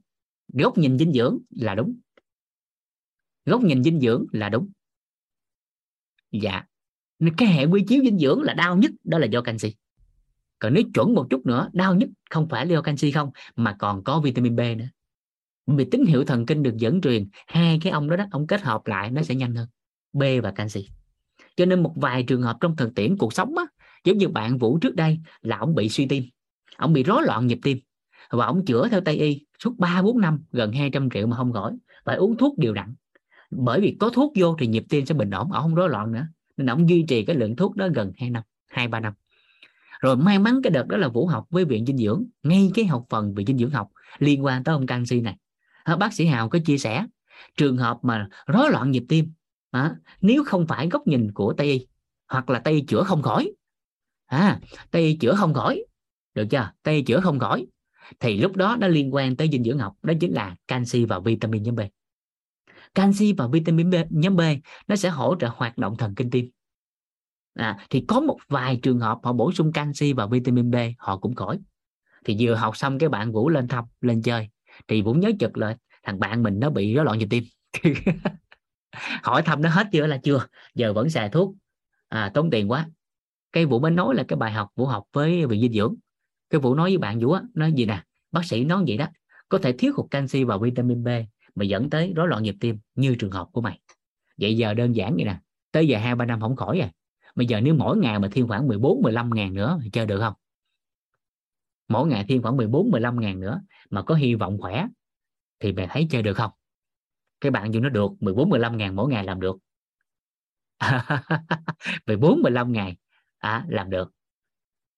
Góc nhìn dinh dưỡng là đúng. Góc nhìn dinh dưỡng là đúng dạ. Cái hệ quy chiếu dinh dưỡng là đau nhất, đó là do canxi. Còn nếu chuẩn một chút nữa, đau nhất không phải do canxi không, mà còn có vitamin B nữa. Vì tín hiệu thần kinh được dẫn truyền, hai cái ông đó đó, ông kết hợp lại, nó sẽ nhanh hơn. B và canxi. Cho nên một vài trường hợp trong thực tiễn cuộc sống á, giống như bạn Vũ trước đây, là ông bị suy tim. Ông bị rối loạn nhịp tim. Và ông chữa theo tây y suốt 3 4 năm, gần 200 triệu mà không khỏi, phải uống thuốc điều đặn bởi vì có thuốc vô thì nhịp tim sẽ bình ổn ổng không rối loạn nữa. Nên ông duy trì cái lượng thuốc đó gần 2 năm hai ba năm. Rồi may mắn cái đợt đó là vũ học với viện dinh dưỡng ngay cái học phần về dinh dưỡng học liên quan tới ông canxi này. Bác sĩ hào có chia sẻ trường hợp mà rối loạn nhịp tim à, nếu không phải góc nhìn của tây y hoặc là tây y chữa không khỏi à, tây y chữa không khỏi được chưa? Tây y chữa không khỏi thì lúc đó nó liên quan tới dinh dưỡng học đó chính là canxi và vitamin nhóm B canxi và vitamin B nhóm B nó sẽ hỗ trợ hoạt động thần kinh tim. À, thì có một vài trường hợp họ bổ sung canxi và vitamin B họ cũng khỏi. Thì vừa học xong cái bạn Vũ lên thăm lên chơi thì Vũ nhớ chực lại thằng bạn mình nó bị rối loạn nhịp tim. Hỏi thăm nó hết chưa là chưa giờ vẫn xài thuốc. À, tốn tiền quá. Cái Vũ mới nói là cái bài học Vũ học với viện dinh dưỡng. Cái Vũ nói với bạn Vũ á nói gì nè bác sĩ nói vậy đó có thể thiếu hụt canxi và vitamin B mà dẫn tới rối loạn nhịp tim như trường hợp của mày. Vậy giờ đơn giản vậy nè tới giờ hai ba năm không khỏi à. rồi bây giờ nếu mỗi ngày mà thêm khoảng 14 15 ngàn nữa thì chơi được không? Mỗi ngày thêm khoảng 14 15 ngàn nữa mà có hy vọng khỏe thì mày thấy chơi được không? Cái bạn dù nó được 14 15 ngàn mỗi ngày làm được. 14 15 ngày à, làm được.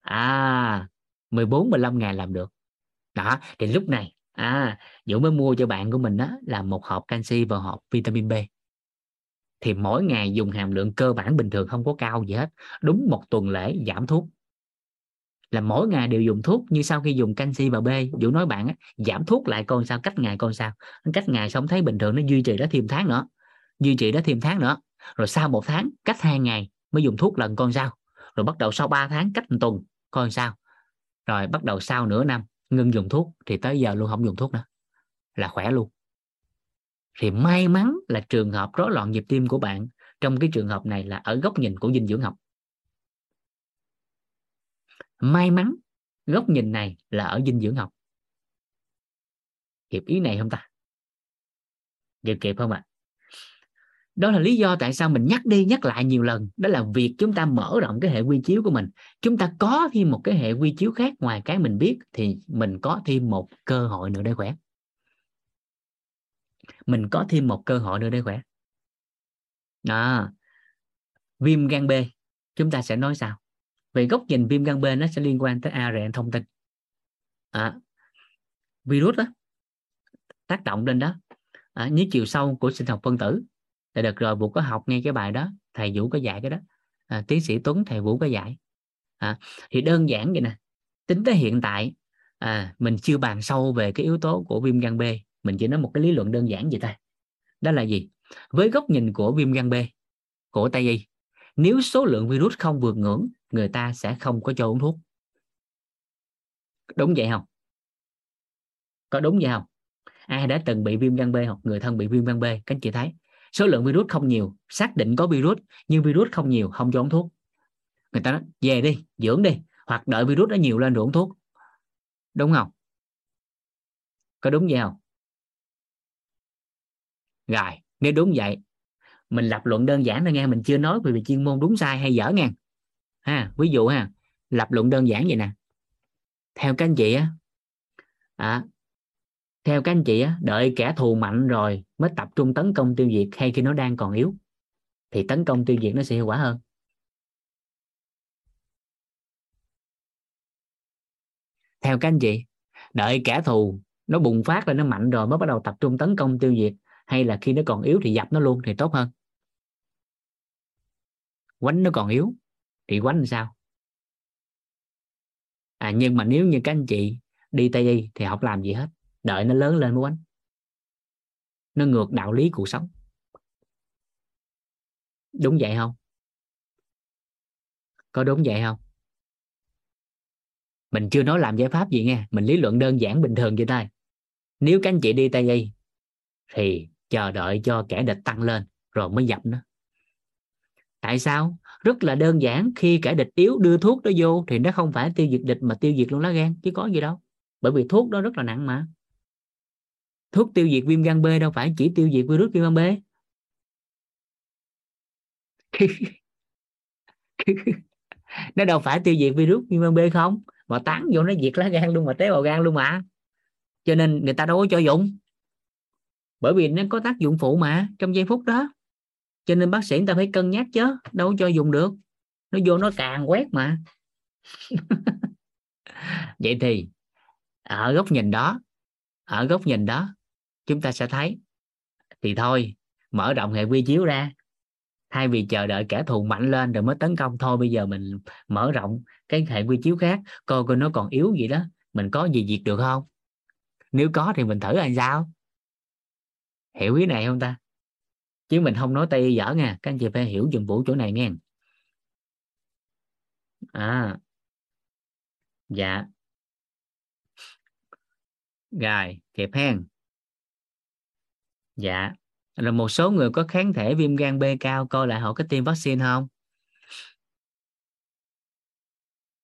À 14 15 ngày làm được. Đó thì lúc này à Dũng mới mua cho bạn của mình đó là một hộp canxi và hộp vitamin B. Thì mỗi ngày dùng hàm lượng cơ bản bình thường không có cao gì hết đúng một tuần lễ giảm thuốc. Là mỗi ngày đều dùng thuốc như sau khi dùng canxi và B Dũng nói bạn á, giảm thuốc lại con sao cách ngày con sao. Cách ngày xong thấy bình thường nó duy trì đó thêm tháng nữa duy trì đó thêm tháng nữa. Rồi sau một tháng cách hai ngày mới dùng thuốc lần con sao. Rồi bắt đầu sau 3 tháng cách một tuần coi sao. Rồi bắt đầu sau nửa năm ngưng dùng thuốc thì tới giờ luôn không dùng thuốc nữa. Là khỏe luôn. Thì may mắn là trường hợp rối loạn nhịp tim của bạn trong cái trường hợp này là ở góc nhìn của dinh dưỡng học. May mắn góc nhìn này là ở dinh dưỡng học. Kịp ý này không ta? Kịp kịp không ạ? à? Đó là lý do tại sao mình nhắc đi nhắc lại nhiều lần. Đó là việc chúng ta mở rộng cái hệ quy chiếu của mình. Chúng ta có thêm một cái hệ quy chiếu khác ngoài cái mình biết thì mình có thêm một cơ hội nữa để khỏe. Mình có thêm một cơ hội nữa để khỏe. Đó. Viêm gan B chúng ta sẽ nói sao về góc nhìn viêm gan B nó sẽ liên quan tới ARN thông tin. À, virus đó tác động lên đó. À, như chiều sâu của sinh học phân tử tại đợt rồi vũ có học ngay cái bài đó thầy vũ có dạy cái đó. À, tiến sĩ tuấn thầy vũ có dạy. À, thì đơn giản vậy nè tính tới hiện tại à, mình chưa bàn sâu về cái yếu tố của viêm gan B mình chỉ nói một cái lý luận đơn giản vậy thôi. Đó là gì? Với góc nhìn của viêm gan B của tây y nếu số lượng virus không vượt ngưỡng người ta sẽ không có cho uống thuốc. Đúng vậy không? Có đúng vậy không? Ai đã từng bị viêm gan B hoặc người thân bị viêm gan B các anh chị thấy số lượng virus không nhiều xác định có virus nhưng virus không nhiều không cho uống thuốc. Người ta nói về đi dưỡng đi hoặc đợi virus nó nhiều lên rồi uống thuốc. Đúng không? Có đúng vậy không? Rồi nếu đúng vậy. Mình lập luận đơn giản thôi nghe mình chưa nói về chuyên môn đúng sai hay dở nghe. Ha ví dụ ha lập luận đơn giản vậy nè. Theo các anh chị á à, theo các anh chị á, đợi kẻ thù mạnh rồi mới tập trung tấn công tiêu diệt hay khi nó đang còn yếu, thì tấn công tiêu diệt nó sẽ hiệu quả hơn. Theo các anh chị, đợi kẻ thù nó bùng phát lên nó mạnh rồi mới bắt đầu tập trung tấn công tiêu diệt, hay là khi nó còn yếu thì dập nó luôn thì tốt hơn? Quánh nó còn yếu thì quánh làm sao? À nhưng mà nếu như các anh chị đi tây y thì học làm gì hết? Đợi nó lớn lên mới quánh. Nó ngược đạo lý cuộc sống. Đúng vậy không? Có đúng vậy không? Mình chưa nói làm giải pháp gì nghe. Mình lý luận đơn giản bình thường vậy thôi. Nếu các anh chị đi tây y thì chờ đợi cho kẻ địch tăng lên rồi mới dập nó. Tại sao? Rất là đơn giản. Khi kẻ địch yếu đưa thuốc đó vô, thì nó không phải tiêu diệt địch mà tiêu diệt luôn lá gan. Chứ có gì đâu. Bởi vì thuốc đó rất là nặng mà thuốc tiêu diệt viêm gan B đâu phải chỉ tiêu diệt virus viêm gan B. Nó đâu phải tiêu diệt virus viêm gan B không? Mà tán vô nó diệt lá gan luôn mà tế bào gan luôn mà. Cho nên người ta đâu có cho dụng. Bởi vì nó có tác dụng phụ mà, trong giây phút đó. Cho nên bác sĩ người ta phải cân nhắc chứ, đâu có cho dùng được. Nó vô nó càng quét mà. Vậy thì, ở góc nhìn đó, ở góc nhìn đó chúng ta sẽ thấy. Thì thôi, mở rộng hệ quy chiếu ra. Thay vì chờ đợi kẻ thù mạnh lên rồi mới tấn công, thôi bây giờ mình mở rộng cái hệ quy chiếu khác, coi coi nó còn yếu gì đó. Mình có gì diệt được không? Nếu có thì mình thử làm sao? Hiểu ý này không ta? Chứ mình không nói tay dở nha. Các anh chị phải hiểu dùng vũ chỗ này nghe. À dạ. Rồi kịp hen dạ. Rồi một số người có kháng thể viêm gan B cao coi lại họ có tiêm vaccine không?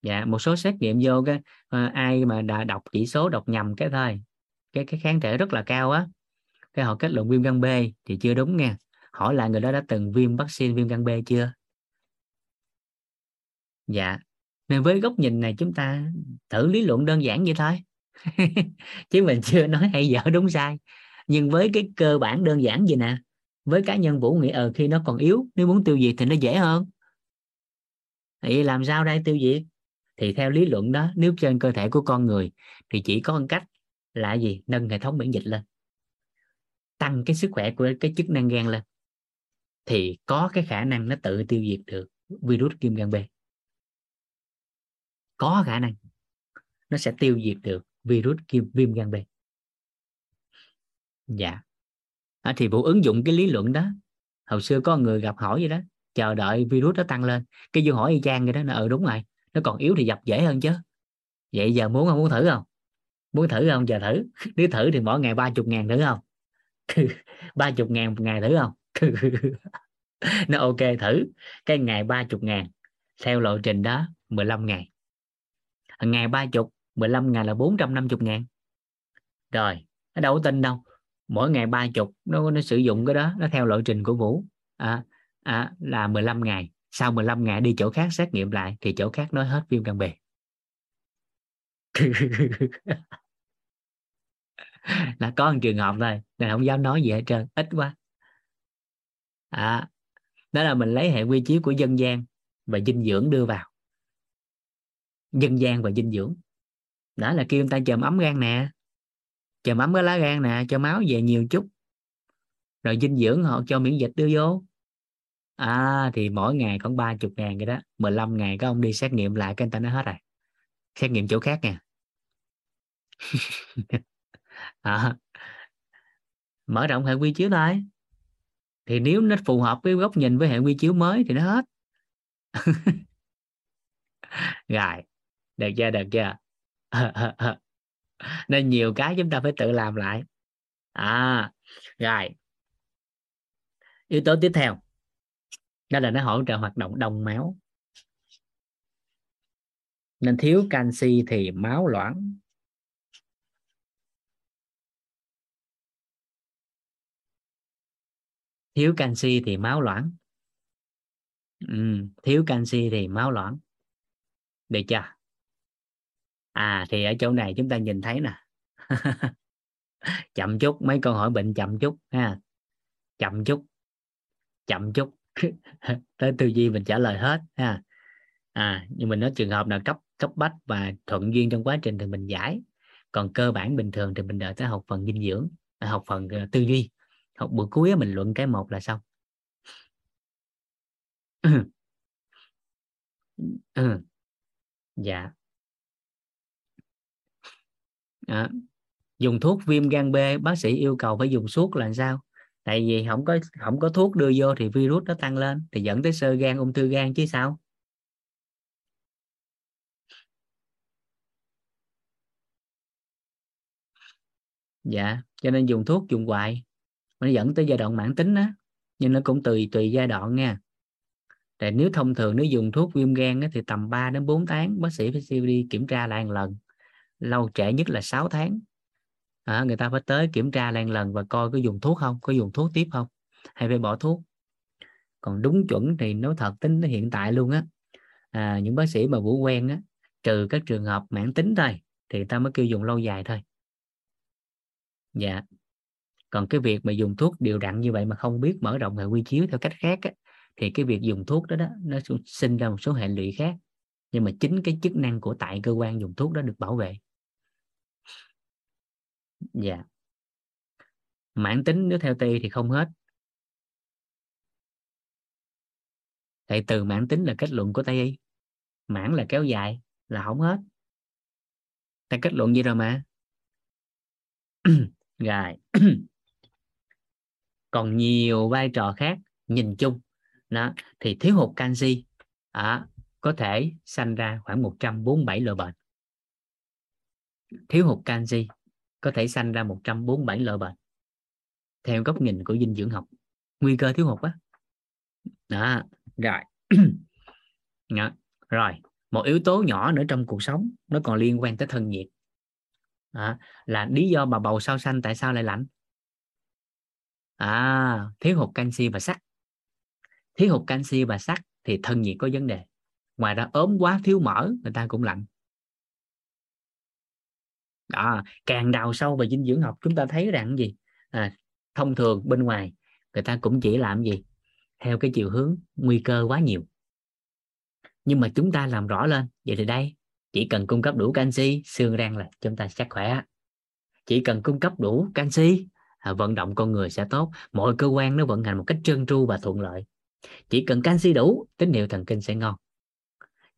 Dạ một số xét nghiệm vô cái à, ai mà đã đọc chỉ số đọc nhầm cái thôi. Cái cái kháng thể rất là cao á. Cái họ kết luận viêm gan B thì chưa đúng nha hỏi là người đó đã từng viêm vaccine viêm gan B chưa? Dạ. Nên với góc nhìn này chúng ta thử lý luận đơn giản vậy thôi. Chứ mình chưa nói hay dở đúng sai nhưng với cái cơ bản đơn giản gì nè với cá nhân vũ nghĩ ờ, khi nó còn yếu nếu muốn tiêu diệt thì nó dễ hơn. Thì làm sao đây tiêu diệt? Thì theo lý luận đó nếu trên cơ thể của con người thì chỉ có một cách là gì? Nâng hệ thống miễn dịch lên. Tăng cái sức khỏe của cái chức năng gan lên. Thì có cái khả năng nó tự tiêu diệt được virus viêm gan B. Có khả năng nó sẽ tiêu diệt được virus viêm, viêm gan B dạ. À, thì vũ ứng dụng cái lý luận đó hồi xưa có người gặp hỏi vậy đó chờ đợi virus nó tăng lên. Cái vô hỏi y chang vậy đó nó ừ đúng rồi nó còn yếu thì dập dễ hơn chứ. Vậy giờ muốn không muốn thử không? Muốn thử không giờ thử. Nếu thử thì mỗi ngày ba chục ngàn thử không? Ba chục ngàn một ngày thử không? Nó ok thử. Cái ngày ba chục ngàn theo lộ trình đó 15 ngày. Ngày ba chục 15 ngày là 450 ngàn. Rồi nó đâu có tin đâu mỗi ngày ba chục nó nó sử dụng cái đó nó theo lộ trình của Vũ. À, à, là 15 ngày. Sau 15 ngày đi chỗ khác xét nghiệm lại thì chỗ khác nói hết viêm gan B. Là có một trường hợp thôi nên không dám nói gì hết trơn ít quá. À, đó là mình lấy hệ quy chiếu của dân gian và dinh dưỡng đưa vào. Dân gian và dinh dưỡng. Đó là kêu người ta chầm ấm gan nè chầm mắm cái lá gan nè cho máu về nhiều chút. Rồi dinh dưỡng họ cho miễn dịch đưa vô. À thì mỗi ngày khoảng ba chục ngàn cái đó. 15 ngày các ông đi xét nghiệm lại cái người ta nó hết rồi. Xét nghiệm chỗ khác nha. À, mở rộng hệ quy chiếu thôi thì nếu nó phù hợp với góc nhìn với hệ quy chiếu mới thì nó hết. Rồi được chưa được chưa? nên nhiều cái chúng ta phải tự làm lại. À rồi. Yếu tố tiếp theo. Đó là nó hỗ trợ hoạt động đông máu. Nên thiếu canxi thì máu loãng. Thiếu canxi thì máu loãng. Ừ, thiếu canxi thì máu loãng. Được chưa? À thì ở chỗ này chúng ta nhìn thấy nè. Chậm chút, mấy câu hỏi bệnh chậm chút, ha. Chậm chút chậm chút. Tới tư duy mình trả lời hết, ha. À nhưng mình nói trường hợp nào cấp cấp bách và thuận duyên trong quá trình thì mình giải. Còn cơ bản bình thường thì mình đợi tới học phần dinh dưỡng à, học phần ờ, tư duy. Học bữa cuối mình luận cái một là xong. Ừ. Ừ. Dạ à, dùng thuốc viêm gan B bác sĩ yêu cầu phải dùng suốt là sao? Tại vì không có không có thuốc đưa vô thì virus nó tăng lên thì dẫn tới sơ gan ung thư gan chứ sao? Dạ cho nên dùng thuốc dùng hoài. Nó dẫn tới giai đoạn mãn tính á nhưng nó cũng tùy tùy giai đoạn nha. Tại nếu thông thường nếu dùng thuốc viêm gan á, thì tầm 3 đến 4 tháng bác sĩ phải đi kiểm tra lại một lần lâu trễ nhất là 6 tháng. À, người ta phải tới kiểm tra lần lần và coi có dùng thuốc không có dùng thuốc tiếp không. Hay phải bỏ thuốc. Còn đúng chuẩn thì nói thật tính hiện tại luôn á à, những bác sĩ mà vũ quen á trừ các trường hợp mãn tính thôi thì ta mới kêu dùng lâu dài thôi. Dạ. Còn cái việc mà dùng thuốc điều đặn như vậy mà không biết mở rộng hệ quy chiếu theo cách khác á, thì cái việc dùng thuốc đó đó nó sinh ra một số hệ lụy khác. Nhưng mà chính cái chức năng của tại cơ quan dùng thuốc đó được bảo vệ dạ. Mãn tính nếu theo ti thì không hết. Tại từ mãn tính là kết luận của tây y mãn là kéo dài là không hết. Ta kết luận gì rồi mà. Rồi. Còn nhiều vai trò khác nhìn chung. Đó thì thiếu hụt canxi. À, có thể sanh ra khoảng 147 loại bệnh thiếu hụt canxi có thể sanh ra 147 loại bệnh theo góc nhìn của dinh dưỡng học, nguy cơ thiếu hụt á đó. rồi đó. rồi một yếu tố nhỏ nữa trong cuộc sống, nó còn liên quan tới thân nhiệt đó. là lý do bà bầu sao xanh tại sao lại lạnh à thiếu hụt canxi và sắt thiếu hụt canxi và sắt thì thân nhiệt có vấn đề ngoài ra ốm quá, thiếu mỡ, người ta cũng lạnh đó càng đào sâu về dinh dưỡng học chúng ta thấy rằng gì? À, thông thường bên ngoài người ta cũng chỉ làm gì? Theo cái chiều hướng nguy cơ quá nhiều. Nhưng mà chúng ta làm rõ lên vậy thì đây chỉ cần cung cấp đủ canxi xương răng là chúng ta chắc khỏe. Chỉ cần cung cấp đủ canxi à, vận động con người sẽ tốt. Mọi cơ quan nó vận hành một cách trơn tru và thuận lợi. Chỉ cần canxi đủ tín hiệu thần kinh sẽ ngon.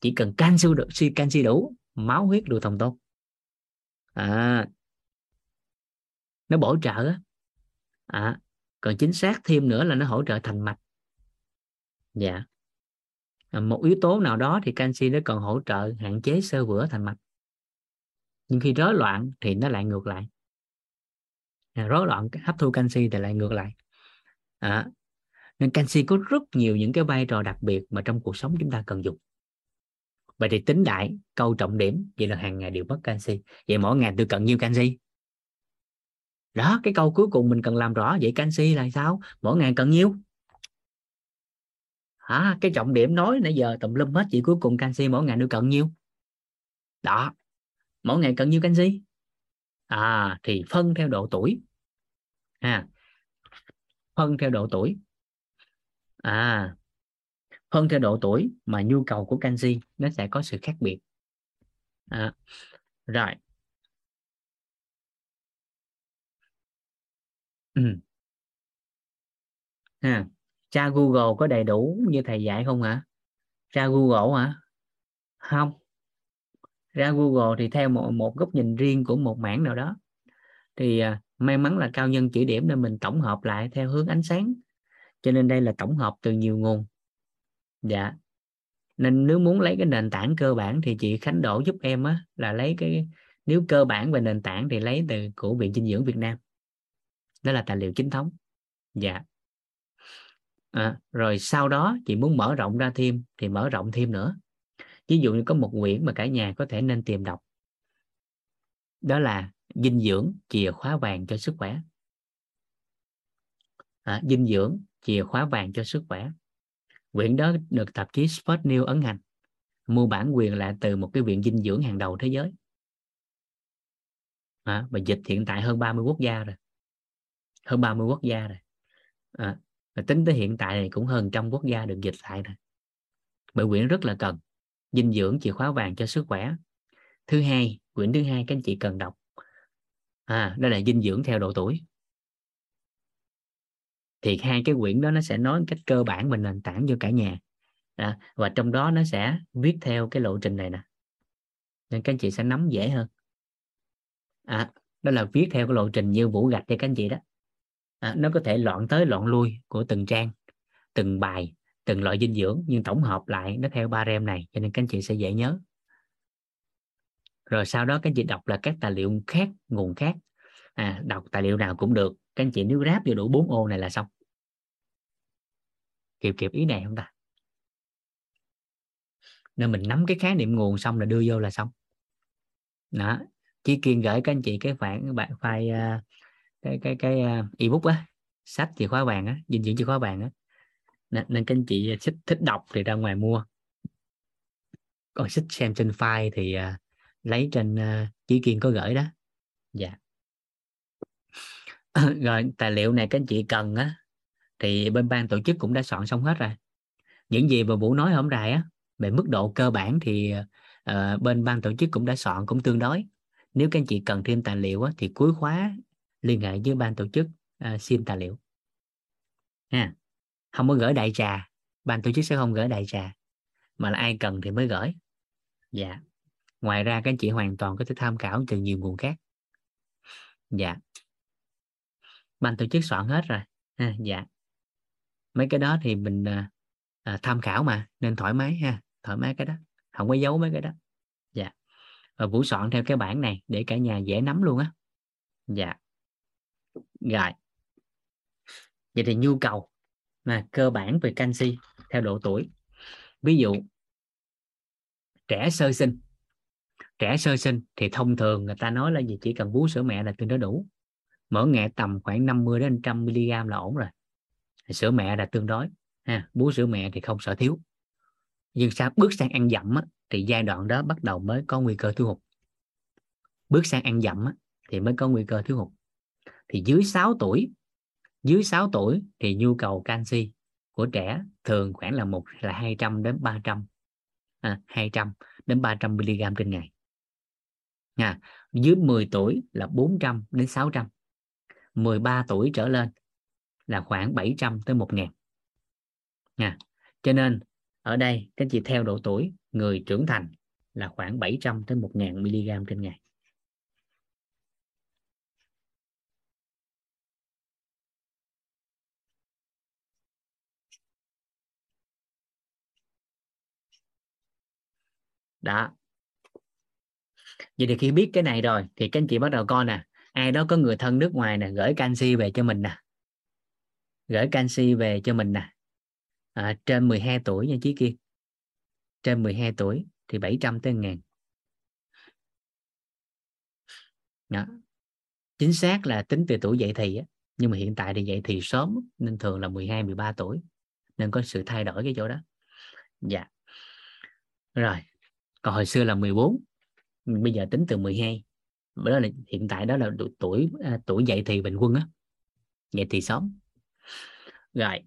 Chỉ cần canxi đủ, canxi đủ máu huyết lưu thông tốt à, nó bổ trợ à, còn chính xác thêm nữa là nó hỗ trợ thành mạch. Dạ. À, một yếu tố nào đó thì canxi nó còn hỗ trợ hạn chế sơ vữa thành mạch. Nhưng khi rối loạn thì nó lại ngược lại. À, rối loạn hấp thu canxi thì lại ngược lại. À, nên canxi có rất nhiều những cái vai trò đặc biệt mà trong cuộc sống chúng ta cần dùng vậy thì tính đại câu trọng điểm, vậy là hàng ngày đều mất canxi. Vậy mỗi ngày tôi cần nhiêu canxi? Đó, cái câu cuối cùng mình cần làm rõ, vậy canxi là sao? Mỗi ngày cần nhiêu? Hả cái trọng điểm nói nãy giờ tùm lum hết chỉ cuối cùng canxi mỗi ngày tôi cần nhiêu? Đó, mỗi ngày cần nhiêu canxi? À thì phân theo độ tuổi. À phân theo độ tuổi. À hơn theo độ tuổi mà nhu cầu của canxi nó sẽ có sự khác biệt. À, rồi. Ừ. ha tra Google có đầy đủ như thầy dạy không hả ra Google hả? Không. Ra Google thì theo một, một góc nhìn riêng của một mảng nào đó. Thì à, may mắn là cao nhân chỉ điểm nên mình tổng hợp lại theo hướng ánh sáng. Cho nên đây là tổng hợp từ nhiều nguồn dạ. Nên nếu muốn lấy cái nền tảng cơ bản thì chị Khánh Đỗ giúp em á là lấy cái nếu cơ bản về nền tảng thì lấy từ của viện dinh dưỡng Việt Nam. Đó là tài liệu chính thống. Dạ. À, rồi sau đó chị muốn mở rộng ra thêm thì mở rộng thêm nữa. Ví dụ như có một quyển mà cả nhà có thể nên tìm đọc. Đó là dinh dưỡng chìa khóa vàng cho sức khỏe. À, dinh dưỡng chìa khóa vàng cho sức khỏe quyển đó được tạp chí Sport News ấn hành mua bản quyền lại từ một cái viện dinh dưỡng hàng đầu thế giới. À, và dịch hiện tại hơn 30 quốc gia rồi. Hơn 30 quốc gia rồi. À, và tính tới hiện tại này cũng hơn trăm quốc gia được dịch lại rồi. Bởi quyển rất là cần dinh dưỡng chìa khóa vàng cho sức khỏe. Thứ hai quyển thứ hai các anh chị cần đọc. À đó là dinh dưỡng theo độ tuổi thì hai cái quyển đó nó sẽ nói cách cơ bản và nền tảng cho cả nhà. Đó. và trong đó nó sẽ viết theo cái lộ trình này nè. Nên các anh chị sẽ nắm dễ hơn. À, đó là viết theo cái lộ trình như vũ gạch cho các anh chị đó. À, nó có thể loạn tới loạn lui của từng trang từng bài từng loại dinh dưỡng nhưng tổng hợp lại nó theo ba rem này cho nên các anh chị sẽ dễ nhớ. Rồi sau đó các anh chị đọc là các tài liệu khác nguồn khác. À, đọc tài liệu nào cũng được. Các anh chị nếu ráp vô đủ 4 ô này là xong kịp kịp ý này không ta? Nên mình nắm cái khái niệm nguồn xong là đưa vô là xong. Đó chỉ kiên gửi các anh chị cái phản bạn file à, cái cái cái à, ebook á sách chìa khóa vàng á dinh dưỡng chìa khóa vàng á. Nên, nên các anh chị thích thích đọc thì ra ngoài mua. Còn thích xem trên file thì uh, lấy trên uh, chỉ kiên có gửi đó. Dạ. Rồi tài liệu này các anh chị cần á thì bên ban tổ chức cũng đã soạn xong hết rồi. Những gì mà vũ nói hôm nay á về mức độ cơ bản thì uh, bên ban tổ chức cũng đã soạn cũng tương đối. Nếu các anh chị cần thêm tài liệu á, thì cuối khóa liên hệ với ban tổ chức uh, xin tài liệu. Ha không có gửi đại trà ban tổ chức sẽ không gửi đại trà mà là ai cần thì mới gửi. Dạ. Ngoài ra các anh chị hoàn toàn có thể tham khảo từ nhiều nguồn khác. Dạ. Ban tổ chức soạn hết rồi. Ha dạ mấy cái đó thì mình à, à, tham khảo mà nên thoải mái ha thoải mái cái đó không có giấu mấy cái đó. Dạ. Và vũ soạn theo cái bản này để cả nhà dễ nắm luôn á. Dạ. Rồi. Vậy thì nhu cầu mà cơ bản về canxi theo độ tuổi. Ví dụ trẻ sơ sinh. Trẻ sơ sinh thì thông thường người ta nói là gì? Chỉ cần bú sữa mẹ là tương đối đủ. Mỗi ngày tầm khoảng 50 đến 100 mg là ổn rồi sữa mẹ là tương đối ha bú sữa mẹ thì không sợ thiếu. Nhưng sang bước sang ăn dặm á, thì giai đoạn đó bắt đầu mới có nguy cơ thiếu hụt. Bước sang ăn dặm á, thì mới có nguy cơ thiếu hụt. Thì dưới 6 tuổi dưới 6 tuổi thì nhu cầu canxi của trẻ thường khoảng là một là 200 đến 300 à, 200 đến 300 mg trên ngày. À, dưới 10 tuổi là 400 đến 600 13 tuổi trở lên là khoảng 700 tới 1000 nha. Cho nên, ở đây, các chị theo độ tuổi người trưởng thành là khoảng 700 tới 1000 mg trên ngày. Đó. Vậy thì khi biết cái này rồi thì các anh chị bắt đầu coi nè. Ai đó có người thân nước ngoài nè, gửi canxi về cho mình nè gửi canxi về cho mình nè. À, trên 12 tuổi nha chí kia trên 12 tuổi thì 700 tới ngàn. Đó. chính xác là tính từ tuổi dậy thì á nhưng mà hiện tại thì dậy thì sớm nên thường là 12 13 tuổi nên có sự thay đổi cái chỗ đó. Dạ. Rồi còn hồi xưa là 14 bây giờ tính từ 12 đó là hiện tại đó là tuổi à, tuổi dậy thì bình quân á. Dậy thì sớm rồi.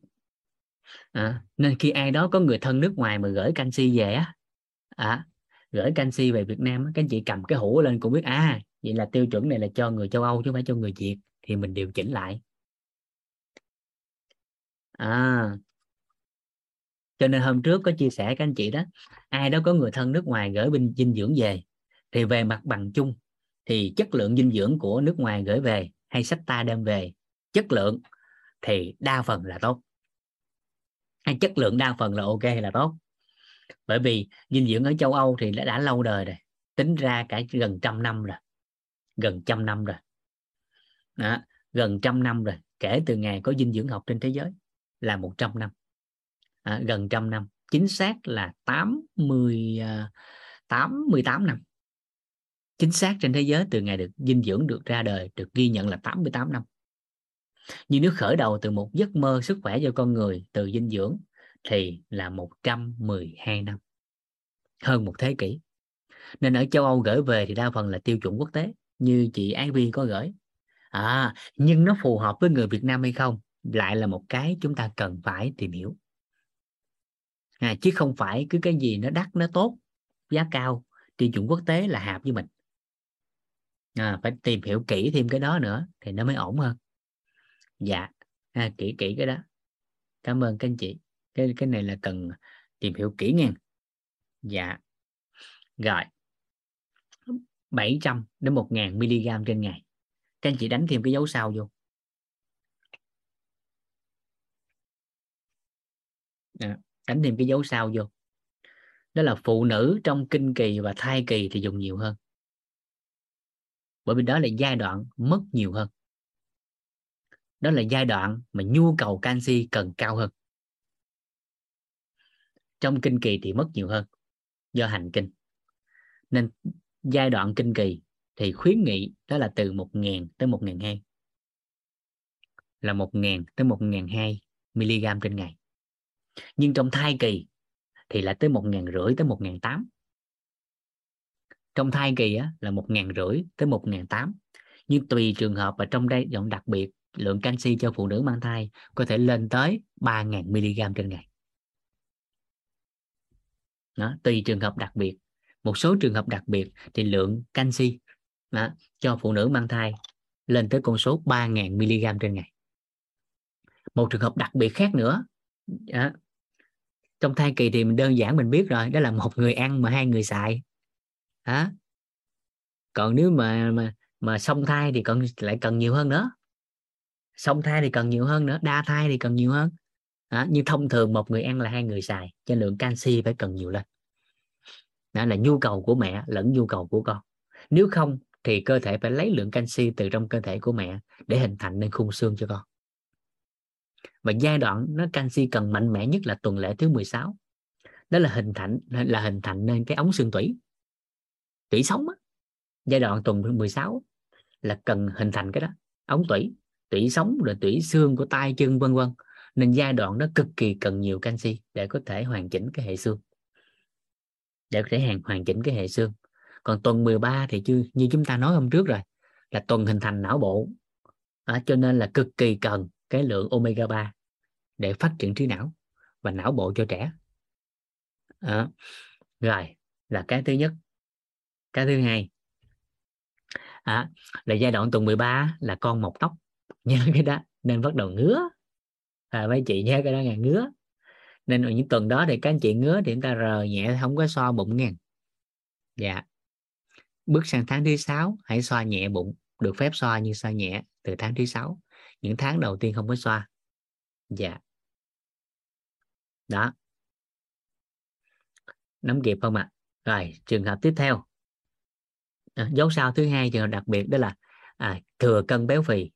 À, nên khi ai đó có người thân nước ngoài mà gửi canxi về á à, gửi canxi về Việt Nam các anh chị cầm cái hũ lên cũng biết à vậy là tiêu chuẩn này là cho người châu Âu chứ không phải cho người Việt thì mình điều chỉnh lại. À cho nên hôm trước có chia sẻ các anh chị đó ai đó có người thân nước ngoài gửi bên dinh dưỡng về thì về mặt bằng chung thì chất lượng dinh dưỡng của nước ngoài gửi về hay sách ta đem về chất lượng thì đa phần là tốt. Hay chất lượng đa phần là ok là tốt. Bởi vì dinh dưỡng ở châu Âu thì đã, đã lâu đời rồi tính ra cả gần trăm năm rồi gần trăm năm rồi. Đó, gần trăm năm rồi kể từ ngày có dinh dưỡng học trên thế giới là 100 năm. À, gần trăm năm chính xác là 80 8 18 năm. Chính xác trên thế giới từ ngày được dinh dưỡng được ra đời được ghi nhận là 88 năm nhưng nếu khởi đầu từ một giấc mơ sức khỏe cho con người từ dinh dưỡng thì là 112 năm. Hơn một thế kỷ. Nên ở châu Âu gửi về thì đa phần là tiêu chuẩn quốc tế như chị Ái Vi có gửi. À nhưng nó phù hợp với người Việt Nam hay không lại là một cái chúng ta cần phải tìm hiểu. À, chứ không phải cứ cái gì nó đắt nó tốt giá cao tiêu chuẩn quốc tế là hợp với mình. À, phải tìm hiểu kỹ thêm cái đó nữa thì nó mới ổn hơn dạ. À, kỹ kỹ cái đó. Cảm ơn các anh chị. Cái cái này là cần tìm hiểu kỹ nha. Dạ. Rồi. 700 đến 1000 mg trên ngày. Các anh chị đánh thêm cái dấu sao vô. À, đánh thêm cái dấu sao vô. Đó là phụ nữ trong kinh kỳ và thai kỳ thì dùng nhiều hơn. Bởi vì đó là giai đoạn mất nhiều hơn đó là giai đoạn mà nhu cầu canxi cần cao hơn. Trong kinh kỳ thì mất nhiều hơn do hành kinh. Nên giai đoạn kinh kỳ thì khuyến nghị đó là từ 1.000 tới 1.200 là 1.000 tới 1.200 mg trên ngày. Nhưng trong thai kỳ thì là tới 1.500 tới 1.800 trong thai kỳ á, là 1.500 tới 1.800 nhưng tùy trường hợp và trong đây giọng đặc biệt lượng canxi cho phụ nữ mang thai có thể lên tới 3.000 mg trên ngày. Đó, tùy trường hợp đặc biệt. Một số trường hợp đặc biệt thì lượng canxi đó, cho phụ nữ mang thai lên tới con số 3.000 mg trên ngày. Một trường hợp đặc biệt khác nữa đó, trong thai kỳ thì mình đơn giản mình biết rồi đó là một người ăn mà hai người xài. Đó. còn nếu mà mà mà song thai thì còn lại cần nhiều hơn nữa song thai thì cần nhiều hơn nữa, đa thai thì cần nhiều hơn. Đó. nhưng thông thường một người ăn là hai người xài, cho lượng canxi phải cần nhiều lên. Đó là nhu cầu của mẹ lẫn nhu cầu của con. Nếu không thì cơ thể phải lấy lượng canxi từ trong cơ thể của mẹ để hình thành nên khung xương cho con. Và giai đoạn nó canxi cần mạnh mẽ nhất là tuần lễ thứ 16 đó là hình thành, là hình thành nên cái ống xương tủy. Tủy sống á. giai đoạn tuần 16 là cần hình thành cái đó, ống tủy tủy sống rồi tủy xương của tay chân vân vân. Nên giai đoạn đó cực kỳ cần nhiều canxi để có thể hoàn chỉnh cái hệ xương. Để có thể hoàn hoàn chỉnh cái hệ xương. Còn tuần 13 thì chưa như chúng ta nói hôm trước rồi là tuần hình thành não bộ. À, cho nên là cực kỳ cần cái lượng omega 3 để phát triển trí não và não bộ cho trẻ. À, rồi là cái thứ nhất. Cái thứ hai. À, là giai đoạn tuần 13 là con mọc tóc nhớ cái đó nên bắt đầu ngứa. À, mấy chị nhớ cái đó là ngứa. Nên ở những tuần đó thì các anh chị ngứa thì chúng ta rờ nhẹ không có so bụng nghe. Dạ. Bước sang tháng thứ sáu hãy xoa nhẹ bụng được phép xoa như xoa nhẹ từ tháng thứ sáu. Những tháng đầu tiên không có xoa. Dạ. Đó. Nắm kịp không ạ? À? rồi trường hợp tiếp theo. À, dấu sao thứ hai trường hợp đặc biệt đó là à, thừa cân béo phì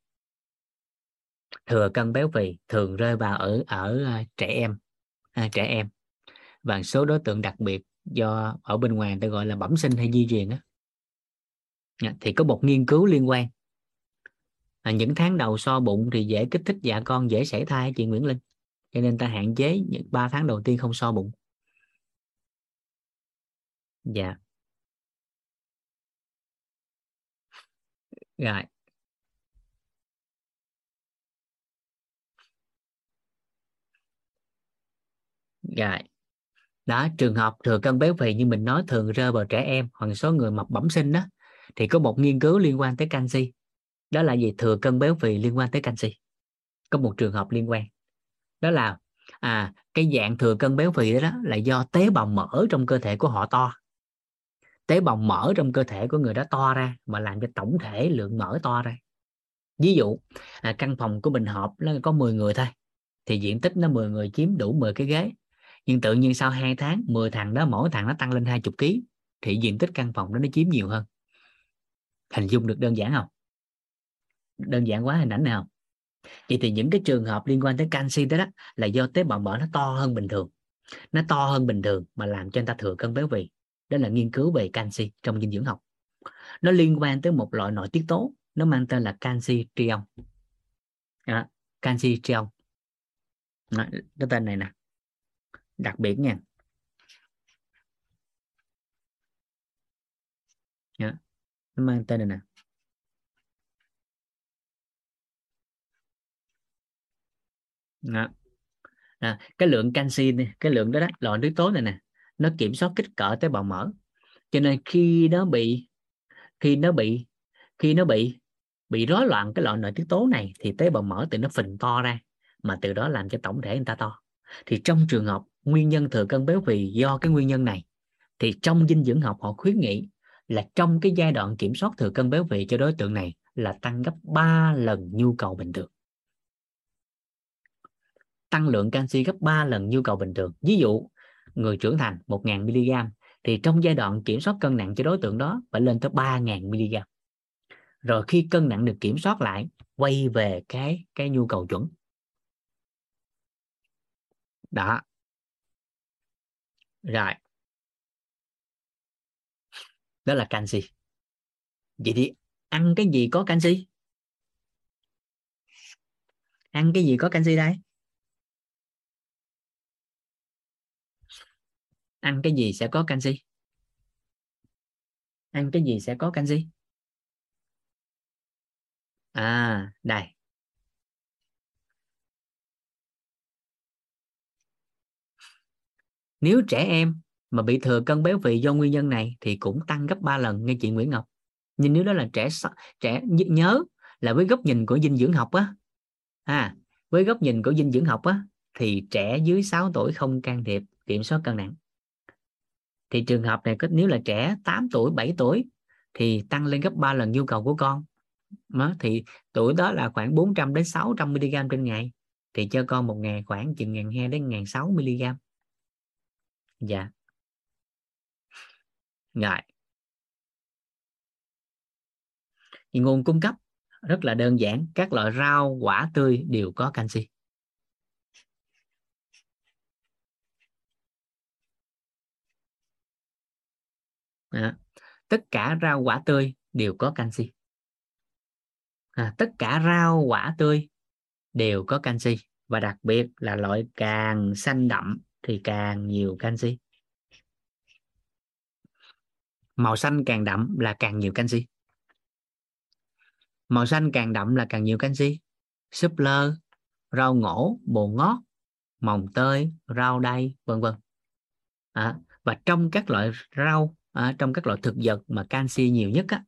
thừa cân béo phì thường rơi vào ở ở ờ, trẻ em à, trẻ em. Và số đối tượng đặc biệt do ở bên ngoài ta gọi là bẩm sinh hay di truyền đó dạ, thì có một nghiên cứu liên quan. À, những tháng đầu so bụng thì dễ kích thích dạ con dễ xảy thai chị Nguyễn Linh. Cho nên ta hạn chế những 3 tháng đầu tiên không so bụng. Dạ. Rồi. Rồi. Đó trường hợp thừa cân béo phì như mình nói thường rơi vào trẻ em hoặc số người mập bẩm sinh đó thì có một nghiên cứu liên quan tới canxi. Đó là gì? Thừa cân béo phì liên quan tới canxi. Có một trường hợp liên quan. Đó là à cái dạng thừa cân béo phì đó, đó là do tế bào mỡ trong cơ thể của họ to. Tế bào mỡ trong cơ thể của người đó to ra mà làm cho tổng thể lượng mỡ to ra. Ví dụ à, căn phòng của mình họp nó có 10 người thôi thì diện tích nó 10 người chiếm đủ 10 cái ghế nhưng tự nhiên sau 2 tháng 10 thằng đó mỗi thằng nó tăng lên 20 kg thì diện tích căn phòng đó nó chiếm nhiều hơn. Hình dung được đơn giản không? Đơn giản quá hình ảnh nào vậy thì những cái trường hợp liên quan tới canxi đó, đó là do tế bào mỡ nó to hơn bình thường. Nó to hơn bình thường mà làm cho người ta thừa cân béo phì. Đó là nghiên cứu về canxi trong dinh dưỡng học. Nó liên quan tới một loại nội tiết tố nó mang tên là canxi trion à, canxi trion cái tên này nè đặc biệt nha yeah. nó mang tên này nè đó. À, cái lượng canxi này, cái lượng đó đó loại nước tố này nè nó kiểm soát kích cỡ tế bào mỡ cho nên khi nó bị khi nó bị khi nó bị bị rối loạn cái loại nội tiết tố này thì tế bào mỡ từ nó phình to ra mà từ đó làm cho tổng thể người ta to thì trong trường hợp nguyên nhân thừa cân béo phì do cái nguyên nhân này. Thì trong dinh dưỡng học họ khuyến nghị là trong cái giai đoạn kiểm soát thừa cân béo phì cho đối tượng này là tăng gấp 3 lần nhu cầu bình thường. Tăng lượng canxi gấp 3 lần nhu cầu bình thường. Ví dụ, người trưởng thành 1.000 mg, thì trong giai đoạn kiểm soát cân nặng cho đối tượng đó phải lên tới 3.000 mg. Rồi khi cân nặng được kiểm soát lại, quay về cái cái nhu cầu chuẩn. Đó rồi. Đó là canxi. Vậy thì ăn cái gì có canxi? Ăn cái gì có canxi đây? Ăn cái gì sẽ có canxi? Ăn cái gì sẽ có canxi? À đây. Nếu trẻ em mà bị thừa cân béo phì do nguyên nhân này thì cũng tăng gấp 3 lần nghe chị Nguyễn Ngọc. Nhưng nếu đó là trẻ trẻ nhớ là với góc nhìn của dinh dưỡng học á. À, với góc nhìn của dinh dưỡng học á thì trẻ dưới 6 tuổi không can thiệp kiểm soát cân nặng. Thì trường hợp này nếu là trẻ 8 tuổi 7 tuổi thì tăng lên gấp 3 lần nhu cầu của con. Đó, thì tuổi đó là khoảng 400 đến 600 mg trên ngày thì cho con một ngày khoảng chừng 1.200 đến 1.600 mg dạ. Ngại thì nguồn cung cấp rất là đơn giản các loại rau quả tươi đều có canxi. À, tất cả rau quả tươi đều có canxi. À, tất cả rau quả tươi đều có canxi và đặc biệt là loại càng xanh đậm thì càng nhiều canxi. Màu xanh càng đậm là càng nhiều canxi. Màu xanh càng đậm là càng nhiều canxi. Súp lơ rau ngổ bồ ngót mồng tơi rau đay vân vân. À, và trong các loại rau à, trong các loại thực vật mà canxi nhiều nhất á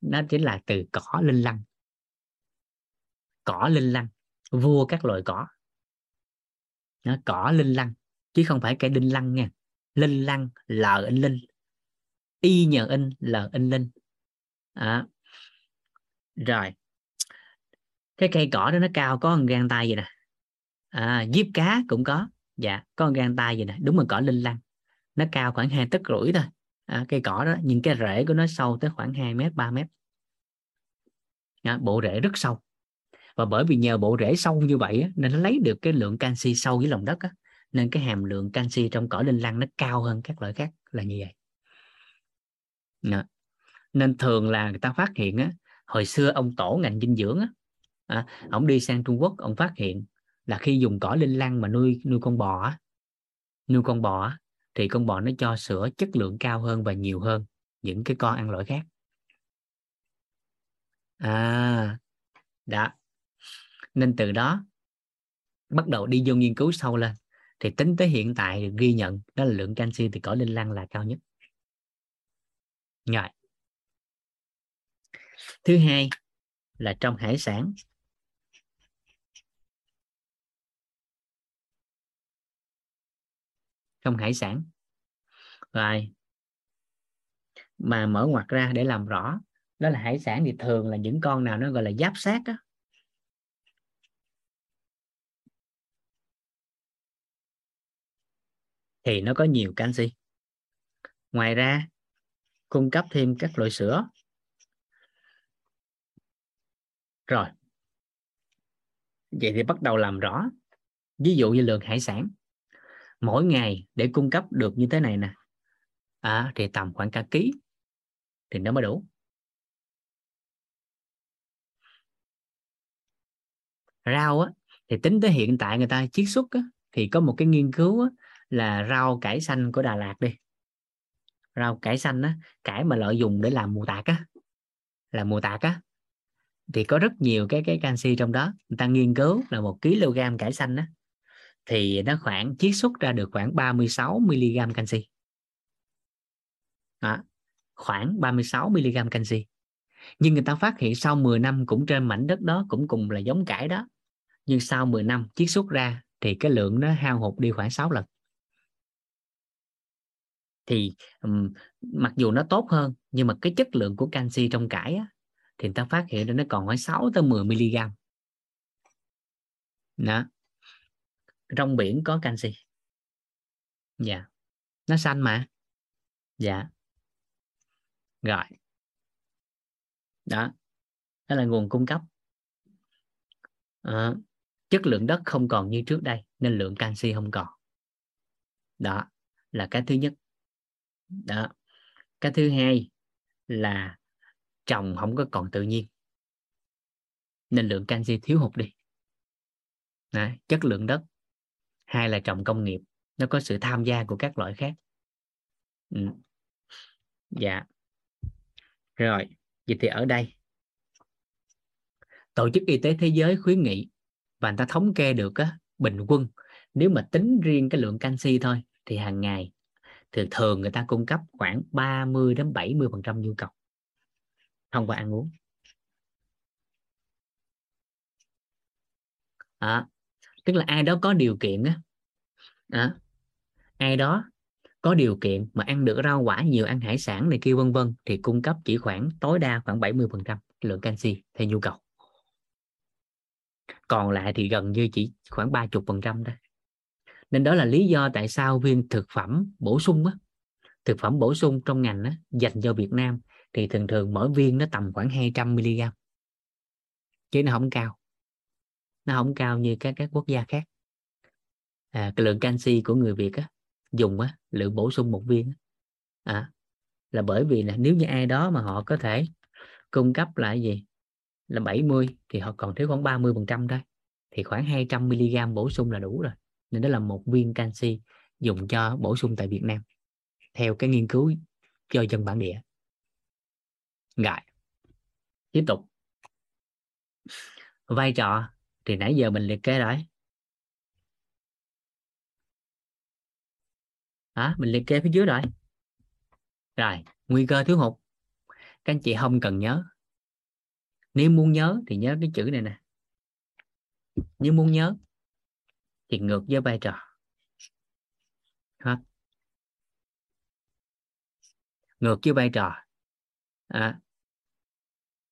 nó chính là từ cỏ linh lăng. Cỏ linh lăng vua các loại cỏ. Nó cỏ linh lăng chứ không phải cây đinh lăng nha. Linh lăng l in linh. Y nhờ in l in linh. À. rồi. Cái cây cỏ đó nó cao có một gan tay vậy nè. À, diếp cá cũng có. Dạ có một gan tay vậy nè. Đúng là cỏ linh lăng. Nó cao khoảng hai tấc rưỡi thôi. À, cây cỏ đó nhưng cái rễ của nó sâu tới khoảng 2 mét 3 mét. À, bộ rễ rất sâu. Và bởi vì nhờ bộ rễ sâu như vậy nên nó lấy được cái lượng canxi sâu dưới lòng đất á, nên cái hàm lượng canxi trong cỏ linh lăng nó cao hơn các loại khác là như vậy. Đó. nên thường là người ta phát hiện á, hồi xưa ông tổ ngành dinh dưỡng á, à, ông đi sang Trung Quốc ông phát hiện là khi dùng cỏ linh lăng mà nuôi nuôi con bò á, nuôi con bò á, thì con bò nó cho sữa chất lượng cao hơn và nhiều hơn những cái con ăn loại khác. À đó. Nên từ đó bắt đầu đi vô nghiên cứu sâu lên thì tính tới hiện tại được ghi nhận đó là lượng canxi từ cỏ linh lăng là cao nhất. Rồi. Thứ hai là trong hải sản. Trong hải sản. Rồi. Mà mở ngoặt ra để làm rõ, đó là hải sản thì thường là những con nào nó gọi là giáp sát á thì nó có nhiều canxi. Ngoài ra cung cấp thêm các loại sữa. Rồi vậy thì bắt đầu làm rõ. Ví dụ như lượng hải sản. Mỗi ngày để cung cấp được như thế này nè. À, thì tầm khoảng cả ký. Thì nó mới đủ. Rau á thì tính tới hiện tại người ta chiết xuất á, thì có một cái nghiên cứu á, là rau cải xanh của Đà Lạt đi. Rau cải xanh á cải mà lợi dụng để làm mù tạt á là mù tạt á thì có rất nhiều cái cái canxi trong đó. Người ta nghiên cứu là một kg cải xanh á thì nó khoảng chiết xuất ra được khoảng 36 mg canxi. Đó, khoảng 36 mg canxi. Nhưng người ta phát hiện sau 10 năm cũng trên mảnh đất đó cũng cùng là giống cải đó. Nhưng sau 10 năm chiết xuất ra thì cái lượng nó hao hụt đi khoảng 6 lần thì um, mặc dù nó tốt hơn nhưng mà cái chất lượng của canxi trong cải á, thì người ta phát hiện ra nó còn khoảng 6 tới 10 mg đó. Trong biển có canxi. Dạ. Nó xanh mà. Dạ. Rồi. Đó. Đó là nguồn cung cấp. À, chất lượng đất không còn như trước đây nên lượng canxi không còn. Đó là cái thứ nhất đó. Cái thứ hai là trồng không có còn tự nhiên. Nên lượng canxi thiếu hụt đi. Đó, chất lượng đất. Hai là trồng công nghiệp. Nó có sự tham gia của các loại khác. Ừ. dạ. Rồi vậy thì ở đây tổ chức y tế thế giới khuyến nghị và người ta thống kê được á, bình quân nếu mà tính riêng cái lượng canxi thôi thì hàng ngày thì thường người ta cung cấp khoảng 30 đến 70 phần trăm nhu cầu thông qua ăn uống. À, tức là ai đó có điều kiện á à, ai đó có điều kiện mà ăn được rau quả nhiều ăn hải sản này kia vân vân thì cung cấp chỉ khoảng tối đa khoảng 70 phần trăm lượng canxi theo nhu cầu. Còn lại thì gần như chỉ khoảng 30 phần trăm thôi nên đó là lý do tại sao viên thực phẩm bổ sung á thực phẩm bổ sung trong ngành á, dành cho Việt Nam thì thường thường mỗi viên nó tầm khoảng 200 mg chứ nó không cao. Nó không cao như các các quốc gia khác. À, cái lượng canxi của người Việt á, dùng á, lượng bổ sung một viên à, là bởi vì là nếu như ai đó mà họ có thể cung cấp lại gì là 70 thì họ còn thiếu khoảng 30 phần trăm thôi thì khoảng 200 mg bổ sung là đủ rồi nên đó là một viên canxi dùng cho bổ sung tại Việt Nam theo cái nghiên cứu do dân bản địa. Rồi tiếp tục. Vai trò thì nãy giờ mình liệt kê rồi. À, mình liệt kê phía dưới rồi. Rồi nguy cơ thiếu hụt. Các anh chị không cần nhớ. Nếu muốn nhớ thì nhớ cái chữ này nè. Nếu muốn nhớ thì ngược với vai trò. Hết. Ngược với vai trò à,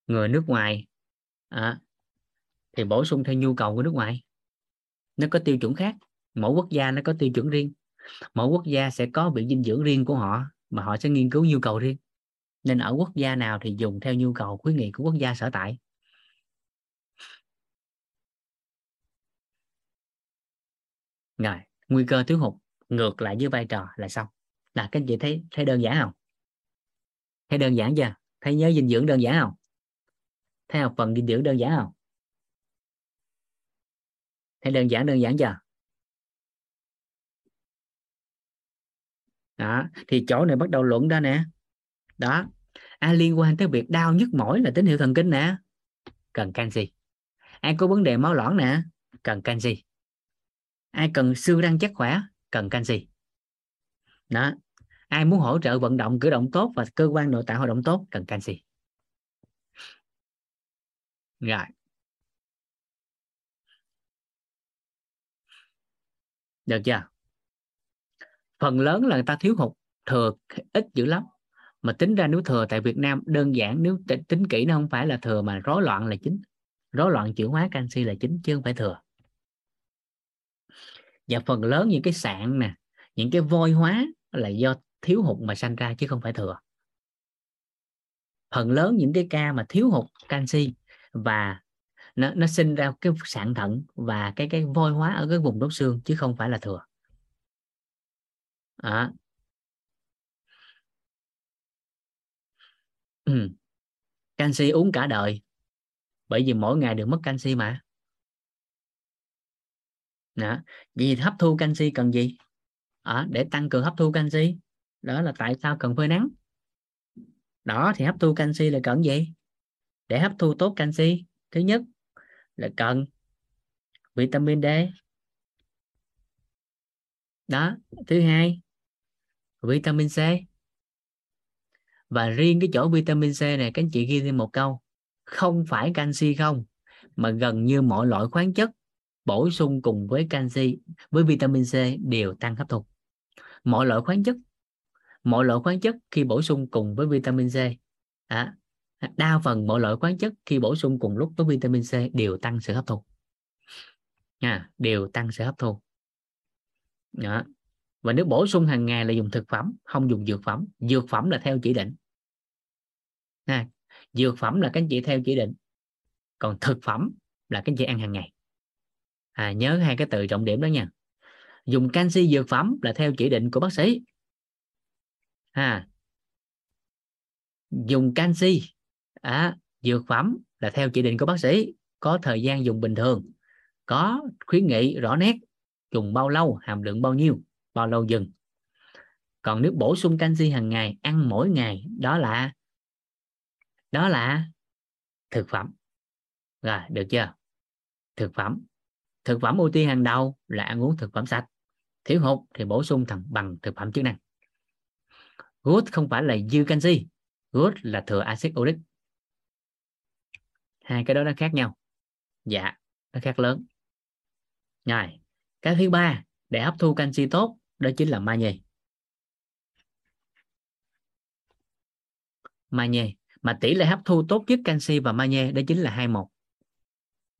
người nước ngoài à, thì bổ sung theo nhu cầu của nước ngoài. Nó có tiêu chuẩn khác. Mỗi quốc gia nó có tiêu chuẩn riêng. Mỗi quốc gia sẽ có bị dinh dưỡng riêng của họ mà họ sẽ nghiên cứu nhu cầu riêng. Nên ở quốc gia nào thì dùng theo nhu cầu khuyến nghị của quốc gia sở tại. Rồi, nguy cơ thiếu hụt ngược lại với vai trò là xong là các anh chị thấy thấy đơn giản không? Thấy đơn giản chưa? Thấy nhớ dinh dưỡng đơn giản không? Thấy học phần dinh dưỡng đơn giản không? Thấy đơn giản đơn giản chưa? Đó, thì chỗ này bắt đầu luận ra nè. Đó ai liên quan tới việc đau nhức mỏi là tín hiệu thần kinh nè. Cần canxi. Ai có vấn đề máu loãng nè. Cần canxi ai cần xương răng chắc khỏe, cần canxi. Đó. Ai muốn hỗ trợ vận động, cử động tốt và cơ quan nội tạng hoạt động tốt, cần canxi. Rồi. Được chưa? Phần lớn là người ta thiếu hụt, thừa ít dữ lắm. Mà tính ra nếu thừa tại Việt Nam, đơn giản nếu tính kỹ nó không phải là thừa mà rối loạn là chính. Rối loạn chuyển hóa canxi là chính, chứ không phải thừa và phần lớn những cái sạn nè, những cái vôi hóa là do thiếu hụt mà sanh ra chứ không phải thừa phần lớn những cái ca mà thiếu hụt canxi và nó nó sinh ra cái sạn thận và cái cái vôi hóa ở cái vùng đốt xương chứ không phải là thừa à. ừ. canxi uống cả đời, bởi vì mỗi ngày đều mất canxi mà đó. vì hấp thu canxi cần gì? À, để tăng cường hấp thu canxi. Đó là tại sao cần phơi nắng. Đó thì hấp thu canxi là cần gì? Để hấp thu tốt canxi thứ nhất là cần vitamin D. Đó thứ hai vitamin C. Và riêng cái chỗ vitamin C này các anh chị ghi thêm một câu không phải canxi không mà gần như mọi loại khoáng chất bổ sung cùng với canxi với vitamin C đều tăng hấp thụ. Mọi loại khoáng chất mọi loại khoáng chất khi bổ sung cùng với vitamin C à, đa phần mọi loại khoáng chất khi bổ sung cùng lúc với vitamin C đều tăng sự hấp thụ. À, đều tăng sự hấp thu đó. và nếu bổ sung hàng ngày là dùng thực phẩm không dùng dược phẩm. Dược phẩm là theo chỉ định. À, dược phẩm là các anh chị theo chỉ định. Còn thực phẩm là các anh chị ăn hàng ngày à, nhớ hai cái từ trọng điểm đó nha. Dùng canxi dược phẩm là theo chỉ định của bác sĩ. À, dùng canxi à, dược phẩm là theo chỉ định của bác sĩ. Có thời gian dùng bình thường có khuyến nghị rõ nét dùng bao lâu hàm lượng bao nhiêu bao lâu dừng. Còn nếu bổ sung canxi hàng ngày ăn mỗi ngày đó là đó là thực phẩm. Rồi được chưa? Thực phẩm thực phẩm ưu tiên hàng đầu là ăn uống thực phẩm sạch, thiếu hụt thì bổ sung thằng bằng thực phẩm chức năng. Good không phải là dư canxi, good là thừa axit uric. Hai cái đó nó khác nhau. Dạ nó khác lớn. Rồi, cái thứ ba để hấp thu canxi tốt, đó chính là magie. Magie, mà tỷ lệ hấp thu tốt nhất canxi và magie đó chính là 21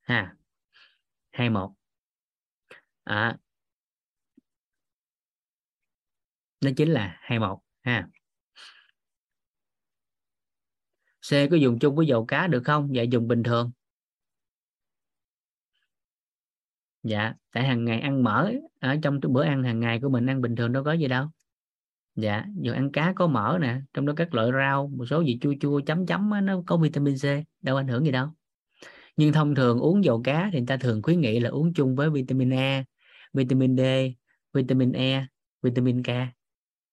ha 21 à, nó chính là 21 ha C có dùng chung với dầu cá được không? Dạ dùng bình thường. Dạ, tại hàng ngày ăn mỡ ở trong bữa ăn hàng ngày của mình ăn bình thường đâu có gì đâu. Dạ, dù ăn cá có mỡ nè, trong đó các loại rau, một số gì chua chua chấm chấm á, nó có vitamin C, đâu ảnh hưởng gì đâu. Nhưng thông thường uống dầu cá thì người ta thường khuyến nghị là uống chung với vitamin A, vitamin D, vitamin E, vitamin K.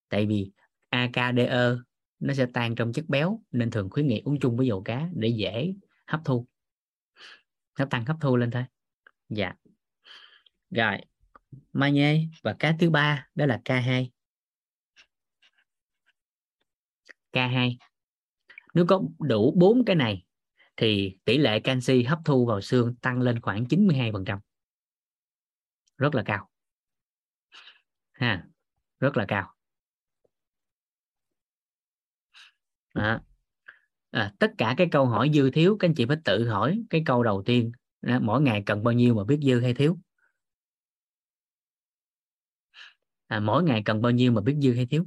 Tại vì A, K, D, E nó sẽ tan trong chất béo nên thường khuyến nghị uống chung với dầu cá để dễ hấp thu. Nó tăng hấp thu lên thôi. Dạ. Rồi magie và cá thứ ba đó là K2 K2 nếu có đủ bốn cái này thì tỷ lệ canxi hấp thu vào xương tăng lên khoảng 92% rất là cao. Ha rất là cao. À, à, tất cả cái câu hỏi dư thiếu các anh chị phải tự hỏi cái câu đầu tiên. À, mỗi ngày cần bao nhiêu mà biết dư hay thiếu? À, mỗi ngày cần bao nhiêu mà biết dư hay thiếu?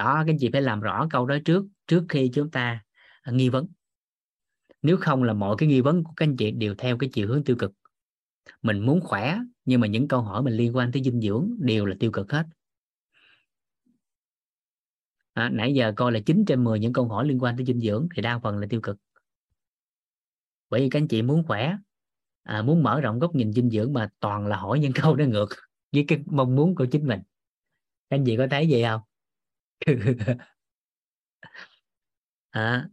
Đó các anh chị phải làm rõ câu đó trước trước khi chúng ta à, nghi vấn. Nếu không là mọi cái nghi vấn của các anh chị đều theo cái chiều hướng tiêu cực. Mình muốn khỏe nhưng mà những câu hỏi mình liên quan tới dinh dưỡng đều là tiêu cực hết. À, nãy giờ coi là 9 trên 10 những câu hỏi liên quan tới dinh dưỡng thì đa phần là tiêu cực. Bởi vì các anh chị muốn khỏe à, muốn mở rộng góc nhìn dinh dưỡng mà toàn là hỏi những câu đó ngược với cái mong muốn của chính mình. Các anh chị có thấy gì không? à,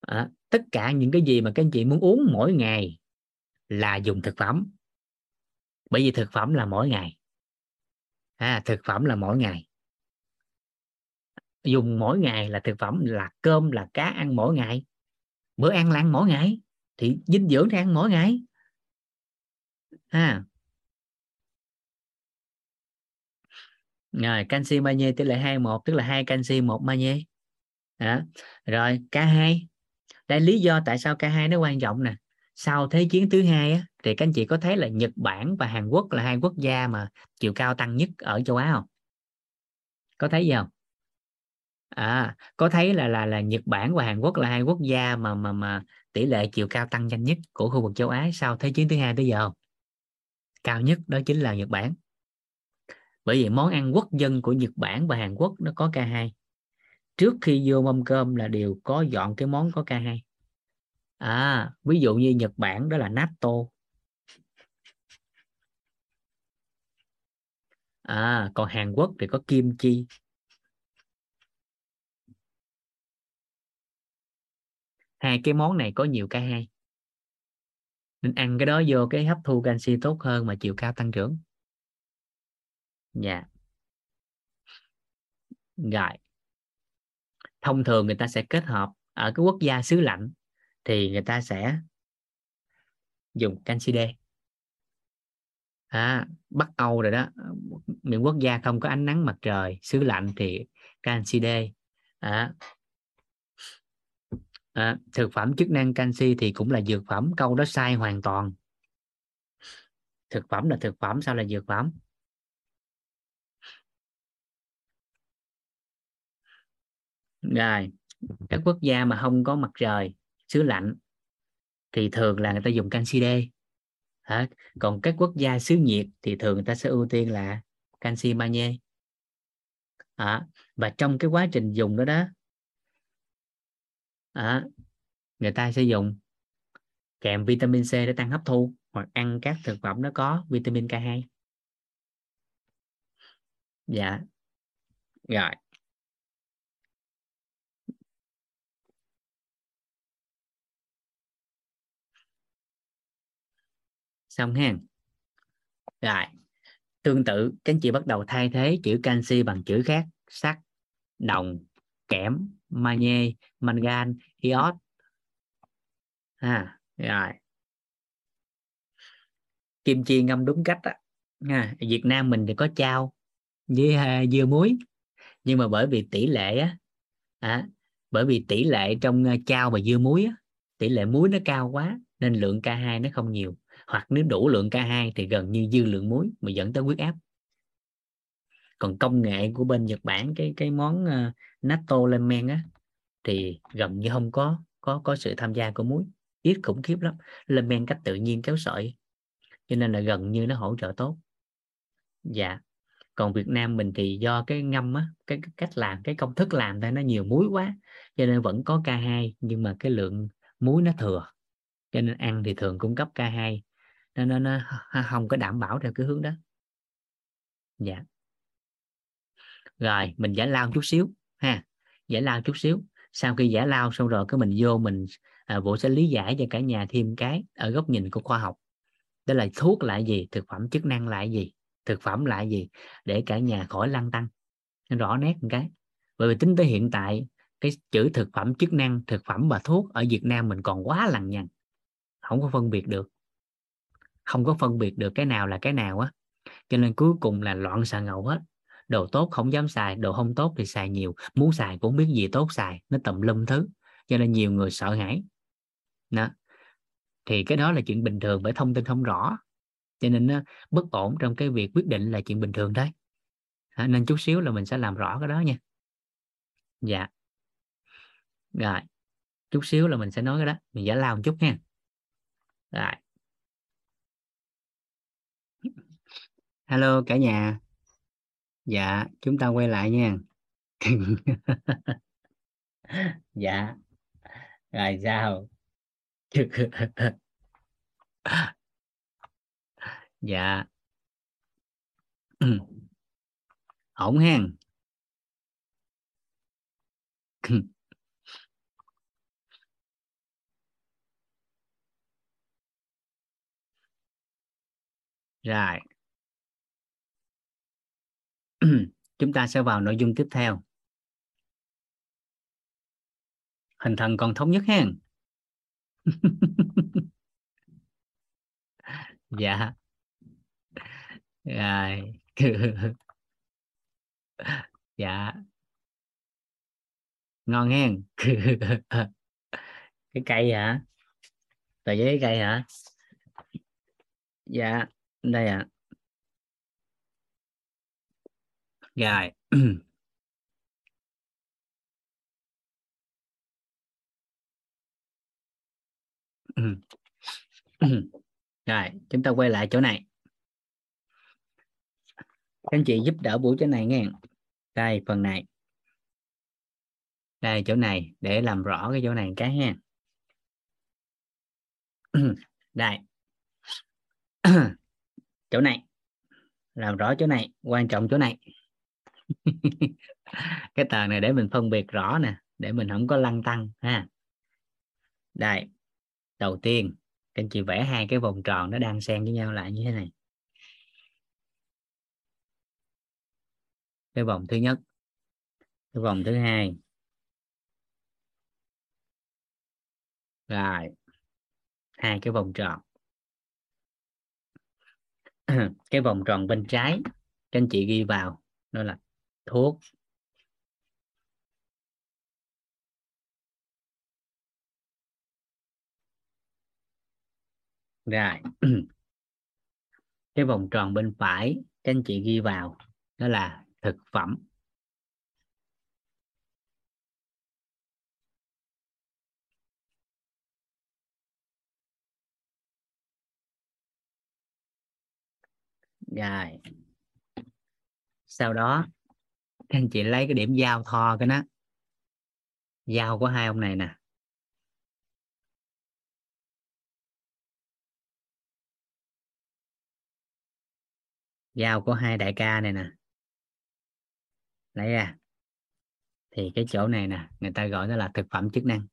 à, tất cả những cái gì mà các anh chị muốn uống mỗi ngày là dùng thực phẩm. Bởi vì thực phẩm là mỗi ngày. À, thực phẩm là mỗi ngày. Dùng mỗi ngày là thực phẩm là cơm là cá ăn mỗi ngày. Bữa ăn là ăn mỗi ngày. Thì dinh dưỡng thì ăn mỗi ngày. À. rồi canxi magie tỷ lệ 21 tức là hai canxi một magie đó. rồi K2 đây lý do tại sao K2 nó quan trọng nè. Sau thế chiến thứ hai á, thì các anh chị có thấy là Nhật Bản và Hàn Quốc là hai quốc gia mà chiều cao tăng nhất ở châu Á không? Có thấy gì không? À có thấy là là là Nhật Bản và Hàn Quốc là hai quốc gia mà mà mà tỷ lệ chiều cao tăng nhanh nhất của khu vực châu Á sau thế chiến thứ hai tới giờ không? cao nhất đó chính là Nhật Bản bởi vì món ăn quốc dân của Nhật Bản và Hàn Quốc nó có K2 trước khi vô mâm cơm là đều có dọn cái món có K2 à ví dụ như Nhật Bản đó là natto à còn Hàn Quốc thì có kim chi. Hai cái món này có nhiều k2 nên ăn cái đó vô cái hấp thu canxi tốt hơn mà chiều cao tăng trưởng dạ. Rồi. Thông thường người ta sẽ kết hợp ở cái quốc gia xứ lạnh thì người ta sẽ dùng canxi D à, Bắc Âu rồi đó những quốc gia không có ánh nắng mặt trời xứ lạnh thì canxi D à, à, thực phẩm chức năng canxi thì cũng là dược phẩm câu đó sai hoàn toàn. Thực phẩm là thực phẩm sao là dược phẩm? Rồi các quốc gia mà không có mặt trời xứ lạnh thì thường là người ta dùng canxi D Hả? còn các quốc gia xứ nhiệt thì thường người ta sẽ ưu tiên là canxi magie à, và trong cái quá trình dùng đó đó à, người ta sẽ dùng kèm vitamin C để tăng hấp thu hoặc ăn các thực phẩm nó có vitamin K2 dạ. Rồi. Xong ha rồi. Tương tự các anh chị bắt đầu thay thế chữ canxi bằng chữ khác. Sắt đồng kẽm magie mangan iốt. À rồi. Kim chi ngâm đúng cách á. À, Việt Nam mình thì có chao với à, dưa muối. Nhưng mà bởi vì tỷ lệ á à, bởi vì tỷ lệ trong à, chao và dưa muối á, tỷ lệ muối nó cao quá nên lượng K2 nó không nhiều hoặc nếu đủ lượng K2 thì gần như dư lượng muối mà dẫn tới huyết áp. Còn công nghệ của bên Nhật Bản cái cái món uh, natto lên men á thì gần như không có có có sự tham gia của muối. Ít khủng khiếp lắm. Lên men cách tự nhiên kéo sợi cho nên là gần như nó hỗ trợ tốt. Dạ. Còn Việt Nam mình thì do cái ngâm á cái, cái cách làm cái công thức làm ta nó nhiều muối quá cho nên vẫn có K2 nhưng mà cái lượng muối nó thừa. Cho nên ăn thì thường cung cấp K2 nên nó, không có đảm bảo theo cái hướng đó. Dạ. Rồi mình giải lao chút xíu ha. Giải lao chút xíu. Sau khi giải lao xong rồi cái mình vô mình à, bộ sẽ lý giải cho cả nhà thêm cái ở góc nhìn của khoa học. Đó là thuốc là gì thực phẩm chức năng là gì thực phẩm là gì để cả nhà khỏi lăn tăng rõ nét một cái. Bởi vì tính tới hiện tại cái chữ thực phẩm chức năng thực phẩm và thuốc ở Việt Nam mình còn quá lằng nhằng không có phân biệt được không có phân biệt được cái nào là cái nào á. Cho nên cuối cùng là loạn xà ngầu hết. Đồ tốt không dám xài đồ không tốt thì xài nhiều. Muốn xài cũng biết gì tốt xài nó tầm lum thứ. Cho nên nhiều người sợ hãi. Đó. Thì cái đó là chuyện bình thường bởi thông tin không rõ. Cho nên nó bất ổn trong cái việc quyết định là chuyện bình thường đấy à, nên chút xíu là mình sẽ làm rõ cái đó nha. Dạ. Rồi. Chút xíu là mình sẽ nói cái đó. Mình giải lao một chút nha rồi. Hello cả nhà. Dạ chúng ta quay lại nha. Dạ. Rồi, sao? Dạ. Ổn hen? Rồi. chúng ta sẽ vào nội dung tiếp theo. Hình thần còn thống nhất hen? Dạ. Rồi. Dạ. Ngon hen? Cái cây hả? Tờ giấy cây hả? Dạ đây ạ. à. Rồi. Rồi, chúng ta quay lại chỗ này. Các anh chị giúp đỡ buổi chỗ này nghe. Đây, phần này. Đây, chỗ này, để làm rõ cái chỗ này cái ha. Đây. Chỗ này. Làm rõ chỗ này, quan trọng chỗ này. cái tờ này để mình phân biệt rõ nè, để mình không có lăng tăng ha. Đây, đầu tiên, các anh chị vẽ hai cái vòng tròn nó đang xen với nhau lại như thế này. Cái vòng thứ nhất, cái vòng thứ hai. Rồi, hai cái vòng tròn. Cái vòng tròn bên trái, các anh chị ghi vào, đó là thuốc. Rồi. Cái vòng tròn bên phải, các anh chị ghi vào, đó là thực phẩm. Rồi. Sau đó các anh chị lấy cái điểm giao thoa cái nó giao của hai ông này nè. Giao của hai đại ca này nè. Lấy ra. Thì cái chỗ này nè, người ta gọi nó là thực phẩm chức năng.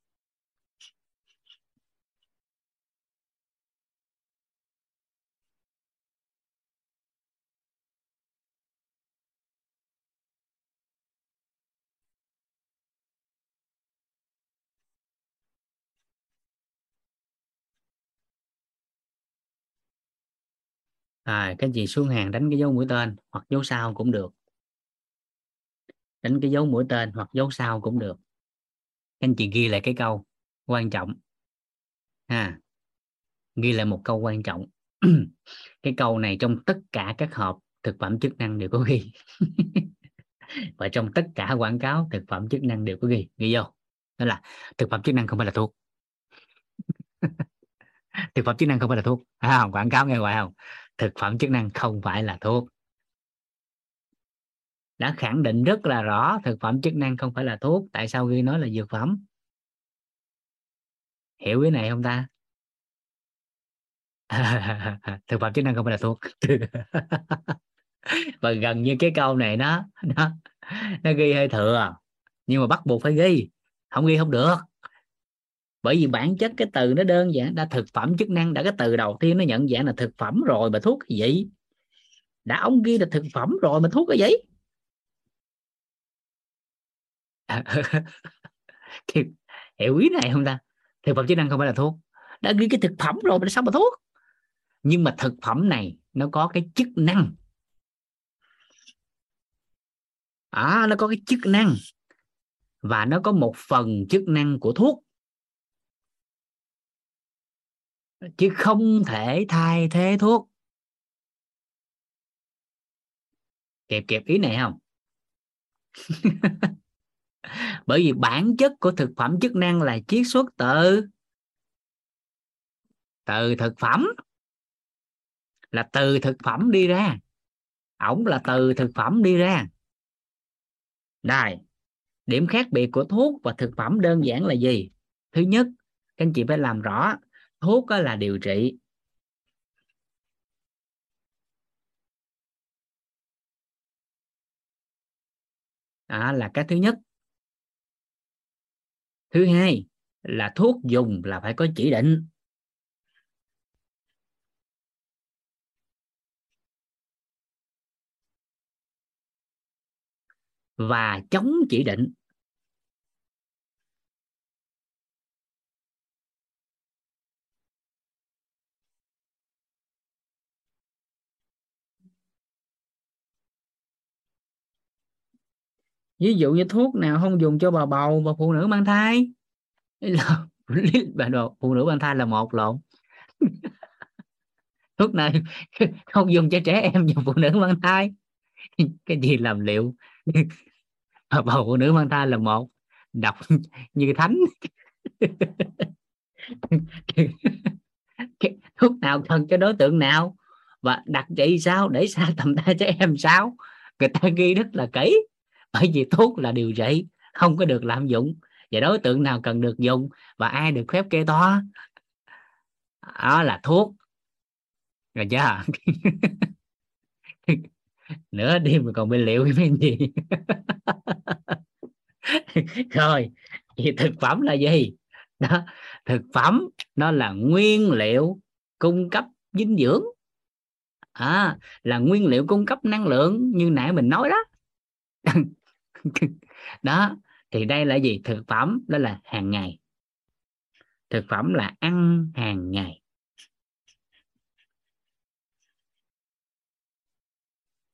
À, anh chị xuống hàng đánh cái dấu mũi tên hoặc dấu sao cũng được. Đánh cái dấu mũi tên hoặc dấu sao cũng được. Các anh chị ghi lại cái câu quan trọng. Ha ghi lại một câu quan trọng. Cái câu này trong tất cả các hộp thực phẩm chức năng đều có ghi. Và trong tất cả quảng cáo thực phẩm chức năng đều có ghi. Ghi vô. Đó là thực phẩm chức năng không phải là thuốc. Thực phẩm chức năng không phải là thuốc. À, quảng cáo nghe ngoài không? Thực phẩm chức năng không phải là thuốc. Đã khẳng định rất là rõ thực phẩm chức năng không phải là thuốc, tại sao ghi nói là dược phẩm? Hiểu cái này không ta? Thực phẩm chức năng không phải là thuốc. Và gần như cái câu này nó nó nó ghi hơi thừa, nhưng mà bắt buộc phải ghi. Không ghi không được bởi vì bản chất cái từ nó đơn giản đã thực phẩm chức năng đã cái từ đầu tiên nó nhận dạng là thực phẩm rồi mà thuốc cái gì? Đã ông ghi là thực phẩm rồi mà thuốc cái gì? À, hiểu ý này không ta? Thực phẩm chức năng không phải là thuốc. Đã ghi cái thực phẩm rồi mà sao mà thuốc? Nhưng mà thực phẩm này nó có cái chức năng. À, nó có cái chức năng. Và nó có một phần chức năng của thuốc. Chứ không thể thay thế thuốc. Kịp kịp ý này không? Bởi vì bản chất của thực phẩm chức năng là chiết xuất từ từ thực phẩm. Là từ thực phẩm đi ra. Ổng là từ thực phẩm đi ra. Đây điểm khác biệt của thuốc và thực phẩm đơn giản là gì? Thứ nhất, các anh chị phải làm rõ thuốc là điều trị. Đó là cái thứ nhất. Thứ hai là thuốc dùng là phải có chỉ định. Và chống chỉ định. Ví dụ như thuốc nào không dùng cho bà bầu và phụ nữ mang thai. Là bà đồ, phụ nữ mang thai là một lộn. Thuốc nào không dùng cho trẻ em dùng phụ nữ mang thai. Cái gì làm liệu? Bà bầu, phụ nữ mang thai là một. Đọc như thánh. Thuốc nào cần cho đối tượng nào? Và đặt vậy sao? Để xa tầm tay cho em sao? Người ta ghi rất là kỹ bởi vì thuốc là điều trị không có được lạm dụng. Và đối tượng nào cần được dùng và ai được phép kê to đó là thuốc. Rồi chưa nửa đêm mà còn bị liệu cái gì? Rồi thì thực phẩm là gì? Đó thực phẩm nó là nguyên liệu cung cấp dinh dưỡng. À, là nguyên liệu cung cấp năng lượng như nãy mình nói đó. đó, thì đây là gì? Thực phẩm, đó là hàng ngày. Thực phẩm là ăn hàng ngày.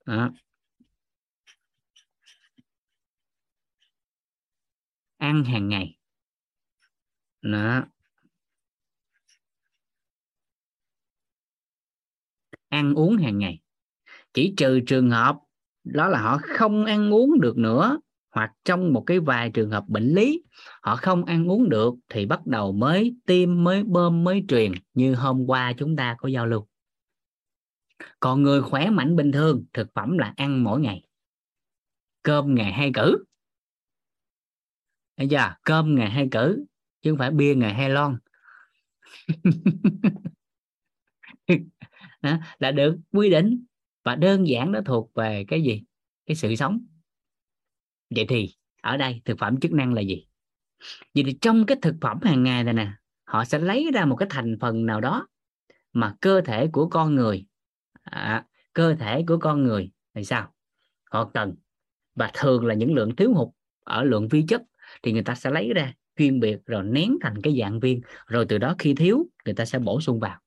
Đó. ăn hàng ngày. Đó. ăn uống hàng ngày. Chỉ trừ trường hợp đó là họ không ăn uống được nữa hoặc trong một cái vài trường hợp bệnh lý họ không ăn uống được thì bắt đầu mới tiêm mới bơm mới truyền như hôm qua chúng ta có giao lưu. Còn người khỏe mạnh bình thường thực phẩm là ăn mỗi ngày. Cơm ngày hai cử. Thấy chưa? Cơm ngày hai cử chứ không phải bia ngày hai lon. Đó, là được quy định và đơn giản nó thuộc về cái gì? Cái sự sống. Vậy thì ở đây thực phẩm chức năng là gì? Vậy thì trong cái thực phẩm hàng ngày này nè họ sẽ lấy ra một cái thành phần nào đó mà cơ thể của con người à, cơ thể của con người thì sao? Họ cần và thường là những lượng thiếu hụt ở lượng vi chất thì người ta sẽ lấy ra chuyên biệt rồi nén thành cái dạng viên rồi từ đó khi thiếu người ta sẽ bổ sung vào.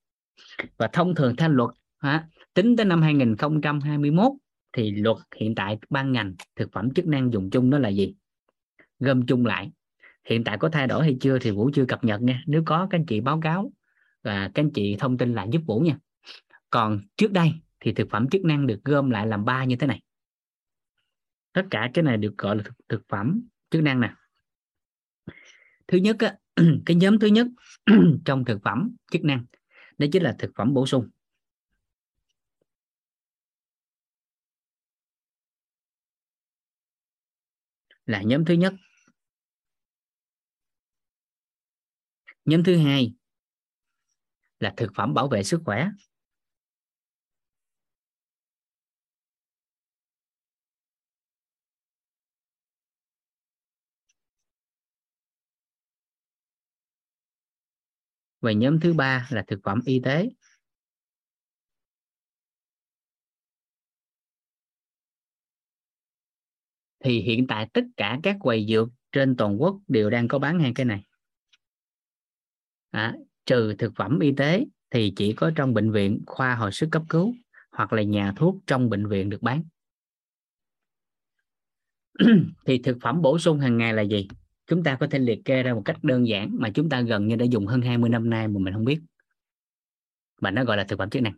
Và thông thường theo luật ha, tính tới năm 2021 thì luật hiện tại ban ngành thực phẩm chức năng dùng chung đó là gì? Gom chung lại. Hiện tại có thay đổi hay chưa thì vũ chưa cập nhật nha. Nếu có các anh chị báo cáo và các anh chị thông tin lại giúp vũ nha. Còn trước đây thì thực phẩm chức năng được gom lại làm ba như thế này. Tất cả cái này được gọi là thực, thực phẩm chức năng nè. Thứ nhất á, cái nhóm thứ nhất trong thực phẩm chức năng đó chính là thực phẩm bổ sung. Là nhóm thứ nhất. Nhóm thứ hai là thực phẩm bảo vệ sức khỏe. Và nhóm thứ ba là thực phẩm y tế. Thì hiện tại tất cả các quầy dược trên toàn quốc đều đang có bán hai cái này. À, trừ thực phẩm y tế thì chỉ có trong bệnh viện khoa hồi sức cấp cứu hoặc là nhà thuốc trong bệnh viện được bán. Thì thực phẩm bổ sung hàng ngày là gì? Chúng ta có thể liệt kê ra một cách đơn giản mà chúng ta gần như đã dùng hơn 20 năm nay mà mình không biết. Và nó gọi là thực phẩm chức năng.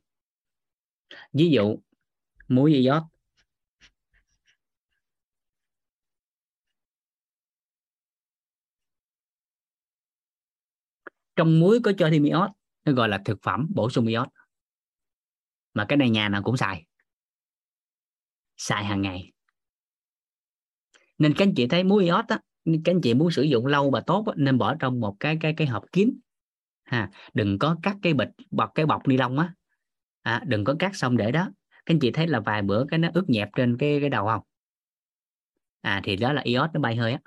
Ví dụ muối iốt trong muối có cho thêm iốt nó gọi là thực phẩm bổ sung iốt. Mà cái này nhà nào cũng xài. Xài hàng ngày. Nên các anh chị thấy muối iốt á các anh chị muốn sử dụng lâu và tốt á, nên bỏ trong một cái cái cái hộp kín. Ha đừng có cắt cái bịch bọc cái bọc ni lông á. À, đừng có cắt xong để đó. Các anh chị thấy là vài bữa cái nó ướt nhẹp trên cái cái đầu không? À thì đó là iốt nó bay hơi á.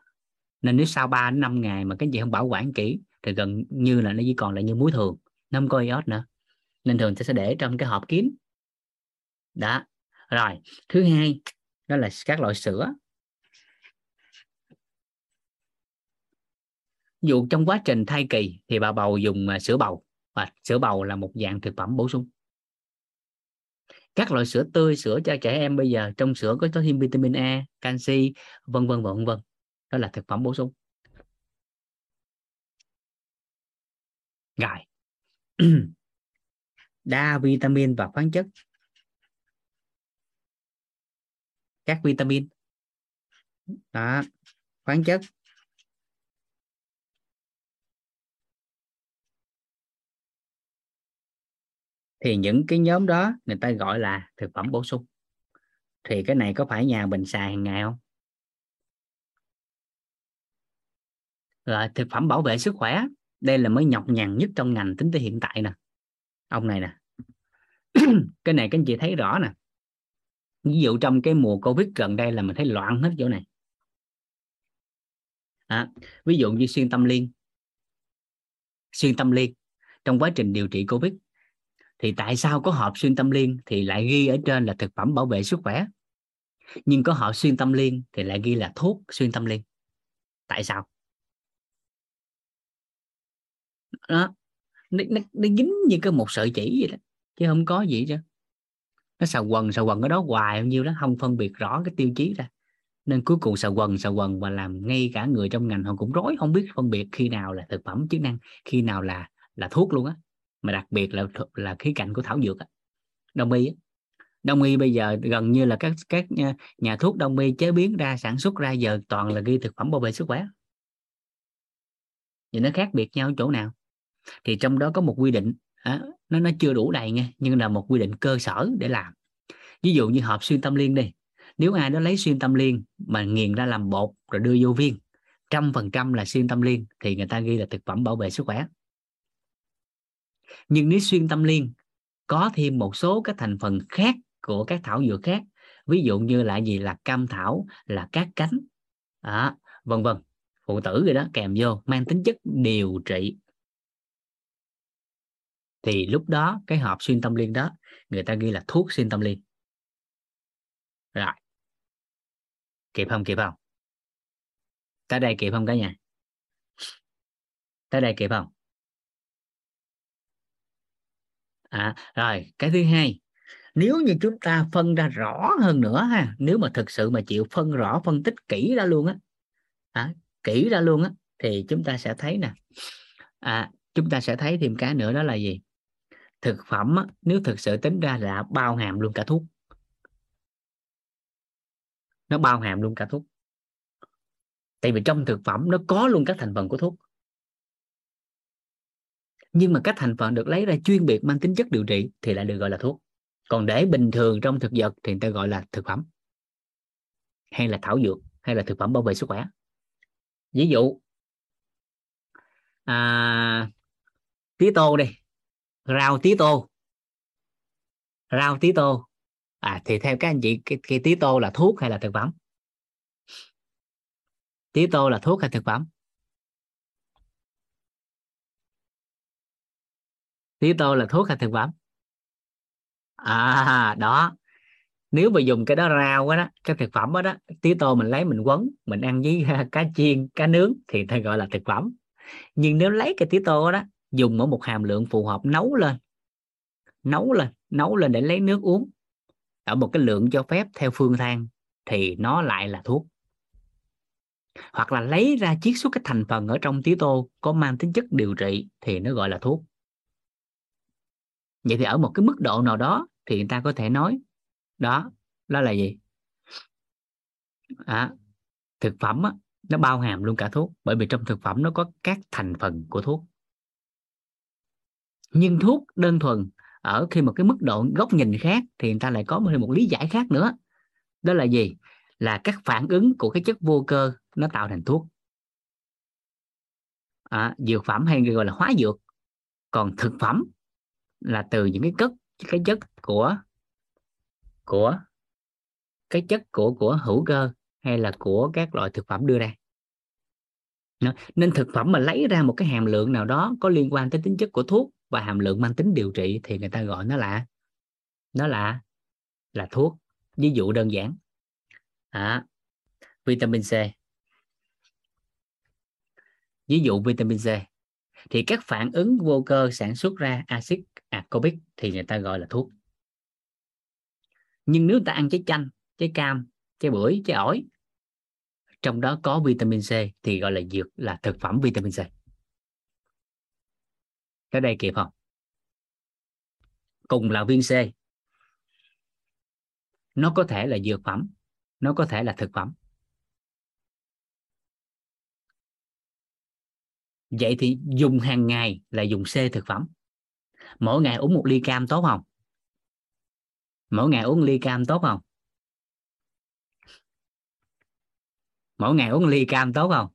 Nên nếu sau 3 đến 5 ngày mà các anh chị không bảo quản kỹ thì gần như là nó chỉ còn lại như muối thường, nó không có iốt nữa. Nên thường sẽ để trong cái hộp kín. Đó. Rồi, thứ hai, đó là các loại sữa. Dụ trong quá trình thai kỳ thì bà bầu dùng à, sữa bầu. Và sữa bầu là một dạng thực phẩm bổ sung. Các loại sữa tươi, sữa cho trẻ em bây giờ trong sữa có thêm vitamin A, canxi, vân vân vân vân. Đó là thực phẩm bổ sung. Rồi đa vitamin và khoáng chất. Các vitamin. Đó, khoáng chất. Thì những cái nhóm đó người ta gọi là thực phẩm bổ sung. Thì cái này có phải nhà mình xài hàng ngày không? Là thực phẩm bảo vệ sức khỏe đây là mới nhọc nhằn nhất trong ngành tính tới hiện tại nè. Ông này nè. Cái này các anh chị thấy rõ nè. Ví dụ trong cái mùa covid gần đây là mình thấy loạn hết chỗ này. À, ví dụ như xuyên tâm liên. Xuyên tâm liên. Trong quá trình điều trị covid thì tại sao có hộp xuyên tâm liên thì lại ghi ở trên là thực phẩm bảo vệ sức khỏe? Nhưng có hộp xuyên tâm liên thì lại ghi là thuốc xuyên tâm liên. Tại sao? Đó. Nó, nó, nó dính như cái một sợi chỉ vậy đó chứ không có gì chứ nó xào quần xào quần ở đó hoài bao nhiêu đó không phân biệt rõ cái tiêu chí ra. Nên cuối cùng xào quần xào quần và làm ngay cả người trong ngành họ cũng rối không biết phân biệt khi nào là thực phẩm chức năng khi nào là là thuốc luôn á. Mà đặc biệt là là khía cạnh của thảo dược á. Đông y á. đông y bây giờ gần như là các các nhà thuốc đông y chế biến ra sản xuất ra giờ toàn là ghi thực phẩm bảo vệ sức khỏe. Vậy nó khác biệt nhau chỗ nào? Thì trong đó có một quy định à, nó nó chưa đủ đầy nghe nhưng là một quy định cơ sở để làm. Ví dụ như hộp xuyên tâm liên đi. Nếu ai đó lấy xuyên tâm liên mà nghiền ra làm bột rồi đưa vô viên trăm phần trăm là xuyên tâm liên thì người ta ghi là thực phẩm bảo vệ sức khỏe. Nhưng nếu xuyên tâm liên có thêm một số các thành phần khác của các thảo dược khác ví dụ như là gì? Là cam thảo là cát cánh đó, vân vân. Phụ tử rồi đó kèm vô mang tính chất điều trị thì lúc đó cái hộp xuyên tâm liên đó người ta ghi là thuốc xuyên tâm liên. Rồi. Kịp không? Kịp không? Tới đây kịp không cả nhà? Tới đây kịp không? À, rồi cái thứ hai. Nếu như chúng ta phân ra rõ hơn nữa ha nếu mà thực sự mà chịu phân rõ phân tích kỹ ra luôn á à, kỹ ra luôn á thì chúng ta sẽ thấy nè. À, chúng ta sẽ thấy thêm cái nữa đó là gì? Thực phẩm á, nếu thực sự tính ra là bao hàm luôn cả thuốc. Nó bao hàm luôn cả thuốc. Tại vì trong thực phẩm nó có luôn các thành phần của thuốc. Nhưng mà các thành phần được lấy ra chuyên biệt mang tính chất điều trị thì lại được gọi là thuốc. Còn để bình thường trong thực vật thì người ta gọi là thực phẩm. Hay là thảo dược hay là thực phẩm bảo vệ sức khỏe. Ví dụ à, tía tô đi rau tí tô rau tí tô à thì theo các anh chị cái, cái tí tô là thuốc hay là thực phẩm? Tí tô là thuốc hay thực phẩm? Tí tô là thuốc hay thực phẩm? À đó. Nếu mà dùng cái đó rau đó, đó cái thực phẩm đó, đó tí tô mình lấy mình quấn mình ăn với cá chiên cá nướng thì ta gọi là thực phẩm. Nhưng nếu lấy cái tí tô đó dùng ở một hàm lượng phù hợp nấu lên. Nấu lên nấu lên để lấy nước uống. Ở một cái lượng cho phép theo phương thang thì nó lại là thuốc. Hoặc là lấy ra chiết xuất cái thành phần ở trong tía tô có mang tính chất điều trị thì nó gọi là thuốc. Vậy thì ở một cái mức độ nào đó thì người ta có thể nói đó đó là gì? À, thực phẩm á, nó bao hàm luôn cả thuốc bởi vì trong thực phẩm nó có các thành phần của thuốc nhưng thuốc đơn thuần ở khi một cái mức độ góc nhìn khác thì người ta lại có một lý giải khác nữa. Đó là gì? Là các phản ứng của cái chất vô cơ nó tạo thành thuốc. À, dược phẩm hay gọi là hóa dược. Còn thực phẩm là từ những cái cất cái chất của của cái chất của của hữu cơ hay là của các loại thực phẩm đưa ra. Nên thực phẩm mà lấy ra một cái hàm lượng nào đó có liên quan tới tính chất của thuốc và hàm lượng mang tính điều trị thì người ta gọi nó là nó là là thuốc. Ví dụ đơn giản à, vitamin C. Ví dụ vitamin C. Thì các phản ứng vô cơ sản xuất ra axit ascorbic thì người ta gọi là thuốc. Nhưng nếu ta ăn trái chanh trái cam trái bưởi trái ổi trong đó có vitamin C thì gọi là dược là thực phẩm vitamin C tới đây kịp không? Cùng là viên C. Nó có thể là dược phẩm, nó có thể là thực phẩm. Vậy thì dùng hàng ngày là dùng C thực phẩm. Mỗi ngày uống một ly cam tốt không? Mỗi ngày uống ly cam tốt không? Mỗi ngày uống ly cam tốt không?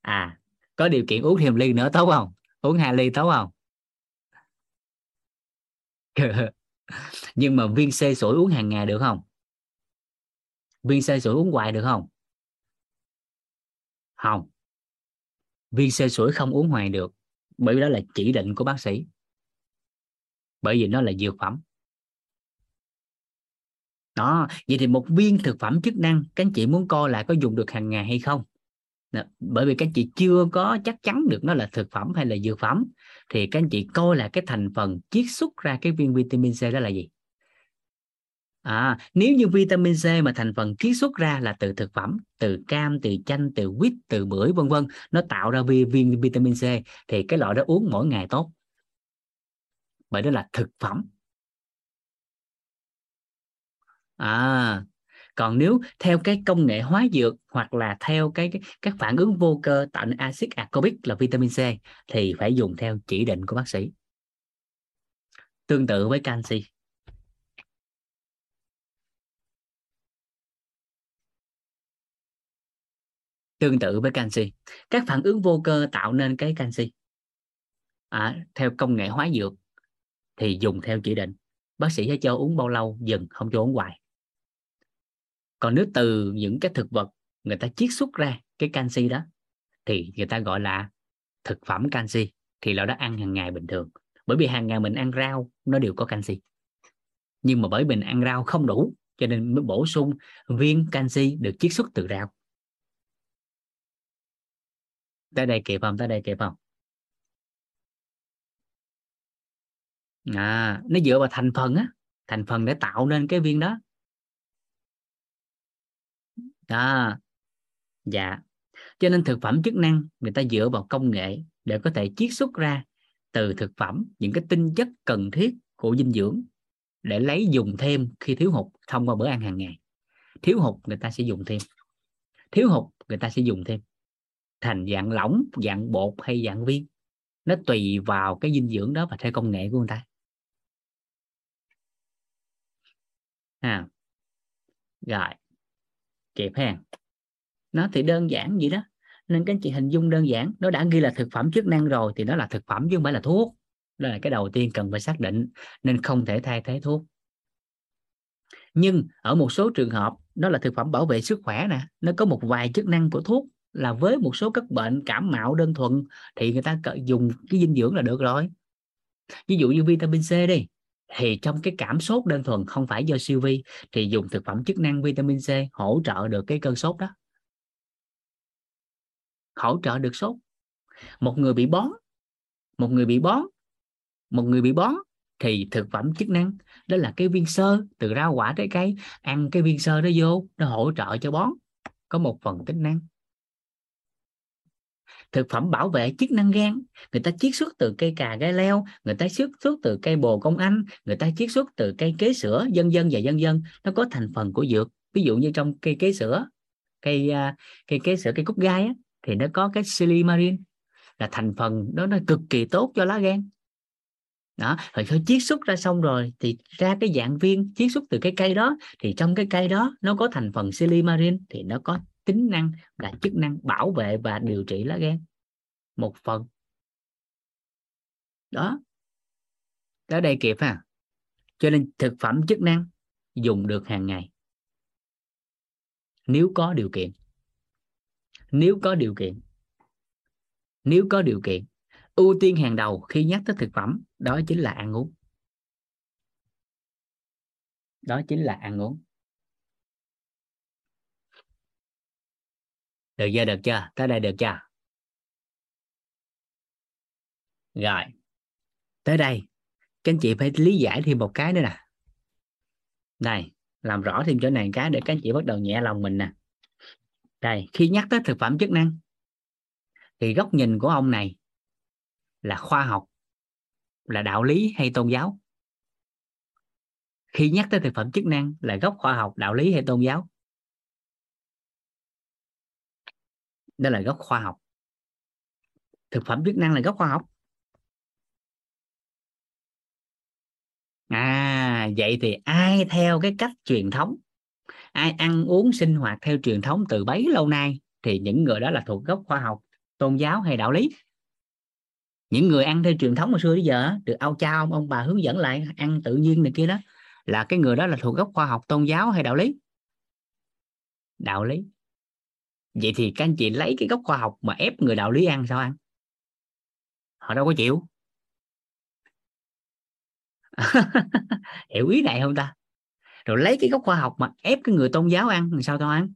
À có điều kiện uống thêm ly nữa tốt không? Uống hai ly tốt không? Nhưng mà viên xê sủi uống hàng ngày được không? Viên xê sủi uống hoài được không? Không. Viên xê sủi không uống hoài được, bởi vì đó là chỉ định của bác sĩ. Bởi vì nó là dược phẩm. Đó, vậy thì một viên thực phẩm chức năng, các anh chị muốn coi lại có dùng được hàng ngày hay không? Bởi vì các anh chị chưa có chắc chắn được nó là thực phẩm hay là dược phẩm thì các anh chị coi là cái thành phần chiết xuất ra cái viên vitamin C đó là gì? À, nếu như vitamin C mà thành phần chiết xuất ra là từ thực phẩm từ cam từ chanh từ quýt từ bưởi vân vân nó tạo ra viên, viên vitamin C thì cái loại đó uống mỗi ngày tốt. Bởi đó là thực phẩm. À còn nếu theo cái công nghệ hóa dược hoặc là theo cái, cái các phản ứng vô cơ tạo nên axit ascorbic là vitamin C thì phải dùng theo chỉ định của bác sĩ. Tương tự với canxi. Tương tự với canxi. Các phản ứng vô cơ tạo nên cái canxi. À, theo công nghệ hóa dược thì dùng theo chỉ định. Bác sĩ sẽ cho uống bao lâu? Dừng không cho uống hoài còn nếu từ những cái thực vật người ta chiết xuất ra cái canxi đó, thì người ta gọi là thực phẩm canxi, thì lão đó ăn hàng ngày bình thường. Bởi vì hàng ngày mình ăn rau, nó đều có canxi. Nhưng mà bởi mình ăn rau không đủ, cho nên mới bổ sung viên canxi được chiết xuất từ rau. Tới đây kịp không? Tới đây kịp không? À nó dựa vào thành phần á. Thành phần để tạo nên cái viên đó đó. Dạ. Cho nên thực phẩm chức năng người ta dựa vào công nghệ để có thể chiết xuất ra từ thực phẩm những cái tinh chất cần thiết của dinh dưỡng để lấy dùng thêm khi thiếu hụt thông qua bữa ăn hàng ngày. Thiếu hụt người ta sẽ dùng thêm. Thiếu hụt người ta sẽ dùng thêm. Thành dạng lỏng, dạng bột hay dạng viên. Nó tùy vào cái dinh dưỡng đó và theo công nghệ của người ta. À. Rồi kịp ha nó thì đơn giản vậy đó. Nên các anh chị hình dung đơn giản, nó đã ghi là thực phẩm chức năng rồi thì nó là thực phẩm chứ không phải là thuốc. Đó là cái đầu tiên cần phải xác định nên không thể thay thế thuốc. Nhưng ở một số trường hợp nó là thực phẩm bảo vệ sức khỏe nè, nó có một vài chức năng của thuốc là với một số các bệnh cảm mạo đơn thuần thì người ta dùng cái dinh dưỡng là được rồi. Ví dụ như vitamin C đi thì trong cái cảm sốt đơn thuần không phải do siêu vi, thì dùng thực phẩm chức năng vitamin C hỗ trợ được cái cơn sốt đó. Hỗ trợ được sốt. Một người bị bón, một người bị bón, một người bị bón, thì thực phẩm chức năng, đó là cái viên sơ từ rau quả trái cây ăn cái viên sơ đó vô, nó hỗ trợ cho bón. Có một phần tính năng thực phẩm bảo vệ chức năng gan. Người ta chiết xuất từ cây cà gai leo người ta chiết xuất từ cây bồ công anh người ta chiết xuất từ cây kế sữa dân dân và dân dân nó có thành phần của dược. Ví dụ như trong cây kế sữa cây à, cây kế sữa cây cúc gai á, thì nó có cái silimarin là thành phần đó nó cực kỳ tốt cho lá gan. Đó rồi thôi chiết xuất ra xong rồi thì ra cái dạng viên chiết xuất từ cái cây đó thì trong cái cây đó nó có thành phần silimarin thì nó có tính năng, là chức năng bảo vệ và điều trị lá gan. Một phần. Đó. Tới đây kịp ha. Cho nên thực phẩm chức năng dùng được hàng ngày. Nếu có điều kiện. Nếu có điều kiện. Nếu có điều kiện, ưu tiên hàng đầu khi nhắc tới thực phẩm, đó chính là ăn uống. Đó chính là ăn uống. Được chưa được chưa? Tới đây được chưa? Rồi. Tới đây. Các anh chị phải lý giải thêm một cái nữa nè. Này, làm rõ thêm chỗ này cái để các anh chị bắt đầu nhẹ lòng mình nè. Đây, khi nhắc tới thực phẩm chức năng, thì góc nhìn của ông này là khoa học, là đạo lý hay tôn giáo? Khi nhắc tới thực phẩm chức năng là gốc khoa học, đạo lý hay tôn giáo? Đó là gốc khoa học. Thực phẩm chức năng là gốc khoa học. À vậy thì ai theo cái cách truyền thống? Ai ăn uống sinh hoạt theo truyền thống từ bấy lâu nay? Thì những người đó là thuộc gốc khoa học, tôn giáo hay đạo lý. Những người ăn theo truyền thống hồi xưa đến giờ được ao cha ông ông bà hướng dẫn lại, ăn tự nhiên này kia đó, là cái người đó là thuộc gốc khoa học, tôn giáo hay đạo lý? Đạo lý vậy thì các anh chị lấy cái gốc khoa học mà ép người đạo lý ăn sao ăn? Họ đâu có chịu. Hiểu ý này không ta? Rồi lấy cái gốc khoa học mà ép cái người tôn giáo ăn thì sao tao ăn?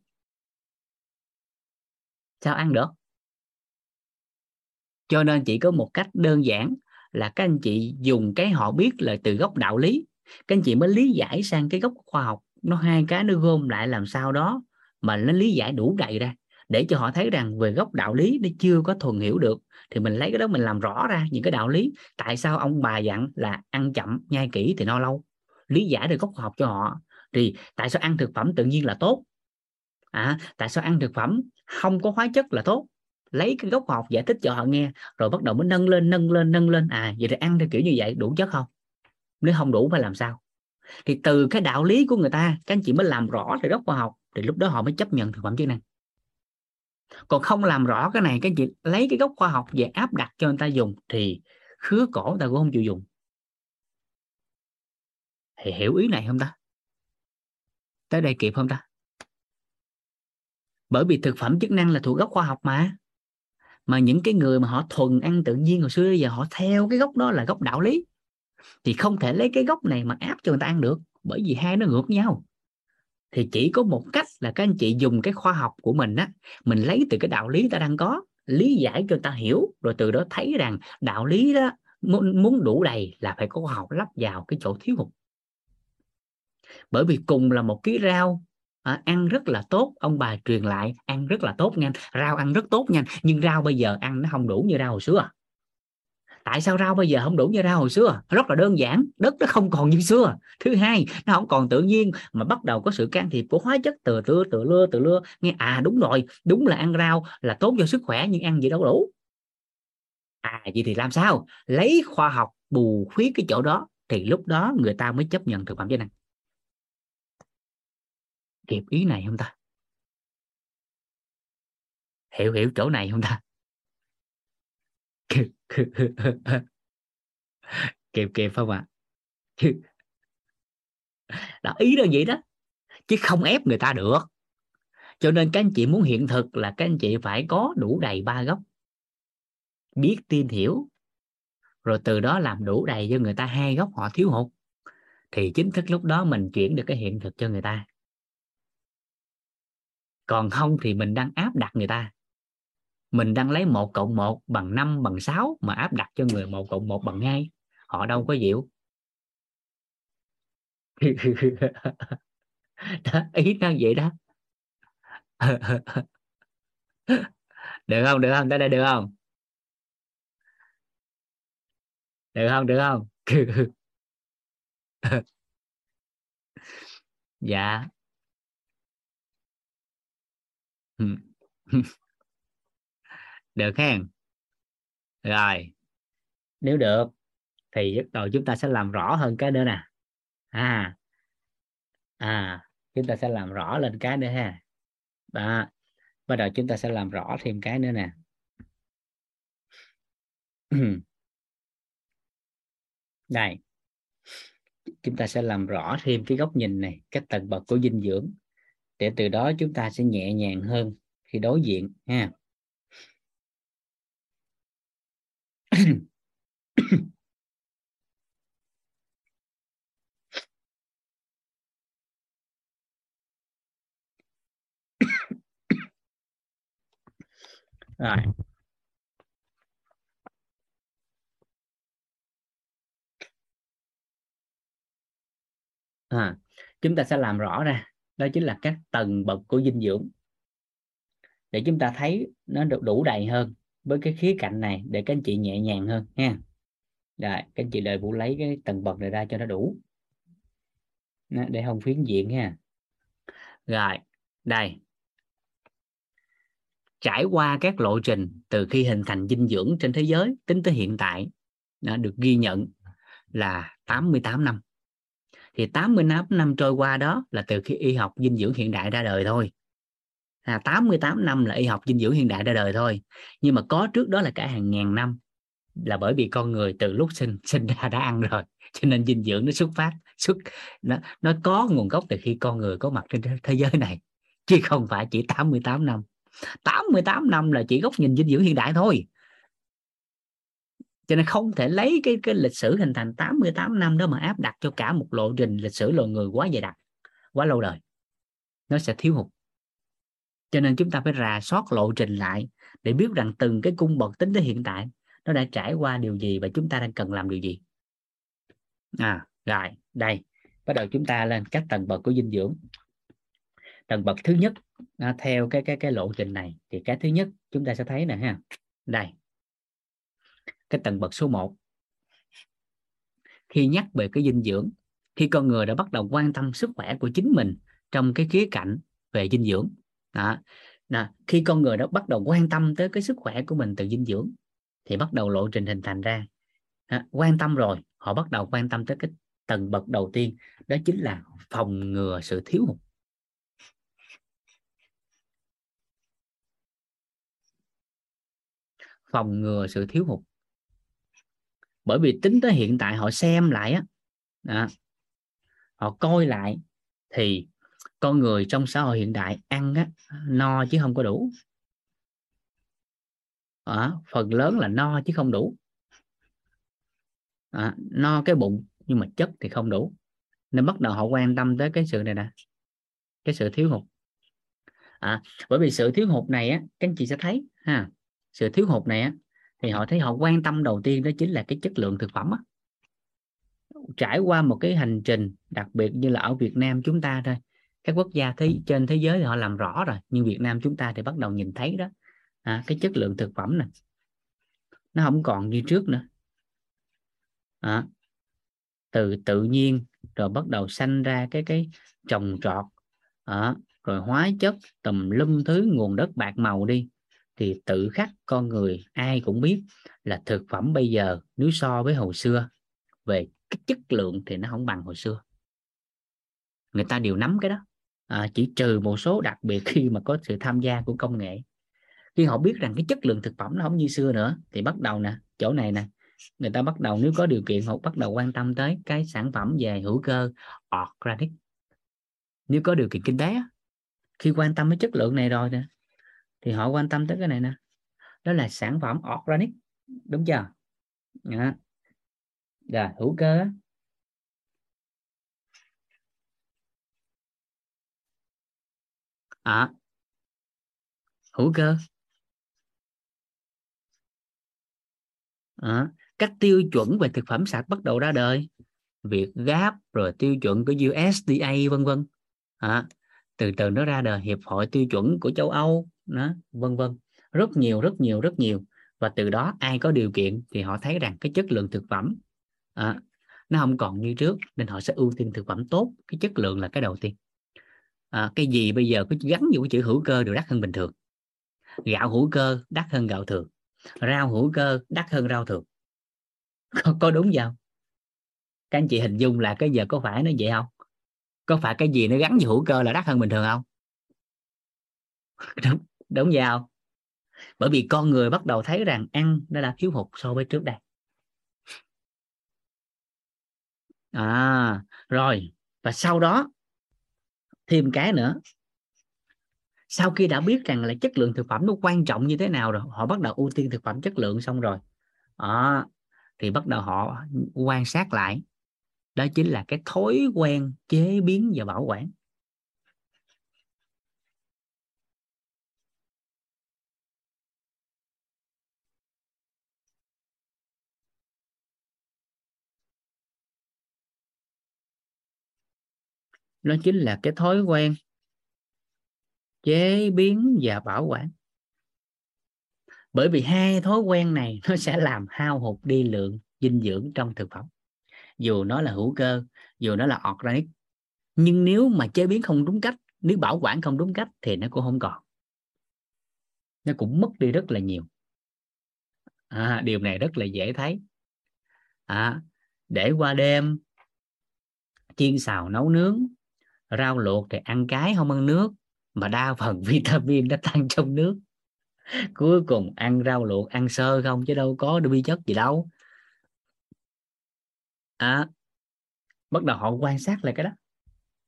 Sao ăn được? Cho nên chỉ có một cách đơn giản là các anh chị dùng cái họ biết là từ gốc đạo lý. Các anh chị mới lý giải sang cái gốc khoa học. Nó hai cái nó gom lại làm sao đó mà nó lý giải đủ đầy ra để cho họ thấy rằng về gốc đạo lý nó chưa có thuần hiểu được thì mình lấy cái đó mình làm rõ ra những cái đạo lý. Tại sao ông bà dặn là ăn chậm nhai kỹ thì no lâu? Lý giải được gốc khoa học cho họ. Thì tại sao ăn thực phẩm tự nhiên là tốt? À, tại sao ăn thực phẩm không có hóa chất là tốt? Lấy cái gốc học giải thích cho họ nghe rồi bắt đầu mới nâng lên nâng lên nâng lên. À vậy thì ăn theo kiểu như vậy đủ chất không? Nếu không đủ phải làm sao? Thì từ cái đạo lý của người ta các anh chị mới làm rõ về gốc khoa học thì lúc đó họ mới chấp nhận thực phẩm chức năng còn không làm rõ cái này, cái anh chị lấy cái gốc khoa học về áp đặt cho người ta dùng thì khứa cổ người ta cũng không chịu dùng. Thì hiểu ý này không ta? Tới đây kịp không ta? Bởi vì thực phẩm chức năng là thuộc gốc khoa học mà. Mà những cái người mà họ thuần ăn tự nhiên hồi xưa giờ họ theo cái gốc đó là gốc đạo lý. Thì không thể lấy cái gốc này mà áp cho người ta ăn được, bởi vì hai nó ngược nhau thì chỉ có một cách là các anh chị dùng cái khoa học của mình á mình lấy từ cái đạo lý ta đang có lý giải cho ta hiểu rồi từ đó thấy rằng đạo lý đó muốn, muốn đủ đầy là phải có khoa học lắp vào cái chỗ thiếu hụt. Bởi vì cùng là một ký rau à, ăn rất là tốt ông bà truyền lại ăn rất là tốt nha rau ăn rất tốt nha nhưng rau bây giờ ăn nó không đủ như rau hồi xưa tại sao rau bây giờ không đủ như rau hồi xưa? Rất là đơn giản, đất nó không còn như xưa. Thứ hai, nó không còn tự nhiên, mà bắt đầu có sự can thiệp của hóa chất từ từ từ lưa từ lưa. Nghe à đúng rồi, đúng là ăn rau là tốt cho sức khỏe, nhưng ăn gì đâu đủ. À vậy thì làm sao? Lấy khoa học bù khuyết cái chỗ đó, thì lúc đó người ta mới chấp nhận thực phẩm chức năng. Kịp ý này không ta? Hiểu hiểu chỗ này không ta? kịp kịp không ạ? À? đó, ý là vậy đó. Chứ không ép người ta được. Cho nên các anh chị muốn hiện thực là các anh chị phải có đủ đầy ba gốc biết, tin, hiểu. Rồi từ đó làm đủ đầy cho người ta hai gốc họ thiếu hụt. Thì chính thức lúc đó mình chuyển được cái hiện thực cho người ta. Còn không thì mình đang áp đặt người ta mình đang lấy 1 cộng 1 bằng 5 bằng 6 mà áp đặt cho người 1 cộng 1 bằng 2 họ đâu có chịu đó, ý nó vậy đó. Được không? Được không? Tới đây được không? Được không? Được không? Dạ được khen rồi. Nếu được, thì bắt đầu chúng ta sẽ làm rõ hơn cái nữa nè. À. À chúng ta sẽ làm rõ lên cái nữa ha. Đó. Bắt đầu chúng ta sẽ làm rõ thêm cái nữa nè. Đây. Chúng ta sẽ làm rõ thêm cái góc nhìn này các tầng bậc của dinh dưỡng. Để từ đó chúng ta sẽ nhẹ nhàng hơn khi đối diện ha. rồi à, chúng ta sẽ làm rõ ra đó chính là các tầng bậc của dinh dưỡng. Để chúng ta thấy nó được đủ đầy hơn với cái khía cạnh này để các anh chị nhẹ nhàng hơn nha. Rồi các anh chị đợi vũ lấy cái tầng bậc này ra cho nó đủ. Đó, để không phiến diện nha rồi đây. Trải qua các lộ trình từ khi hình thành dinh dưỡng trên thế giới tính tới hiện tại đã được ghi nhận là 88 năm. Thì 88 năm trôi qua đó là từ khi y học dinh dưỡng hiện đại ra đời thôi à, 88 năm là y học dinh dưỡng hiện đại ra đời thôi. Nhưng mà có trước đó là cả hàng ngàn năm là bởi vì con người từ lúc sinh sinh ra đã ăn rồi. Cho nên dinh dưỡng nó xuất phát xuất nó nó có nguồn gốc từ khi con người có mặt trên thế giới này chứ không phải chỉ 88 năm. 88 năm là chỉ góc nhìn dinh dưỡng hiện đại thôi. Cho nên không thể lấy cái cái lịch sử hình thành 88 năm đó mà áp đặt cho cả một lộ trình lịch sử loài người quá dài đặc quá lâu đời. Nó sẽ thiếu hụt cho nên chúng ta phải rà soát lộ trình lại để biết rằng từng cái cung bậc tính tới hiện tại nó đã trải qua điều gì và chúng ta đang cần làm điều gì. À rồi đây. Bắt đầu chúng ta lên các tầng bậc của dinh dưỡng. Tầng bậc thứ nhất à, theo cái cái cái lộ trình này thì cái thứ nhất chúng ta sẽ thấy nè ha. Đây. Cái tầng bậc số 1 khi nhắc về cái dinh dưỡng khi con người đã bắt đầu quan tâm sức khỏe của chính mình trong cái khía cạnh về dinh dưỡng đó. Đó. khi con người đó bắt đầu quan tâm tới cái sức khỏe của mình từ dinh dưỡng thì bắt đầu lộ trình hình thành ra đó. quan tâm rồi, họ bắt đầu quan tâm tới cái tầng bậc đầu tiên, đó chính là phòng ngừa sự thiếu hụt phòng ngừa sự thiếu hụt bởi vì tính tới hiện tại họ xem lại á họ coi lại thì con người trong xã hội hiện đại ăn á, no chứ không có đủ. À, phần lớn là no chứ không đủ. À, no cái bụng nhưng mà chất thì không đủ. Nên bắt đầu họ quan tâm tới cái sự này nè cái sự thiếu hụt. À, bởi vì sự thiếu hụt này á các anh chị sẽ thấy ha sự thiếu hụt này á thì họ thấy họ quan tâm đầu tiên đó chính là cái chất lượng thực phẩm á. Trải qua một cái hành trình đặc biệt như là ở Việt Nam chúng ta thôi các quốc gia thế trên thế giới thì họ làm rõ rồi nhưng Việt Nam chúng ta thì bắt đầu nhìn thấy đó. À, cái chất lượng thực phẩm này nó không còn như trước nữa. À, từ tự nhiên rồi bắt đầu sanh ra cái cái trồng trọt à, rồi hóa chất tùm lum thứ nguồn đất bạc màu đi. Thì tự khắc con người ai cũng biết là thực phẩm bây giờ nếu so với hồi xưa về cái chất lượng thì nó không bằng hồi xưa. Người ta đều nắm cái đó à, chỉ trừ một số đặc biệt khi mà có sự tham gia của công nghệ. Khi họ biết rằng cái chất lượng thực phẩm nó không như xưa nữa thì bắt đầu nè chỗ này nè người ta bắt đầu nếu có điều kiện họ bắt đầu quan tâm tới cái sản phẩm về hữu cơ organic. Nếu có điều kiện kinh tế khi quan tâm đến chất lượng này rồi nè thì họ quan tâm tới cái này nè đó là sản phẩm organic đúng chưa? Đó. Rồi, hữu cơ à, hữu cơ. À, các tiêu chuẩn về thực phẩm sạch bắt đầu ra đời. Việc gáp rồi tiêu chuẩn của USDA vân vân. À, từ từ nó ra đời. Hiệp hội tiêu chuẩn của châu Âu đó vân vân. Rất nhiều rất nhiều rất nhiều. Và từ đó ai có điều kiện thì họ thấy rằng cái chất lượng thực phẩm à, nó không còn như trước nên họ sẽ ưu tiên thực phẩm tốt. Cái chất lượng là cái đầu tiên à, cái gì bây giờ có gắn vô cái chữ hữu cơ đều đắt hơn bình thường. Gạo hữu cơ đắt hơn gạo thường. Rau hữu cơ đắt hơn rau thường. Có, có đúng không? Các anh chị hình dung là cái giờ có phải nó vậy không? Có phải cái gì nó gắn vô hữu cơ là đắt hơn bình thường không? Đúng đúng vậy không? Bởi vì con người bắt đầu thấy rằng ăn nó đã thiếu hụt so với trước đây. À rồi. Và sau đó thêm cái nữa. Sau khi đã biết rằng là chất lượng thực phẩm nó quan trọng như thế nào rồi họ bắt đầu ưu tiên thực phẩm chất lượng xong rồi. À, thì bắt đầu họ quan sát lại. Đó chính là cái thói quen chế biến và bảo quản. Nó chính là cái thói quen chế biến và bảo quản. Bởi vì hai thói quen này nó sẽ làm hao hụt đi lượng dinh dưỡng trong thực phẩm. Dù nó là hữu cơ dù nó là organic nhưng nếu mà chế biến không đúng cách nếu bảo quản không đúng cách thì nó cũng không còn. Nó cũng mất đi rất là nhiều. À, điều này rất là dễ thấy. À, để qua đêm chiên xào nấu nướng rau luộc thì ăn cái không ăn nước mà đa phần vitamin nó tăng trong nước. Cuối cùng ăn rau luộc ăn sơ không chứ đâu có vi chất gì đâu. À, bắt đầu họ quan sát lại cái đó.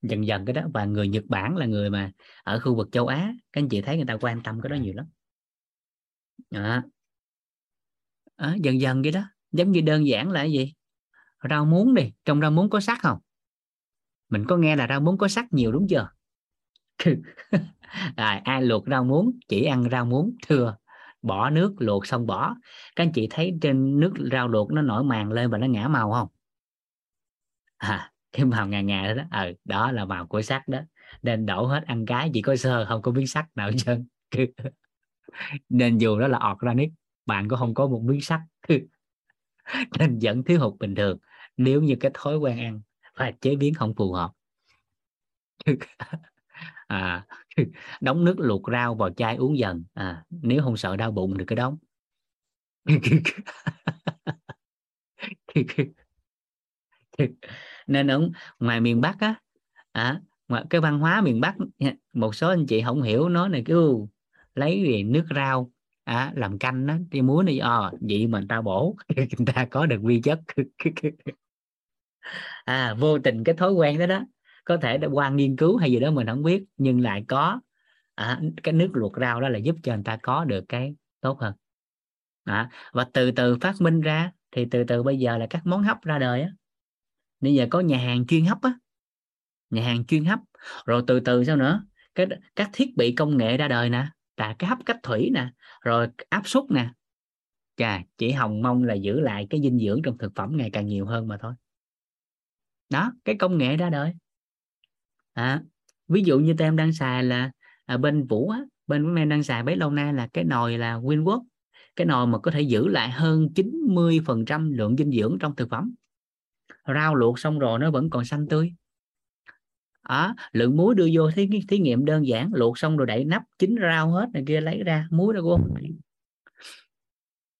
Dần dần cái đó và người Nhật Bản là người mà ở khu vực châu Á các anh chị thấy người ta quan tâm cái đó nhiều lắm. À, à, dần dần cái đó giống như đơn giản là cái gì? Rau muống đi trong rau muống có sắt không? Mình có nghe là rau muống có sắt nhiều đúng chưa? À, ai luộc rau muống chỉ ăn rau muống thừa bỏ nước luộc xong bỏ. Các anh chị thấy trên nước rau luộc nó nổi màng lên và nó ngã màu không? À, cái màu ngà ngà đó ờ đó là màu của sắt đó. Nên đổ hết ăn cái chỉ có sơ không có miếng sắt nào chân nên dù đó là organic bạn có không có một miếng sắt nên vẫn thiếu hụt bình thường. Nếu như cái thói quen ăn à, chế biến không phù hợp. À, đóng nước luộc rau vào chai uống dần. À, nếu không sợ đau bụng thì cứ đóng. Nên ở ngoài miền Bắc á à, ngoài cái văn hóa miền Bắc một số anh chị không hiểu nó này cứ lấy về nước rau à, làm canh đó thì muốn đi ờ vậy mà ta bổ người ta có được vi chất à vô tình cái thói quen đó đó có thể đã qua nghiên cứu hay gì đó mình không biết nhưng lại có. À, cái nước luộc rau đó là giúp cho người ta có được cái tốt hơn. À, và từ từ phát minh ra thì từ từ bây giờ là các món hấp ra đời á. Bây giờ có nhà hàng chuyên hấp á nhà hàng chuyên hấp. Rồi từ từ sao nữa? Cái các thiết bị công nghệ ra đời nè là cái hấp cách thủy nè rồi áp suất nè. Chà chỉ hồng mong là giữ lại cái dinh dưỡng trong thực phẩm ngày càng nhiều hơn mà thôi đó cái công nghệ ra đời. À, ví dụ như tem đang xài là à, bên vũ á bên em đang xài bấy lâu nay là cái nồi là Winworth cái nồi mà có thể giữ lại hơn 90% lượng dinh dưỡng trong thực phẩm. Rau luộc xong rồi nó vẫn còn xanh tươi. À, lượng muối đưa vô thí, thí nghiệm đơn giản luộc xong rồi đậy nắp chín rau hết này kia lấy ra muối nó luôn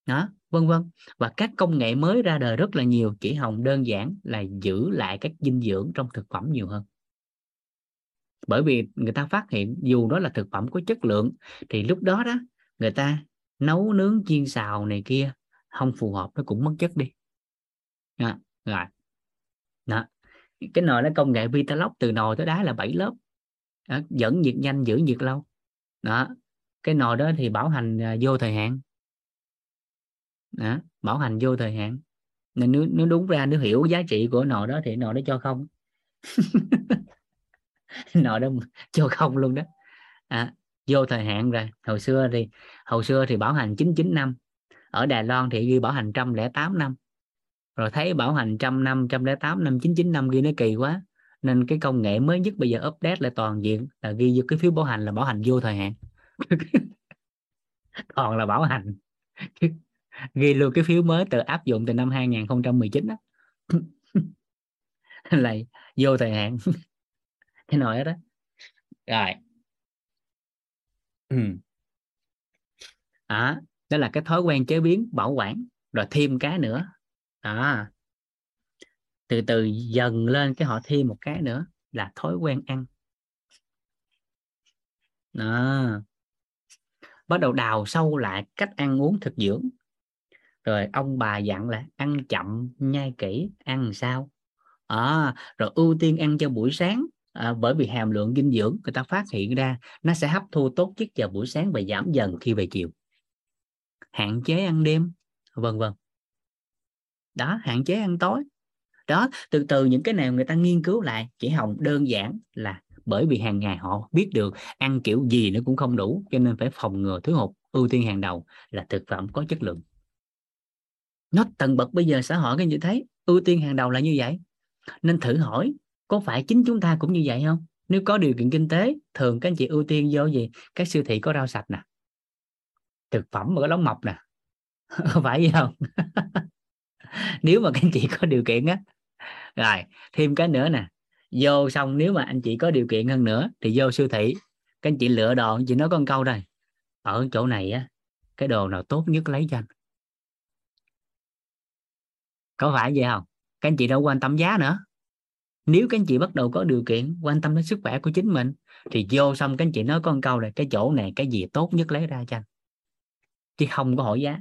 đó vân vân. Và các công nghệ mới ra đời rất là nhiều chỉ hồng đơn giản là giữ lại các dinh dưỡng trong thực phẩm nhiều hơn. Bởi vì người ta phát hiện dù đó là thực phẩm có chất lượng thì lúc đó đó người ta nấu nướng chiên xào này kia không phù hợp nó cũng mất chất đi. À, rồi. Đó. Cái nồi nó công nghệ Vitalock từ nồi tới đá là 7 lớp. Đó, dẫn nhiệt nhanh giữ nhiệt lâu. Đó. Cái nồi đó thì bảo hành à, vô thời hạn đó, bảo hành vô thời hạn. Nên nếu, nếu đúng ra nếu hiểu giá trị của nồi đó thì nồi đó cho không. Nồi đó cho không luôn đó. À, vô thời hạn rồi. Hồi xưa thì hồi xưa thì bảo hành 99 năm. Ở Đài Loan thì ghi bảo hành 108 năm. Rồi thấy bảo hành trăm năm trăm lẻ tám năm chín chín năm ghi nó kỳ quá. Nên cái công nghệ mới nhất bây giờ update lại toàn diện là ghi vô cái phiếu bảo hành là bảo hành vô thời hạn. Còn là bảo hành ghi luôn cái phiếu mới từ áp dụng từ năm 2019 đó là vô thời hạn. Cái nồi đó rồi. Ừ. à, đó là cái thói quen chế biến bảo quản rồi thêm cái nữa. À từ từ dần lên cái họ thêm một cái nữa là thói quen ăn. Đó. bắt đầu đào sâu lại cách ăn uống thực dưỡng rồi ông bà dặn là ăn chậm nhai kỹ ăn sao? À, rồi ưu tiên ăn cho buổi sáng. À, bởi vì hàm lượng dinh dưỡng người ta phát hiện ra nó sẽ hấp thu tốt nhất vào buổi sáng và giảm dần khi về chiều. Hạn chế ăn đêm vân vân. Đó hạn chế ăn tối. Đó từ từ những cái nào người ta nghiên cứu lại chỉ hồng đơn giản là bởi vì hàng ngày họ biết được ăn kiểu gì nó cũng không đủ cho nên phải phòng ngừa thiếu hụt ưu tiên hàng đầu là thực phẩm có chất lượng nó tầng bậc bây giờ xã hội các anh chị thấy, ưu tiên hàng đầu là như vậy. Nên thử hỏi, có phải chính chúng ta cũng như vậy không? Nếu có điều kiện kinh tế, thường các anh chị ưu tiên vô gì? Các siêu thị có rau sạch nè. Thực phẩm mà có đóng mọc nè. Phải gì không? Nếu mà các anh chị có điều kiện á. Rồi, thêm cái nữa nè. Vô xong nếu mà anh chị có điều kiện hơn nữa, thì vô siêu thị. Các anh chị lựa đồ, anh chị nói con câu đây. Ở chỗ này á, cái đồ nào tốt nhất lấy cho anh? Có phải vậy không? Các anh chị đâu quan tâm giá nữa. Nếu các anh chị bắt đầu có điều kiện quan tâm đến sức khỏe của chính mình, thì vô xong các anh chị nói con câu này cái chỗ này, cái gì tốt nhất lấy ra cho anh. Chứ không có hỏi giá.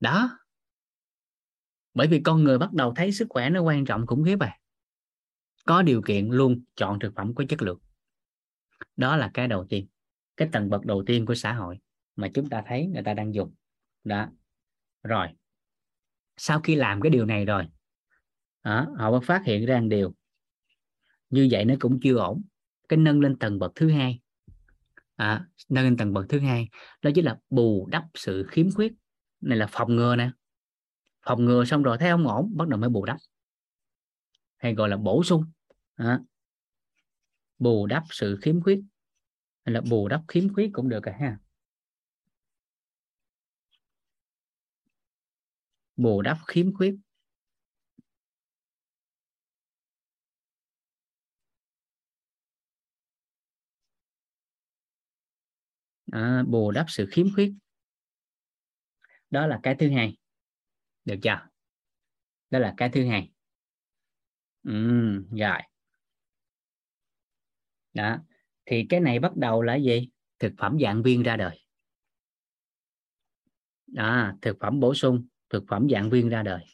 Đó. Bởi vì con người bắt đầu thấy sức khỏe nó quan trọng khủng khiếp à. Có điều kiện luôn chọn thực phẩm có chất lượng. Đó là cái đầu tiên, cái tầng bậc đầu tiên của xã hội mà chúng ta thấy người ta đang dùng đó. Rồi. Sau khi làm cái điều này rồi đó, họ mới phát hiện ra một điều. Như vậy nó cũng chưa ổn. Cái nâng lên tầng bậc thứ hai. À, nâng lên tầng bậc thứ hai đó chính là bù đắp sự khiếm khuyết. Này là phòng ngừa nè. Phòng ngừa xong rồi thấy không ổn bắt đầu mới bù đắp. Hay gọi là bổ sung. À, bù đắp sự khiếm khuyết. Hay là bù đắp khiếm khuyết cũng được cả ha. Bù đắp khiếm khuyết. À, bù đắp sự khiếm khuyết. Đó là cái thứ hai. Được chưa? Đó là cái thứ hai. Ừ, rồi. Đó. Thì cái này bắt đầu là gì? Thực phẩm dạng viên ra đời. Đó, thực phẩm bổ sung thực phẩm dạng viên ra đời.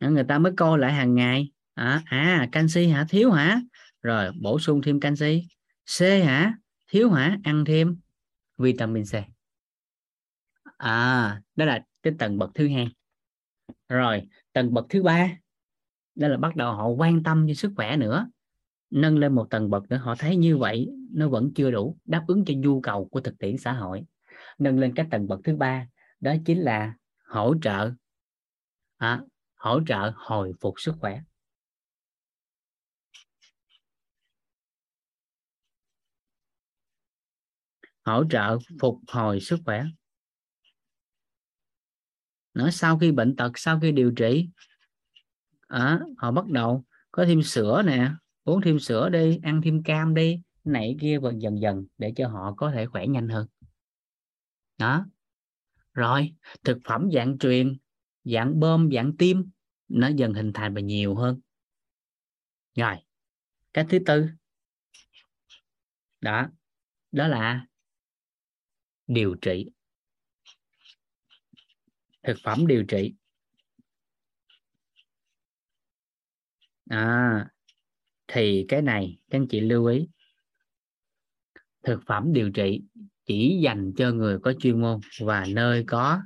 Người ta mới coi lại hàng ngày à, à canxi hả? Thiếu hả? Rồi bổ sung thêm canxi. C hả? Thiếu hả? Ăn thêm vitamin C à đó là cái tầng bậc thứ hai. Rồi tầng bậc thứ ba đó là bắt đầu họ quan tâm cho sức khỏe nữa. Nâng lên một tầng bậc nữa họ thấy như vậy nó vẫn chưa đủ đáp ứng cho nhu cầu của thực tiễn xã hội. Nâng lên cái tầng bậc thứ ba đó chính là hỗ trợ à, hỗ trợ hồi phục sức khỏe. Hỗ trợ phục hồi sức khỏe nó sau khi bệnh tật sau khi điều trị à, họ bắt đầu có thêm sữa nè uống thêm sữa đi ăn thêm cam đi này kia và dần dần để cho họ có thể khỏe nhanh hơn. Đó. Rồi thực phẩm dạng truyền dạng bơm dạng tim nó dần hình thành và nhiều hơn. Rồi cái thứ tư. Đó. Đó là điều trị thực phẩm điều trị. À thì cái này các anh chị lưu ý. Thực phẩm điều trị chỉ dành cho người có chuyên môn và nơi có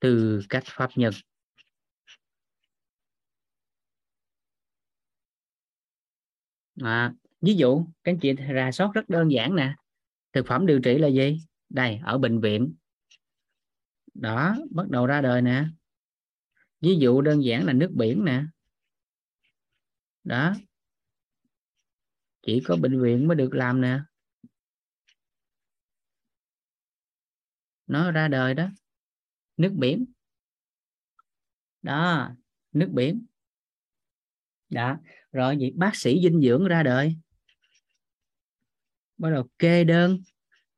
tư cách pháp nhân. À, ví dụ các anh chị ra soát rất đơn giản nè. Thực phẩm điều trị là gì? Đây ở bệnh viện đó, bắt đầu ra đời nè. Ví dụ đơn giản là nước biển nè. Đó. Chỉ có bệnh viện mới được làm nè. Nó ra đời đó. Nước biển. Đó, nước biển. Đó, rồi vậy bác sĩ dinh dưỡng ra đời. Bắt đầu kê đơn,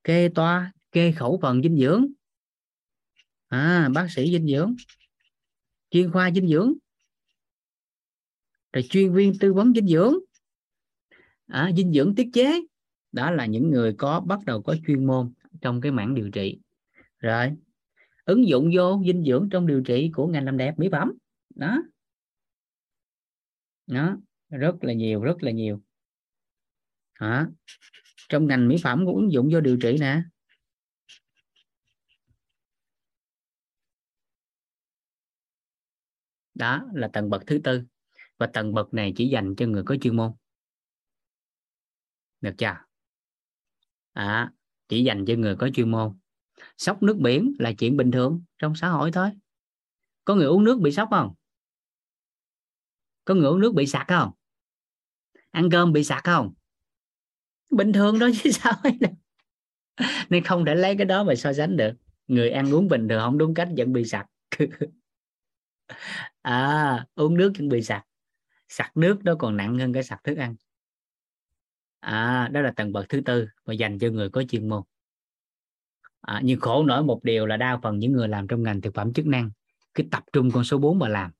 kê toa, kê khẩu phần dinh dưỡng à, bác sĩ dinh dưỡng. Chuyên khoa dinh dưỡng. Rồi chuyên viên tư vấn dinh dưỡng. À, dinh dưỡng tiết chế. Đó là những người có bắt đầu có chuyên môn trong cái mảng điều trị. Rồi ứng dụng vô dinh dưỡng trong điều trị của ngành làm đẹp mỹ phẩm. Đó. Đó rất là nhiều rất là nhiều. Hả trong ngành mỹ phẩm cũng ứng dụng vô điều trị nè. Đó là tầng bậc thứ tư. Và tầng bậc này chỉ dành cho người có chuyên môn. Được chưa? À, chỉ dành cho người có chuyên môn. Sốc nước biển là chuyện bình thường trong xã hội thôi. Có người uống nước bị sốc không? Có người uống nước bị sặc không? Ăn cơm bị sặc không? Bình thường đó chứ sao ấy nên không thể lấy cái đó mà so sánh được. Người ăn uống bình thường không đúng cách vẫn bị sặc. à uống nước chuẩn bị sặc sặc nước đó còn nặng hơn cái sặc thức ăn. À đó là tầng bậc thứ tư và dành cho người có chuyên môn. À, nhưng khổ nổi một điều là đa phần những người làm trong ngành thực phẩm chức năng cứ tập trung con số 4 mà làm.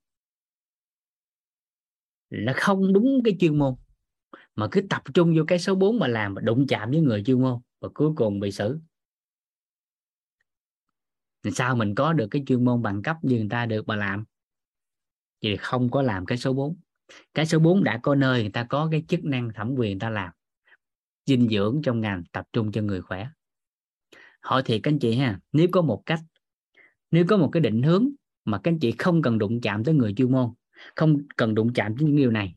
Là không đúng cái chuyên môn mà cứ tập trung vô cái số 4 mà làm và đụng chạm với người chuyên môn và cuối cùng bị xử. Sao mình có được cái chuyên môn bằng cấp như người ta được mà làm? Thì không có làm cái số 4 cái số 4 đã có nơi người ta có cái chức năng thẩm quyền người ta làm. Dinh dưỡng trong ngành, tập trung cho người khỏe. Hỏi thiệt các anh chị ha, nếu có một cách, nếu có một cái định hướng mà các anh chị không cần đụng chạm tới người chuyên môn, không cần đụng chạm tới những điều này,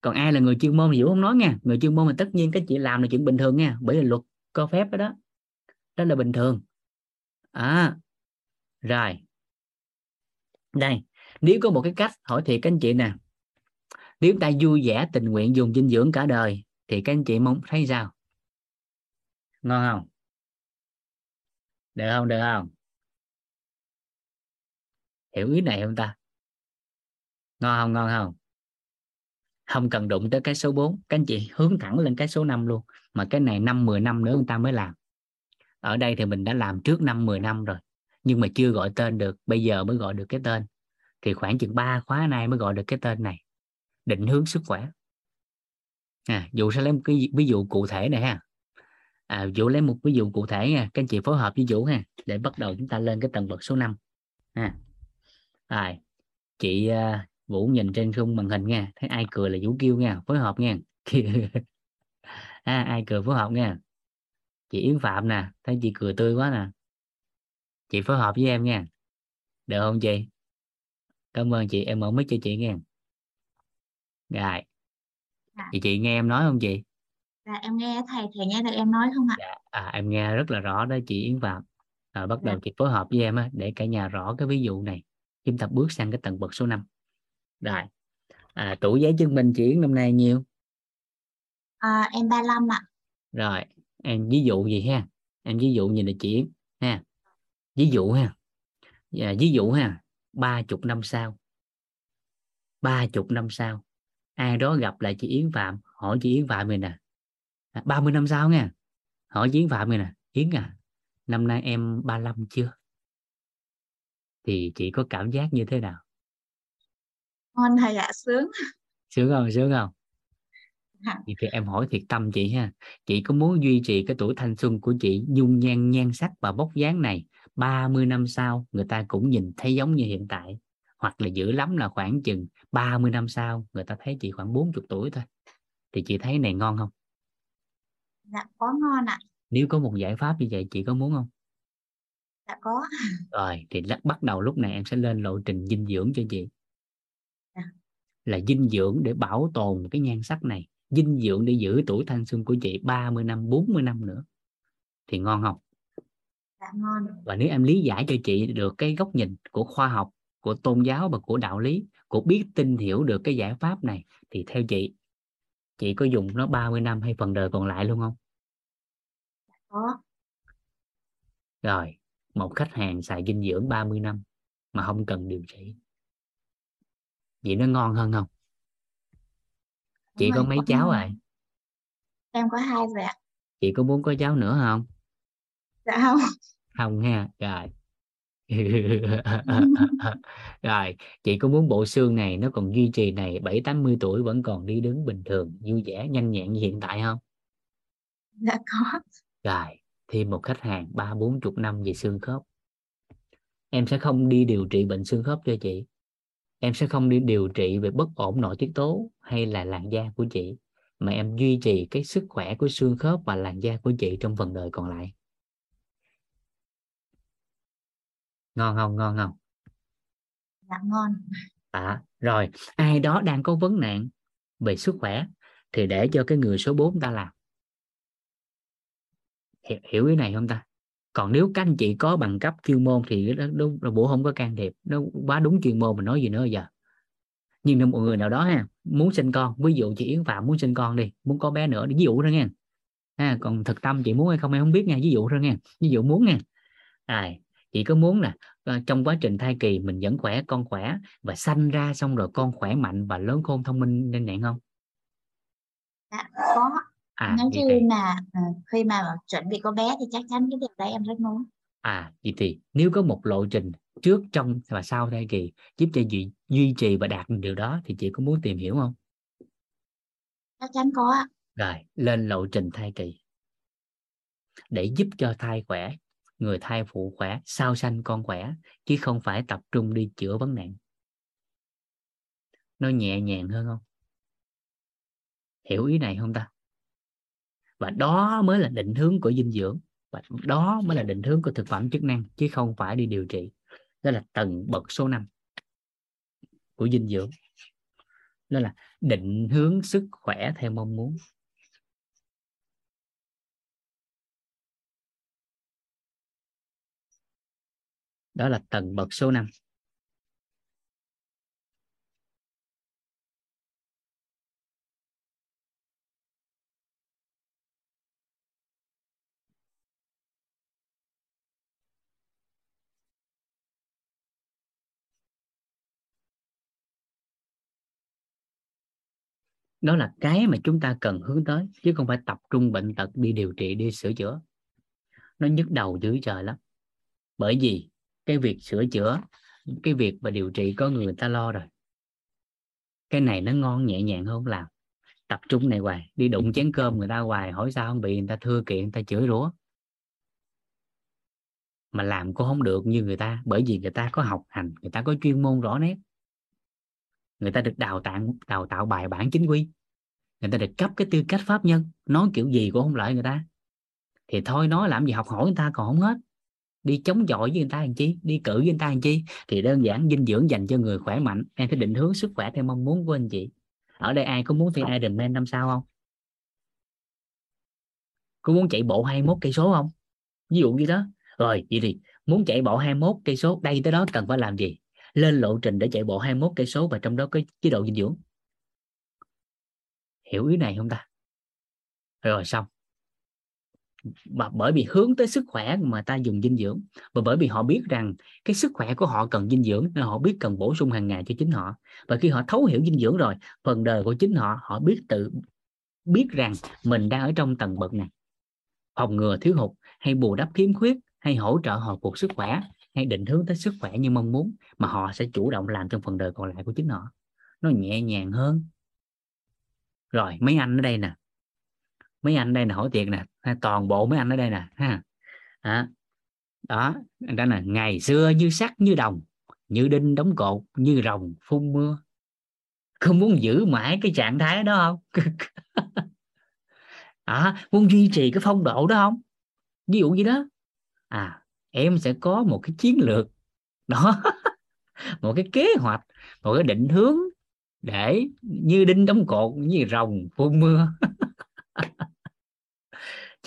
còn ai là người chuyên môn thì Vũ không nói nha, người chuyên môn thì tất nhiên các chị làm là chuyện bình thường nha, bởi vì luật có phép đó đó. Đó là bình thường. À rồi. Đây nếu có một cái cách, hỏi thiệt các anh chị nè. Nếu ta vui vẻ, tình nguyện, dùng dinh dưỡng cả đời, thì các anh chị mong, thấy sao? Ngon không? Được không? Được không? Hiểu ý này không ta? Ngon không? Ngon không? Không cần đụng tới cái số 4 các anh chị hướng thẳng lên cái số 5 luôn. Mà cái này năm 10 năm nữa người ta mới làm. Ở đây thì mình đã làm trước năm 10 năm rồi. Nhưng mà chưa gọi tên được. Bây giờ mới gọi được cái tên thì khoảng chừng 3 khóa nay mới gọi được cái tên này định hướng sức khỏe. À, dụ sẽ lấy một cái ví dụ cụ thể này ha. À, dụ lấy một ví dụ cụ thể nha các anh chị phối hợp với vũ ha để bắt đầu chúng ta lên cái tầng bậc số 5 ha. À chị uh, Vũ nhìn trên khung màn hình nha thấy ai cười là Vũ kêu nha phối hợp nha. À, ai cười phối hợp nha. Chị Yến Phạm nè thấy chị cười tươi quá nè. Chị phối hợp với em nha. Được không chị? Cảm ơn chị em mở mic cho chị nghe. Rồi. Dạ. chị chị nghe em nói không chị? Dạ em nghe thầy thầy nghe được em nói không ạ? Dạ. à em nghe rất là rõ đó chị Yến Phạm. Rồi bắt dạ. đầu chị phối hợp với em á, để cả nhà rõ cái ví dụ này. Chúng ta bước sang cái tầng bậc số 5 rồi. À, tuổi giấy chứng minh chị Yến năm nay nhiêu? À, em 35 ạ. Rồi em ví dụ gì ha? Em ví dụ như là chị Yến ha? Ví dụ ha? À, ví dụ ha ba chục năm sau. Ba chục năm sau ai đó gặp lại chị Yến Phạm hỏi chị Yến Phạm mình nè. À, 30 năm sau nha hỏi chị Yến Phạm mình nè. Yến à năm nay em 35 chưa? Thì chị có cảm giác như thế nào? Ngon thầy ạ sướng? Sướng không sướng không? Thì, thì em hỏi thiệt tâm chị ha. Chị có muốn duy trì cái tuổi thanh xuân của chị dung nhan nhan sắc và bốc dáng này 30 năm sau người ta cũng nhìn thấy giống như hiện tại. Hoặc là dữ lắm là khoảng chừng 30 năm sau người ta thấy chị khoảng 40 tuổi thôi. Thì chị thấy này ngon không? Dạ có ngon ạ. Nếu có một giải pháp như vậy chị có muốn không? Dạ có. Rồi thì bắt đầu lúc này em sẽ lên lộ trình dinh dưỡng cho chị. Dạ. là dinh dưỡng để bảo tồn cái nhan sắc này. Dinh dưỡng để giữ tuổi thanh xuân của chị 30 năm 40 năm nữa. Thì ngon không dạ ngon. Và nếu em lý giải cho chị được cái góc nhìn của khoa học của tôn giáo và của đạo lý của biết tin hiểu được cái giải pháp này thì theo chị chị có dùng nó 30 năm hay phần đời còn lại luôn không? Dạ có. Rồi một khách hàng xài dinh dưỡng 30 năm mà không cần điều trị. Vậy nó ngon hơn không? Chị có mấy cháu rồi? Em có hai rồi ạ. Chị có muốn có cháu nữa không dạ không. Không ha rồi. Rồi chị có muốn bộ xương này nó còn duy trì này bảy tám mươi tuổi vẫn còn đi đứng bình thường vui vẻ nhanh nhẹn như hiện tại không? Dạ có. Rồi thêm một khách hàng ba bốn chục năm về xương khớp. Em sẽ không đi điều trị bệnh xương khớp cho chị. Em sẽ không đi điều trị về bất ổn nội tiết tố hay là làn da của chị mà em duy trì cái sức khỏe của xương khớp và làn da của chị trong phần đời còn lại ngon không? Ngon không? Dạ ngon. À, rồi. Ai đó đang có vấn nạn về sức khỏe thì để cho cái người số 4 ta làm. Hiểu, hiểu ý này không ta? Còn nếu các anh chị có bằng cấp chuyên môn thì đúng là bộ không có can thiệp. Nó quá đúng chuyên môn mình nói gì nữa giờ. Nhưng một người nào đó ha muốn sinh con ví dụ chị Yến Phạm muốn sinh con đi muốn có bé nữa ví dụ thôi nha ha, còn thực tâm chị muốn hay không em không biết nha ví dụ thôi nha ví dụ muốn nha à, chị có muốn là uh, trong quá trình thai kỳ mình vẫn khỏe con khỏe và sanh ra xong rồi con khỏe mạnh và lớn khôn thông minh nhanh nhẹn không dạ có. À, nếu như thì... mà uh, khi mà chuẩn bị có bé thì chắc chắn cái điều đấy em rất muốn. À vậy thì nếu có một lộ trình trước trong và sau thai kỳ giúp cho duy, duy trì và đạt được điều đó thì chị có muốn tìm hiểu không? Chắc chắn có rồi lên lộ trình thai kỳ để giúp cho thai khỏe người thai phụ khỏe, sau sanh con khỏe, chứ không phải tập trung đi chữa vấn nạn. Nó nhẹ nhàng hơn không? Hiểu ý này không ta? Và đó mới là định hướng của dinh dưỡng. Và đó mới là định hướng của thực phẩm chức năng, chứ không phải đi điều trị. Đó là tầng bậc số 5 của dinh dưỡng. Đó là định hướng sức khỏe theo mong muốn. Đó là tầng bậc số 5 đó là cái mà chúng ta cần hướng tới, chứ không phải tập trung bệnh tật đi điều trị, đi sửa chữa. Nó nhức đầu dữ trời lắm. Bởi vì cái việc sửa chữa cái việc và điều trị có người ta lo rồi. Cái này nó ngon nhẹ nhàng hơn làm. Tập trung này hoài đi đụng chén cơm người ta hoài hỏi sao không bị người ta thưa kiện người ta chửi rủa. Mà làm cũng không được như người ta bởi vì người ta có học hành người ta có chuyên môn rõ nét. Người ta được đào tạo đào tạo bài bản chính quy. Người ta được cấp cái tư cách pháp nhân nói kiểu gì cũng không lợi người ta. Thì thôi nói làm gì học hỏi người ta còn không hết đi chống chọi với người ta làm chi đi cử với người ta làm chi thì đơn giản dinh dưỡng dành cho người khỏe mạnh em phải định hướng sức khỏe theo mong muốn của anh chị. Ở đây ai có muốn thi Ironman năm sau không? Có muốn chạy bộ 21 cây số không? Ví dụ như đó. Rồi vậy thì muốn chạy bộ 21 cây số đây tới đó cần phải làm gì? Lên lộ trình để chạy bộ 21 cây số và trong đó có chế độ dinh dưỡng. Hiểu ý này không ta? Rồi xong mà bởi vì hướng tới sức khỏe mà ta dùng dinh dưỡng. Và bởi vì họ biết rằng cái sức khỏe của họ cần dinh dưỡng, nên họ biết cần bổ sung hàng ngày cho chính họ. Và khi họ thấu hiểu dinh dưỡng rồi, phần đời của chính họ họ biết tự biết rằng mình đang ở trong tầng bậc này. Phòng ngừa thiếu hụt, hay bù đắp khiếm khuyết, hay hỗ trợ hồi phục sức khỏe, hay định hướng tới sức khỏe như mong muốn, mà họ sẽ chủ động làm trong phần đời còn lại của chính họ. Nó nhẹ nhàng hơn. Rồi, mấy anh ở đây nè mấy anh đây là hỏi tiền nè toàn bộ mấy anh ở đây nè ha. À, đó đó là ngày xưa như sắt như đồng như đinh đóng cột như rồng phun mưa. Không muốn giữ mãi cái trạng thái đó không? À, muốn duy trì cái phong độ đó không? Ví dụ như đó. À em sẽ có một cái chiến lược. Đó một cái kế hoạch một cái định hướng để như đinh đóng cột như rồng phun mưa.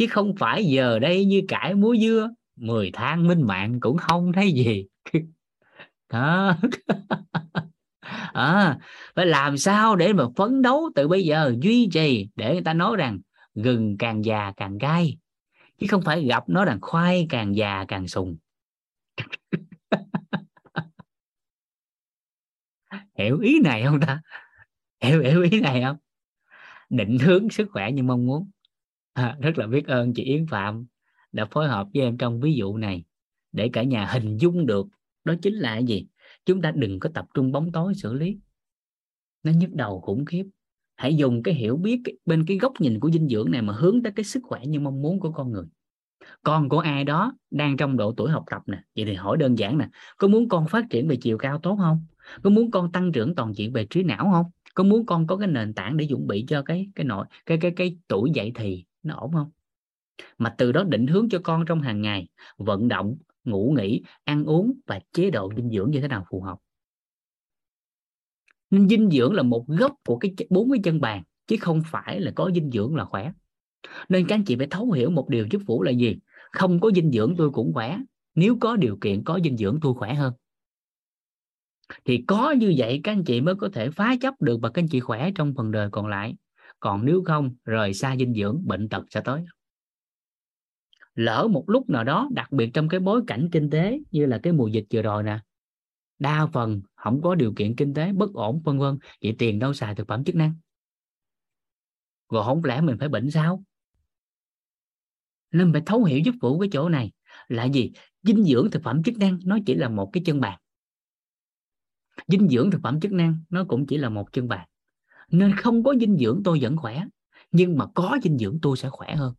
chứ không phải giờ đây như cải múa dưa 10 tháng minh mạng cũng không thấy gì. Đó. À, phải làm sao để mà phấn đấu từ bây giờ duy trì để người ta nói rằng gừng càng già càng gai chứ không phải gặp nó rằng khoai càng già càng sùng. Hiểu ý này không ta? Hiểu hiểu ý này không? Định hướng sức khỏe như mong muốn à, rất là biết ơn chị Yến Phạm đã phối hợp với em trong ví dụ này để cả nhà hình dung được đó chính là cái gì. Chúng ta đừng có tập trung bóng tối xử lý. Nó nhức đầu khủng khiếp. Hãy dùng cái hiểu biết bên cái góc nhìn của dinh dưỡng này mà hướng tới cái sức khỏe như mong muốn của con người. Con của ai đó đang trong độ tuổi học tập nè. Vậy thì hỏi đơn giản nè có muốn con phát triển về chiều cao tốt không? Có muốn con tăng trưởng toàn diện về trí não không? Có muốn con có cái nền tảng để chuẩn bị cho cái cái nội cái cái cái tuổi dậy thì nó ổn không? Mà từ đó định hướng cho con trong hàng ngày, vận động, ngủ nghỉ, ăn uống và chế độ dinh dưỡng như thế nào phù hợp? Nên dinh dưỡng là một gốc của cái bốn cái chân bàn, chứ không phải là có dinh dưỡng là khỏe. Nên các anh chị phải thấu hiểu một điều chức phủ là gì? Không có dinh dưỡng tôi cũng khỏe, nếu có điều kiện có dinh dưỡng tôi khỏe hơn. Thì có như vậy các anh chị mới có thể phá chấp được và các anh chị khỏe trong phần đời còn lại còn nếu không, rời xa dinh dưỡng, bệnh tật sẽ tới. Lỡ một lúc nào đó, đặc biệt trong cái bối cảnh kinh tế như là cái mùa dịch vừa rồi nè, đa phần không có điều kiện kinh tế, bất ổn, vân vân, vậy tiền đâu xài thực phẩm chức năng? Rồi không lẽ mình phải bệnh sao? Nên phải thấu hiểu giúp vụ cái chỗ này. Là gì? Dinh dưỡng thực phẩm chức năng nó chỉ là một cái chân bàn. Dinh dưỡng thực phẩm chức năng nó cũng chỉ là một chân bàn nên không có dinh dưỡng tôi vẫn khỏe, nhưng mà có dinh dưỡng tôi sẽ khỏe hơn.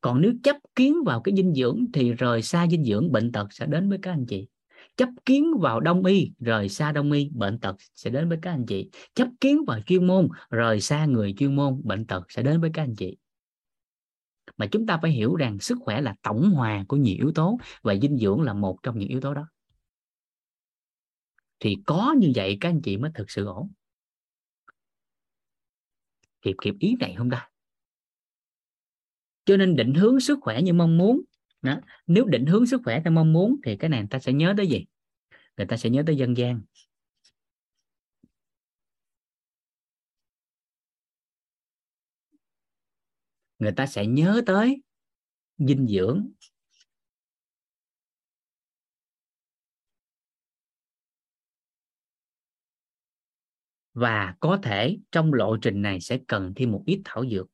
Còn nếu chấp kiến vào cái dinh dưỡng thì rời xa dinh dưỡng, bệnh tật sẽ đến với các anh chị. Chấp kiến vào đông y, rời xa đông y, bệnh tật sẽ đến với các anh chị. Chấp kiến vào chuyên môn, rời xa người chuyên môn, bệnh tật sẽ đến với các anh chị. Mà chúng ta phải hiểu rằng sức khỏe là tổng hòa của nhiều yếu tố và dinh dưỡng là một trong những yếu tố đó. Thì có như vậy các anh chị mới thực sự ổn kịp kịp ý này không ta? Cho nên định hướng sức khỏe như mong muốn, đó. nếu định hướng sức khỏe theo mong muốn thì cái này người ta sẽ nhớ tới gì? Người ta sẽ nhớ tới dân gian. Người ta sẽ nhớ tới dinh dưỡng. Và có thể trong lộ trình này sẽ cần thêm một ít thảo dược.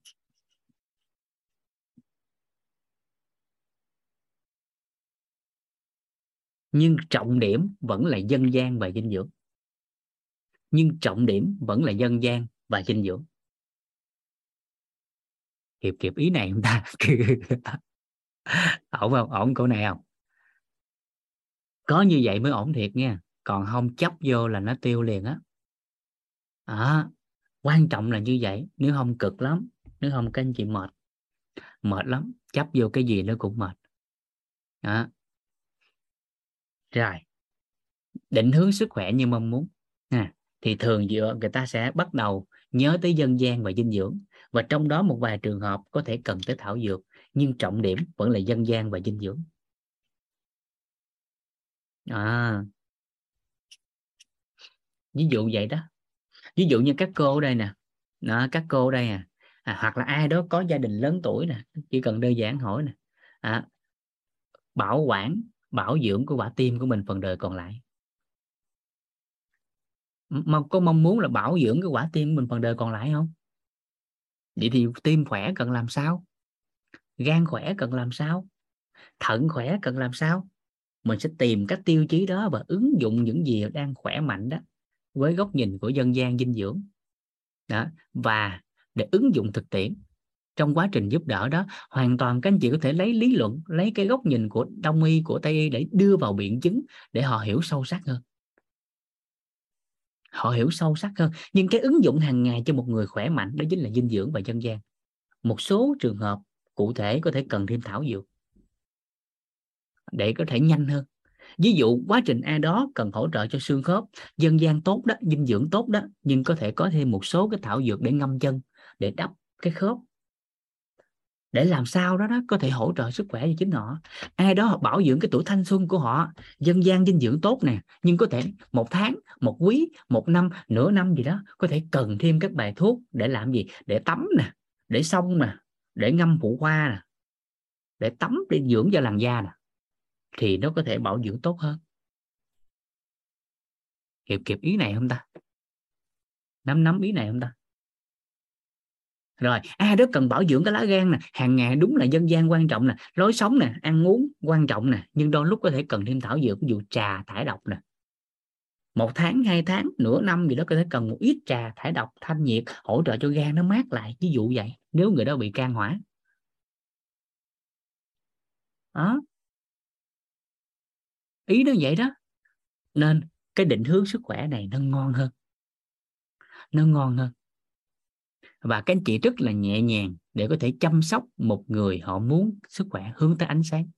Nhưng trọng điểm vẫn là dân gian và dinh dưỡng. Nhưng trọng điểm vẫn là dân gian và dinh dưỡng. Kịp kịp ý này chúng ta? Ổn không? Ổn câu này không? Có như vậy mới ổn thiệt nha. Còn không, chấp vô là nó tiêu liền á à, quan trọng là như vậy nếu không cực lắm nếu không các anh chị mệt mệt lắm chấp vô cái gì nó cũng mệt. Đó. rồi định hướng sức khỏe như mong muốn. À, thì thường dựa người ta sẽ bắt đầu nhớ tới dân gian và dinh dưỡng và trong đó một vài trường hợp có thể cần tới thảo dược nhưng trọng điểm vẫn là dân gian và dinh dưỡng. À. Ví dụ vậy đó ví dụ như các cô ở đây nè. Đó, các cô ở đây à, à hoặc là ai đó có gia đình lớn tuổi nè chỉ cần đơn giản hỏi nè. À, bảo quản bảo dưỡng của quả tim của mình phần đời còn lại. Mà có mong muốn là bảo dưỡng cái quả tim của mình phần đời còn lại không? Vậy thì tim khỏe cần làm sao? Gan khỏe cần làm sao? Thận khỏe cần làm sao? Mình sẽ tìm các tiêu chí đó và ứng dụng những gì đang khỏe mạnh đó với góc nhìn của dân gian dinh dưỡng. Đó, và để ứng dụng thực tiễn trong quá trình giúp đỡ đó, hoàn toàn các anh chị có thể lấy lý luận, lấy cái góc nhìn của đông y, của tây y để đưa vào biện chứng để họ hiểu sâu sắc hơn. Họ hiểu sâu sắc hơn. Nhưng cái ứng dụng hàng ngày cho một người khỏe mạnh đó chính là dinh dưỡng và dân gian. Một số trường hợp cụ thể có thể cần thêm thảo dược để có thể nhanh hơn ví dụ, quá trình A đó cần hỗ trợ cho xương khớp, dân gian tốt đó, dinh dưỡng tốt đó, nhưng có thể có thêm một số cái thảo dược để ngâm chân, để đắp cái khớp. Để làm sao đó đó, có thể hỗ trợ sức khỏe cho chính họ. Ai đó họ bảo dưỡng cái tuổi thanh xuân của họ, dân gian dinh dưỡng tốt nè, nhưng có thể một tháng, một quý, một năm, nửa năm gì đó, có thể cần thêm các bài thuốc để làm gì? Để tắm nè, để xong nè, để ngâm phụ khoa nè, để tắm, để dưỡng cho làn da nè thì nó có thể bảo dưỡng tốt hơn. Kịp kịp ý này không ta? Nắm nắm ý này không ta? Rồi à đó cần bảo dưỡng cái lá gan nè. Hàng ngày đúng là dân gian quan trọng nè, lối sống nè, ăn uống quan trọng nè, nhưng đôi lúc có thể cần thêm thảo dược, ví dụ trà, thải độc nè. Một tháng, hai tháng, nửa năm gì đó có thể cần một ít trà, thải độc, thanh nhiệt, hỗ trợ cho gan nó mát lại, ví dụ vậy, nếu người đó bị can hỏa. Đó ý nó vậy đó. Nên cái định hướng sức khỏe này nó ngon hơn. Nó ngon hơn. Và các anh chị rất là nhẹ nhàng để có thể chăm sóc một người họ muốn sức khỏe hướng tới ánh sáng.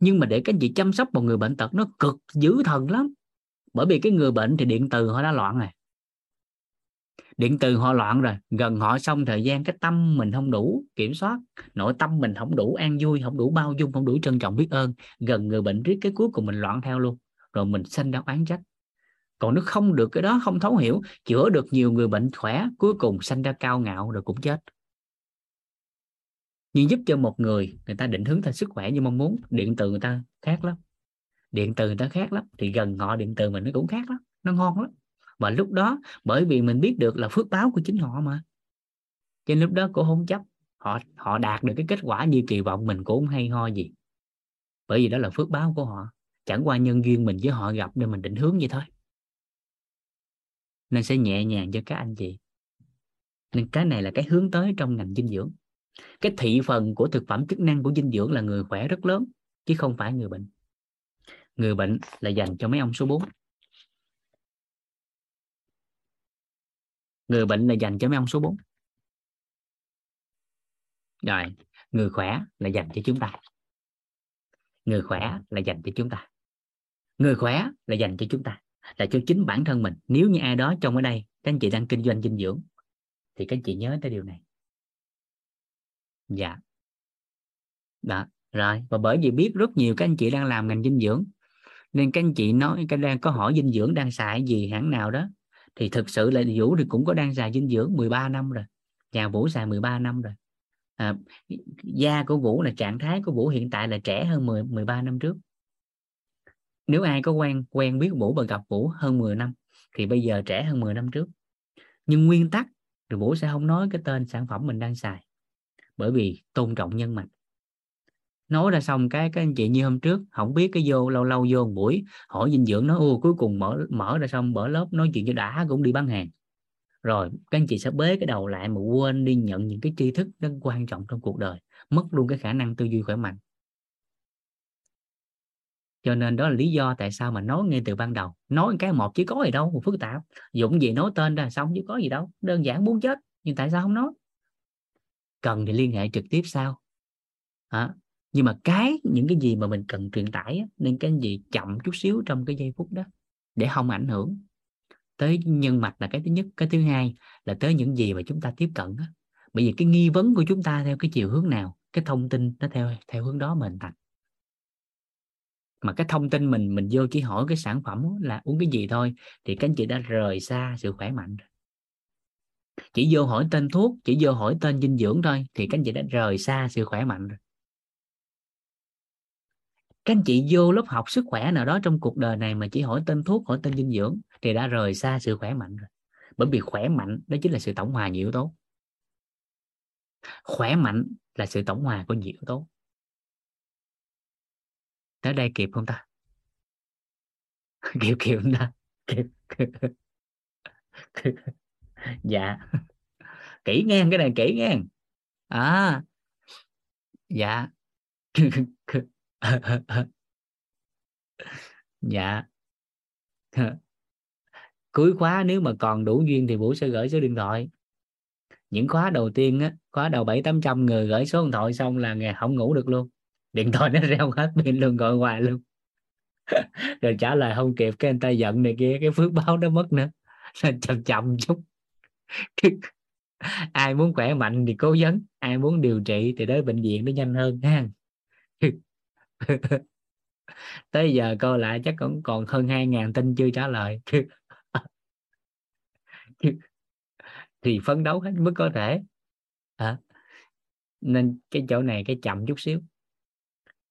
Nhưng mà để các anh chị chăm sóc một người bệnh tật nó cực dữ thần lắm. Bởi vì cái người bệnh thì điện từ họ đã loạn rồi điện từ họ loạn rồi, gần họ xong thời gian, cái tâm mình không đủ kiểm soát, nội tâm mình không đủ an vui, không đủ bao dung, không đủ trân trọng biết ơn. Gần người bệnh riết cái cuối cùng mình loạn theo luôn, rồi mình sinh ra oán trách. Còn nếu không được cái đó, không thấu hiểu, chữa được nhiều người bệnh khỏe, cuối cùng sinh ra cao ngạo rồi cũng chết. Nhưng giúp cho một người người ta định hướng theo sức khỏe như mong muốn, điện từ người ta khác lắm. Điện từ người ta khác lắm, thì gần họ điện từ mình nó cũng khác lắm, nó ngon lắm và lúc đó, bởi vì mình biết được là phước báo của chính họ mà. Cho nên lúc đó cũng không chấp. Họ họ đạt được cái kết quả như kỳ vọng mình cũng không hay ho gì. Bởi vì đó là phước báo của họ. Chẳng qua nhân duyên mình với họ gặp nên mình định hướng vậy thôi. Nên sẽ nhẹ nhàng cho các anh chị. Nên cái này là cái hướng tới trong ngành dinh dưỡng. Cái thị phần của thực phẩm chức năng của dinh dưỡng là người khỏe rất lớn, chứ không phải người bệnh. Người bệnh là dành cho mấy ông số 4 người bệnh là dành cho mấy ông số 4 rồi, người khỏe là dành cho chúng ta. Người khỏe là dành cho chúng ta. Người khỏe là dành cho chúng ta, là cho chính bản thân mình. Nếu như ai đó trong ở đây, các anh chị đang kinh doanh dinh dưỡng, thì các anh chị nhớ tới điều này. Dạ. Đó, rồi, và bởi vì biết rất nhiều các anh chị đang làm ngành dinh dưỡng, nên các anh chị nói, các đang có hỏi dinh dưỡng đang xài gì hãng nào đó thì thực sự là Vũ thì cũng có đang xài dinh dưỡng 13 năm rồi. Nhà Vũ xài 13 năm rồi. À, da của Vũ là trạng thái của Vũ hiện tại là trẻ hơn 10 13 năm trước. Nếu ai có quen quen biết Vũ và gặp Vũ hơn 10 năm thì bây giờ trẻ hơn 10 năm trước. Nhưng nguyên tắc thì Vũ sẽ không nói cái tên sản phẩm mình đang xài bởi vì tôn trọng nhân mạch nói ra xong cái các anh chị như hôm trước không biết cái vô lâu lâu vô một buổi hỏi dinh dưỡng nó ô cuối cùng mở mở ra xong mở lớp nói chuyện cho đã cũng đi bán hàng. Rồi các anh chị sẽ bế cái đầu lại mà quên đi nhận những cái tri thức rất quan trọng trong cuộc đời mất luôn cái khả năng tư duy khỏe mạnh. Cho nên đó là lý do tại sao mà nói ngay từ ban đầu nói cái một chứ có gì đâu một phức tạp dụng gì nói tên ra xong chứ có gì đâu đơn giản muốn chết nhưng tại sao không nói? Cần thì liên hệ trực tiếp sau à, nhưng mà cái, những cái gì mà mình cần truyền tải nên cái gì chậm chút xíu trong cái giây phút đó, để không ảnh hưởng. Tới nhân mạch là cái thứ nhất. Cái thứ hai là tới những gì mà chúng ta tiếp cận đó. bởi vì cái nghi vấn của chúng ta theo cái chiều hướng nào, cái thông tin nó theo theo hướng đó mình thành. Mà cái thông tin mình mình vô chỉ hỏi cái sản phẩm là uống cái gì thôi? Thì các anh chị đã rời xa sự khỏe mạnh chỉ vô hỏi tên thuốc, chỉ vô hỏi tên dinh dưỡng thôi, thì các anh chị đã rời xa sự khỏe mạnh rồi các anh chị vô lớp học sức khỏe nào đó trong cuộc đời này mà chỉ hỏi tên thuốc, hỏi tên dinh dưỡng thì đã rời xa sự khỏe mạnh rồi. Bởi vì khỏe mạnh đó chính là sự tổng hòa nhiều yếu tố. Khỏe mạnh là sự tổng hòa của nhiều yếu tố. Tới đây kịp không ta? Kịp kịp không ta? Kịp. Dạ. Kỹ ngang cái này, kỹ ngang à. Dạ. dạ. Cuối khóa nếu mà còn đủ duyên thì vũ sẽ gửi số điện thoại. Những khóa đầu tiên á, khóa đầu bảy tám trăm người gửi số điện thoại xong là ngày không ngủ được luôn. Điện thoại nó reo hết pin luôn, gọi hoài luôn. Rồi trả lời không kịp, cái anh ta giận này kia, cái phước báo nó mất nữa. Nên chậm chậm chút. Ai muốn khỏe mạnh thì cố vấn ai muốn điều trị thì tới bệnh viện nó nhanh hơn ha. tới giờ coi lại chắc cũng còn hơn hai ngàn tin chưa trả lời. Thì phấn đấu hết mức có thể. À, nên cái chỗ này cái chậm chút xíu.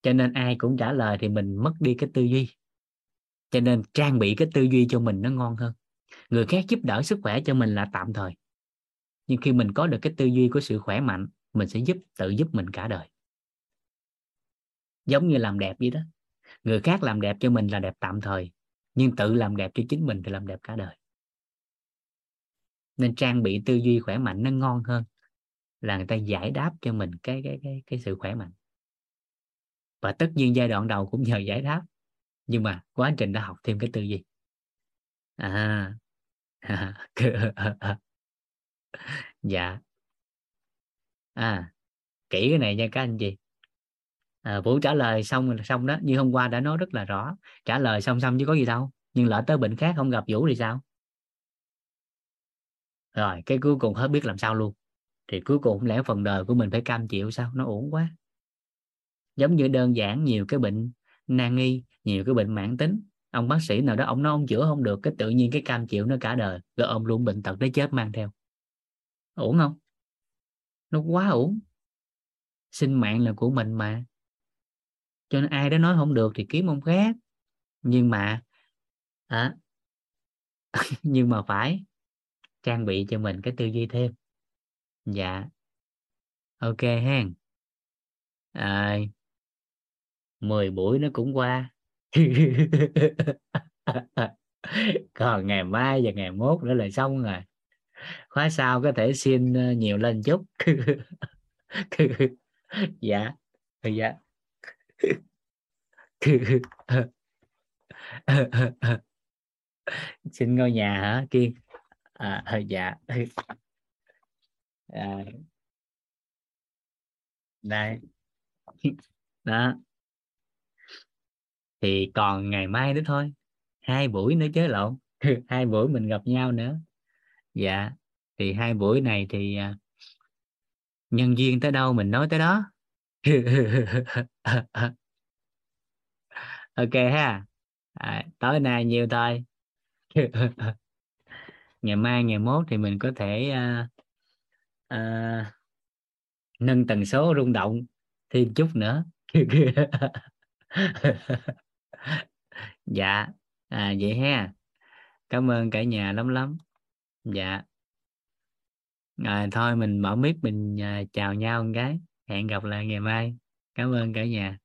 Cho nên ai cũng trả lời thì mình mất đi cái tư duy. Cho nên trang bị cái tư duy cho mình nó ngon hơn. Người khác giúp đỡ sức khỏe cho mình là tạm thời. Nhưng khi mình có được cái tư duy của sự khỏe mạnh mình sẽ giúp tự giúp mình cả đời giống như làm đẹp vậy đó. Người khác làm đẹp cho mình là đẹp tạm thời, nhưng tự làm đẹp cho chính mình thì làm đẹp cả đời. Nên trang bị tư duy khỏe mạnh nó ngon hơn là người ta giải đáp cho mình cái cái cái cái sự khỏe mạnh. Và tất nhiên giai đoạn đầu cũng nhờ giải đáp, nhưng mà quá trình đã học thêm cái tư duy. À. Dạ. À kỹ cái này nha các anh chị à, vũ trả lời xong là xong đó như hôm qua đã nói rất là rõ. Trả lời xong xong chứ có gì đâu nhưng lỡ tới bệnh khác không gặp vũ thì sao? Rồi cái cuối cùng hết biết làm sao luôn. Thì cuối cùng lẽ phần đời của mình phải cam chịu sao? Nó uổng quá. Giống như đơn giản nhiều cái bệnh nan nghi nhiều cái bệnh mãn tính. Ông bác sĩ nào đó ông nói ông chữa không được cái tự nhiên cái cam chịu nó cả đời. Rồi ông luôn bệnh tật tới chết mang theo. Uổng không? Nó quá uổng. Sinh mạng là của mình mà cho nên ai đó nói không được thì kiếm ông khác. Nhưng mà à, nhưng mà phải trang bị cho mình cái tư duy thêm. Dạ. Ok ha à, 10 buổi nó cũng qua. Còn ngày mai và ngày mốt nữa là xong rồi. Khóa sau có thể xin ờ, nhiều lên chút. Dạ. Dạ. xin ngôi nhà hả kiên? À, ờ, dạ. À, đây. Đó. Thì còn ngày mai nữa thôi. Hai buổi nữa chứ lộn. Hai buổi mình gặp nhau nữa. Dạ. Thì hai buổi này thì à, nhân duyên tới đâu mình nói tới đó. ok ha. À, tối nay nhiều thôi? Ngày mai ngày mốt thì mình có thể uh, uh, nâng tần số rung động thêm chút nữa. Dạ. À, vậy ha. Cảm ơn cả nhà lắm lắm. Dạ. À, thôi mình mở mic mình uh, chào nhau một cái hẹn gặp lại ngày mai cảm ơn cả nhà.